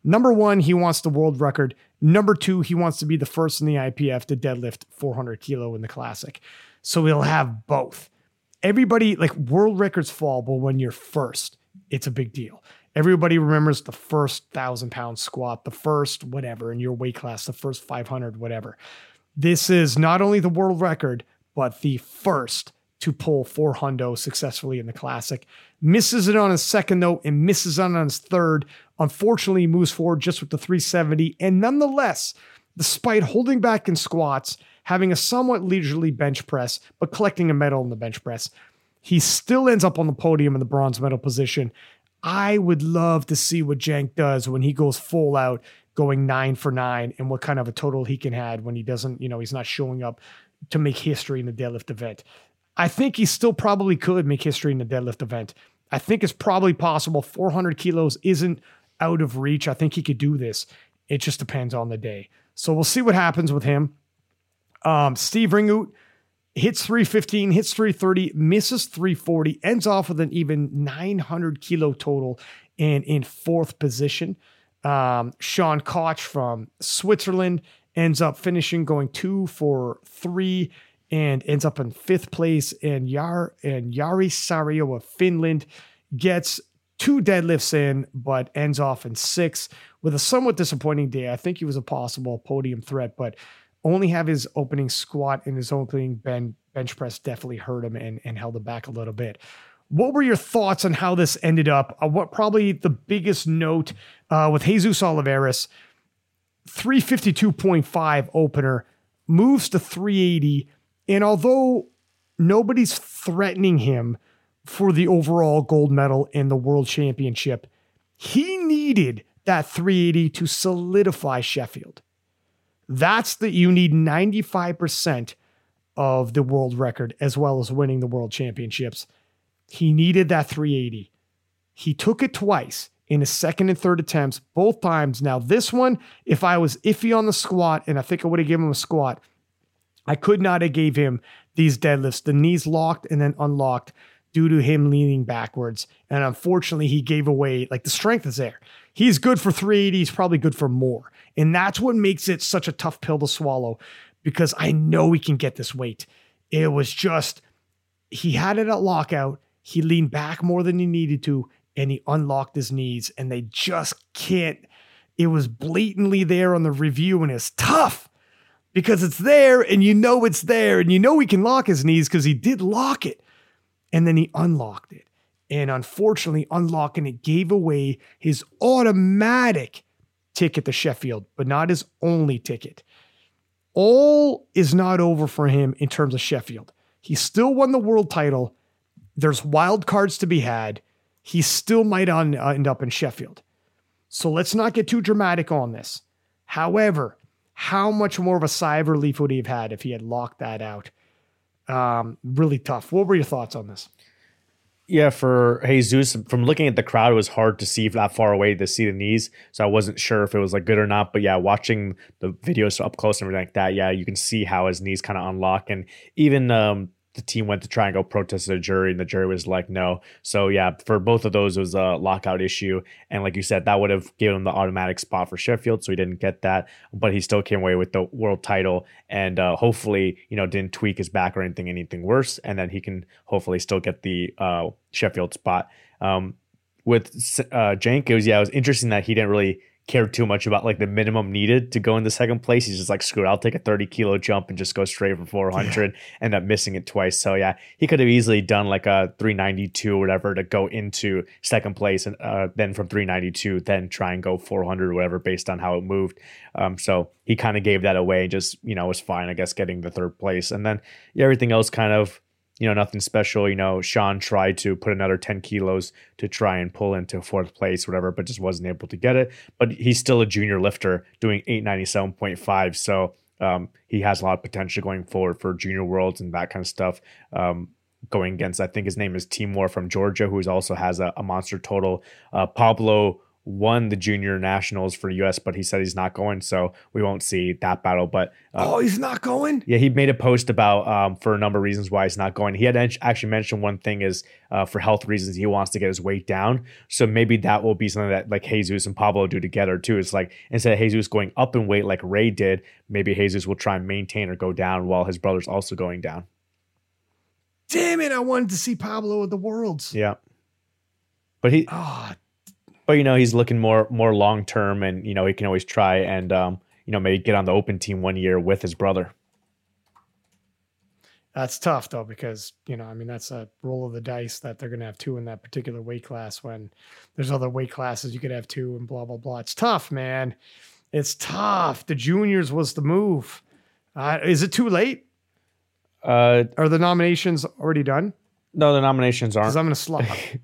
S1: Number one, he wants the world record. Number two, he wants to be the first in the IPF to deadlift 400 kilo in the classic. So he'll have both. Everybody, like world records fall, but when you're first, it's a big deal. Everybody remembers the first thousand pound squat, the first whatever in your weight class, the first 500, whatever. This is not only the world record, but the first to pull four hundo successfully in the classic. Misses it on his second though, and misses it on his third. Unfortunately, moves forward just with the 370. And nonetheless, despite holding back in squats, having a somewhat leisurely bench press, but collecting a medal in the bench press, he still ends up on the podium in the bronze medal position. I would love to see what Cenk does when he goes full out, going nine for nine, and what kind of a total he can have when he doesn't, you know, he's not showing up to make history in the deadlift event. I think he still probably could make history in the deadlift event. I think it's probably possible. 400 kilos isn't out of reach. I think he could do this. It just depends on the day. So we'll see what happens with him. Um, Steve Ringoot hits 315, hits 330, misses 340, ends off with an even 900 kilo total and in fourth position. Um, Sean Koch from Switzerland ends up finishing going two for three and ends up in fifth place. And Yar and Yari Sario of Finland gets two deadlifts in, but ends off in six with a somewhat disappointing day. I think he was a possible podium threat, but only have his opening squat and his opening ben, bench press definitely hurt him and, and held him back a little bit. What were your thoughts on how this ended up? Uh, what probably the biggest note uh, with Jesus Olivares, 352.5 opener, moves to 380. And although nobody's threatening him for the overall gold medal in the world championship, he needed that 380 to solidify Sheffield. That's that you need 95% of the world record as well as winning the world championships. He needed that 380. He took it twice in his second and third attempts, both times. Now, this one, if I was iffy on the squat, and I think I would have given him a squat, I could not have gave him these deadlifts. The knees locked and then unlocked due to him leaning backwards. And unfortunately, he gave away, like the strength is there. He's good for 380. He's probably good for more. And that's what makes it such a tough pill to swallow because I know he can get this weight. It was just, he had it at lockout. He leaned back more than he needed to and he unlocked his knees and they just can't. It was blatantly there on the review and it's tough because it's there and you know it's there and you know he can lock his knees because he did lock it and then he unlocked it. And unfortunately, unlocking it gave away his automatic ticket to Sheffield, but not his only ticket. All is not over for him in terms of Sheffield. He still won the world title. There's wild cards to be had. he still might un- uh, end up in Sheffield. So let's not get too dramatic on this. However, how much more of a sigh of relief would he have had if he had locked that out? Um, really tough. What were your thoughts on this?
S2: Yeah, for Jesus, from looking at the crowd, it was hard to see that far away to see the knees. So I wasn't sure if it was like good or not. But yeah, watching the videos up close and everything like that, yeah, you can see how his knees kind of unlock. And even um, the team went to try and go protest the jury, and the jury was like, no. So yeah, for both of those, it was a lockout issue, and like you said, that would have given him the automatic spot for Sheffield, so he didn't get that, but he still came away with the world title, and uh, hopefully, you know, didn't tweak his back or anything, anything worse, and then he can hopefully still get the uh, Sheffield spot. Um, with uh, Jenkins, yeah, it was interesting that he didn't really care too much about like the minimum needed to go in the second place. He's just like, screw it, I'll take a 30 kilo jump and just go straight for 400. Yeah. <laughs> End up missing it twice. So yeah, he could have easily done like a 392 or whatever to go into second place and uh, then from 392, then try and go 400 or whatever based on how it moved. Um, so he kind of gave that away and just, you know, was fine, I guess, getting the third place. And then yeah, everything else kind of you know, nothing special. You know, Sean tried to put another 10 kilos to try and pull into fourth place, whatever, but just wasn't able to get it. But he's still a junior lifter doing 897.5. So um, he has a lot of potential going forward for junior worlds and that kind of stuff. Um, going against, I think his name is Timur from Georgia, who also has a, a monster total. Uh, Pablo won the junior nationals for US, but he said he's not going, so we won't see that battle. But
S1: uh, oh, he's not going.
S2: Yeah, he made a post about um, for a number of reasons why he's not going. He had actually mentioned one thing is uh, for health reasons he wants to get his weight down. So maybe that will be something that like Jesus and Pablo do together too. It's like instead of Jesus going up in weight like Ray did, maybe Jesus will try and maintain or go down while his brother's also going down.
S1: Damn it! I wanted to see Pablo at the Worlds.
S2: Yeah, but he. Oh, but you know he's looking more more long term, and you know he can always try and um, you know maybe get on the open team one year with his brother.
S1: That's tough though because you know I mean that's a roll of the dice that they're going to have two in that particular weight class when there's other weight classes you could have two and blah blah blah. It's tough, man. It's tough. The juniors was the move. Uh, is it too late? Uh, Are the nominations already done?
S2: No, the nominations aren't.
S1: Because I'm going to slide.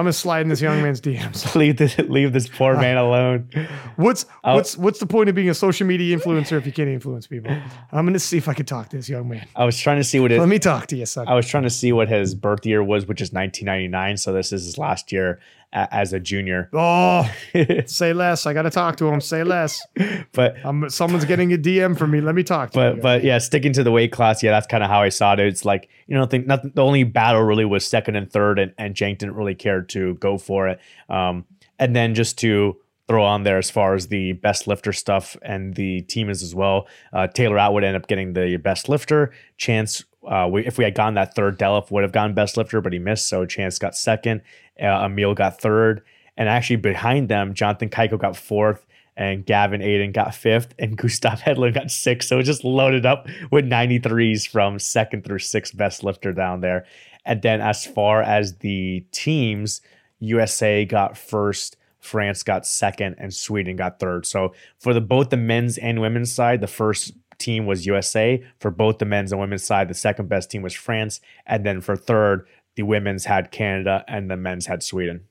S1: I'm gonna slide in this young man's <laughs> DMs.
S2: leave this leave this poor man <laughs> alone.
S1: What's <laughs> I'll, what's what's the point of being a social media influencer if you can't influence people? I'm gonna see if I can talk to this young man.
S2: I was trying to see what
S1: it. Let me talk to you, son.
S2: I was trying to see what his birth year was, which is 1999. So this is his last year as a junior. <laughs>
S1: Oh, <laughs> say less. I got to talk to him. Say less.
S2: but
S1: I'm, someone's getting a DM from me. Let me talk to
S2: but,
S1: you.
S2: But yeah, sticking to the weight class. Yeah, that's kind of how I saw it. It's like, you know, think nothing, the only battle really was second and third, and, and Cenk didn't really care to go for it. Um, and then just to throw on there as far as the best lifter stuff and the team is as well. Uh, Taylor Atwood ended up getting the best lifter. Chance, uh, we, if we had gotten that third, Delif would have gotten best lifter, but he missed. So Chance got second. Uh, Emil got third. And actually behind them, Jonathan Cayco got fourth and Gavin Adin got fifth, and <laughs> Gustav Hedlund got sixth. So it just loaded up with 93s from second through sixth best lifter down there. And then as far as the teams, USA got first, France got second, and Sweden got third. So for the both the men's and women's side, the first team was USA. For both the men's and women's side, the second best team was France. And then for third, the women's had Canada and the men's had Sweden.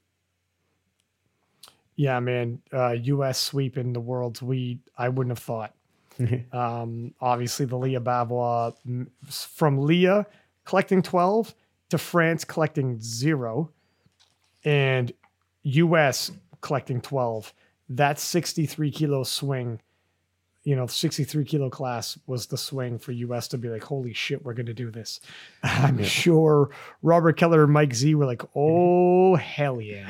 S1: Yeah, man. Uh, U.S. sweeping the world's we I wouldn't have thought. <laughs> um, obviously, the Leah Bavois from Leah collecting 12 to France collecting zero and US collecting 12. That 63 kilo swing, you know, 63 kilo class was the swing for US to be like, holy shit, we're going to do this. <laughs> I'm yeah. sure Robert Keller and Mike Z were like, oh, hell yeah.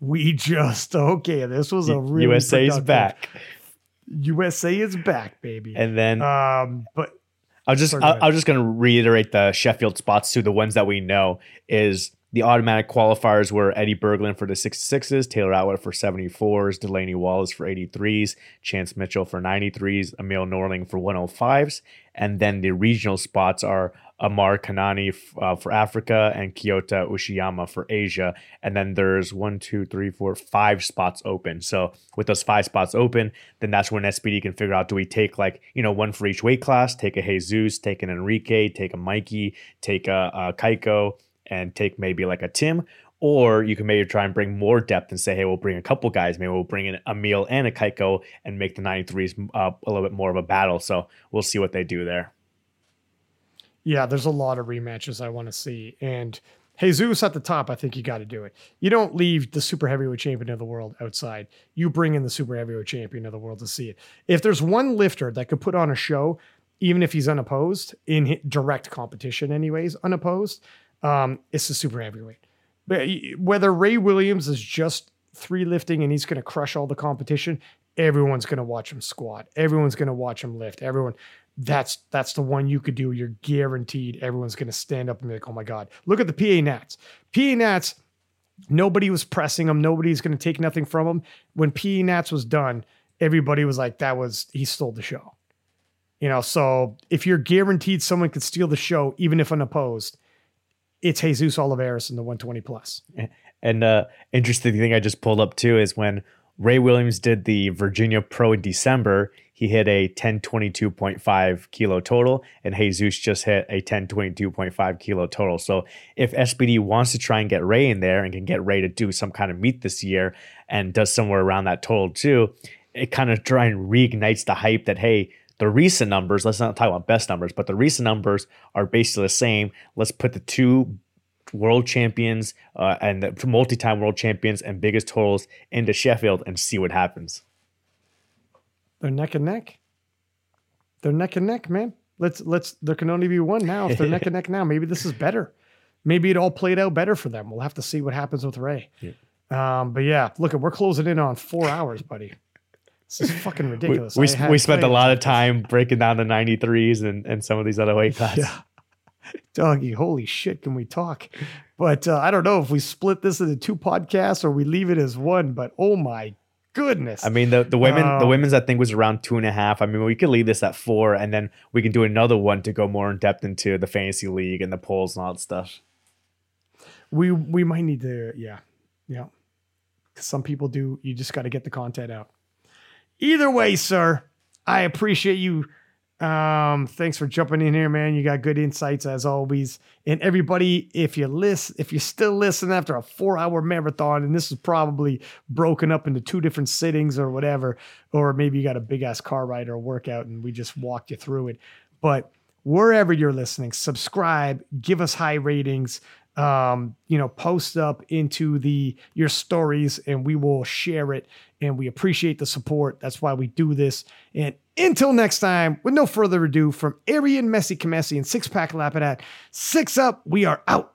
S1: We just, <laughs> okay, this was a really
S2: USA's back.
S1: USA is back, baby.
S2: And then,
S1: um, but
S2: I was just, I, I was just going to reiterate the Sheffield spots to The ones that we know is the automatic qualifiers were Eddie Berglund for the 66s, Taylor Atwood for 74s, Delaney Wallace for 83s, Chance Mitchell for 93s, Emil Norling for 105s. And then the regional spots are Amar Kanani uh, for Africa and Kyoto Ushiyama for Asia. And then there's one, two, three, four, five spots open. So with those five spots open, then that's when SBD can figure out do we take like, you know, one for each weight class, take a Jesus, take an Enrique, take a Mikey, take a, a Cayco and take maybe like a Tim, Or you can maybe try and bring more depth and say, hey, we'll bring a couple guys. Maybe we'll bring in Emil and a Cayco and make the 93s uh, a little bit more of a battle. So we'll see what they do there.
S1: Yeah, there's a lot of rematches I want to see. And Jesus at the top, I think you got to do it. You don't leave the super heavyweight champion of the world outside. You bring in the super heavyweight champion of the world to see it. If there's one lifter that could put on a show, even if he's unopposed in direct competition, anyways, unopposed, um, it's the super heavyweight. But whether Ray Williams is just three lifting and he's going to crush all the competition, everyone's going to watch him squat. Everyone's going to watch him lift. Everyone. That's that's the one you could do. You're guaranteed everyone's going to stand up and be like, "Oh my god, look at the PA Nats." PA Nats. Nobody was pressing him. Nobody's going to take nothing from him. When PA Nats was done, everybody was like, "That was he stole the show." You know, so if you're guaranteed someone could steal the show, even if unopposed, it's Jesus Olivares in the 120 plus.
S2: And uh interesting thing I just pulled up too is when Ray Williams did the Virginia Pro in December, he hit a 1022.5 kilo total, and Jesus just hit a 1022.5 kilo total. So if SBD wants to try and get Ray in there and can get Ray to do some kind of meet this year and does somewhere around that total too, it kind of try and reignites the hype that hey, the recent numbers, let's not talk about best numbers, but the recent numbers are basically the same. Let's put the two world champions uh, and the multi-time world champions and biggest totals into Sheffield and see what happens.
S1: They're neck and neck. They're neck and neck, man. Let's let's there can only be one now. If they're neck and neck now, maybe this is better. Maybe it all played out better for them. We'll have to see what happens with Ray. Yeah. Um, but yeah, look, we're closing in on four hours, buddy. This is fucking ridiculous.
S2: We, we, we spent a lot of time breaking down the 93s and, and some of these other weight <laughs> classes. Yeah.
S1: Doggy, holy shit, can we talk? But uh, I don't know if we split this into two podcasts or we leave it as one, but oh my goodness.
S2: I mean, the, the women, um, the women's I think was around two and a half. I mean, we could leave this at four and then we can do another one to go more in depth into the fantasy league and the polls and all that stuff.
S1: We we might need to, yeah. Yeah. Cause Some people do, you just got to get the content out. Either way, sir, I appreciate you. Um, thanks for jumping in here, man. You got good insights as always. And everybody, if you listen, if you still listen after a four-hour marathon, and this is probably broken up into two different sittings or whatever, or maybe you got a big ass car ride or workout, and we just walked you through it. But wherever you're listening, subscribe, give us high ratings um, you know, post up into the your stories and we will share it. And we appreciate the support. That's why we do this. And until next time, with no further ado, from Arian Messi Kamesi and Six Pack Lapidat, six up, we are out.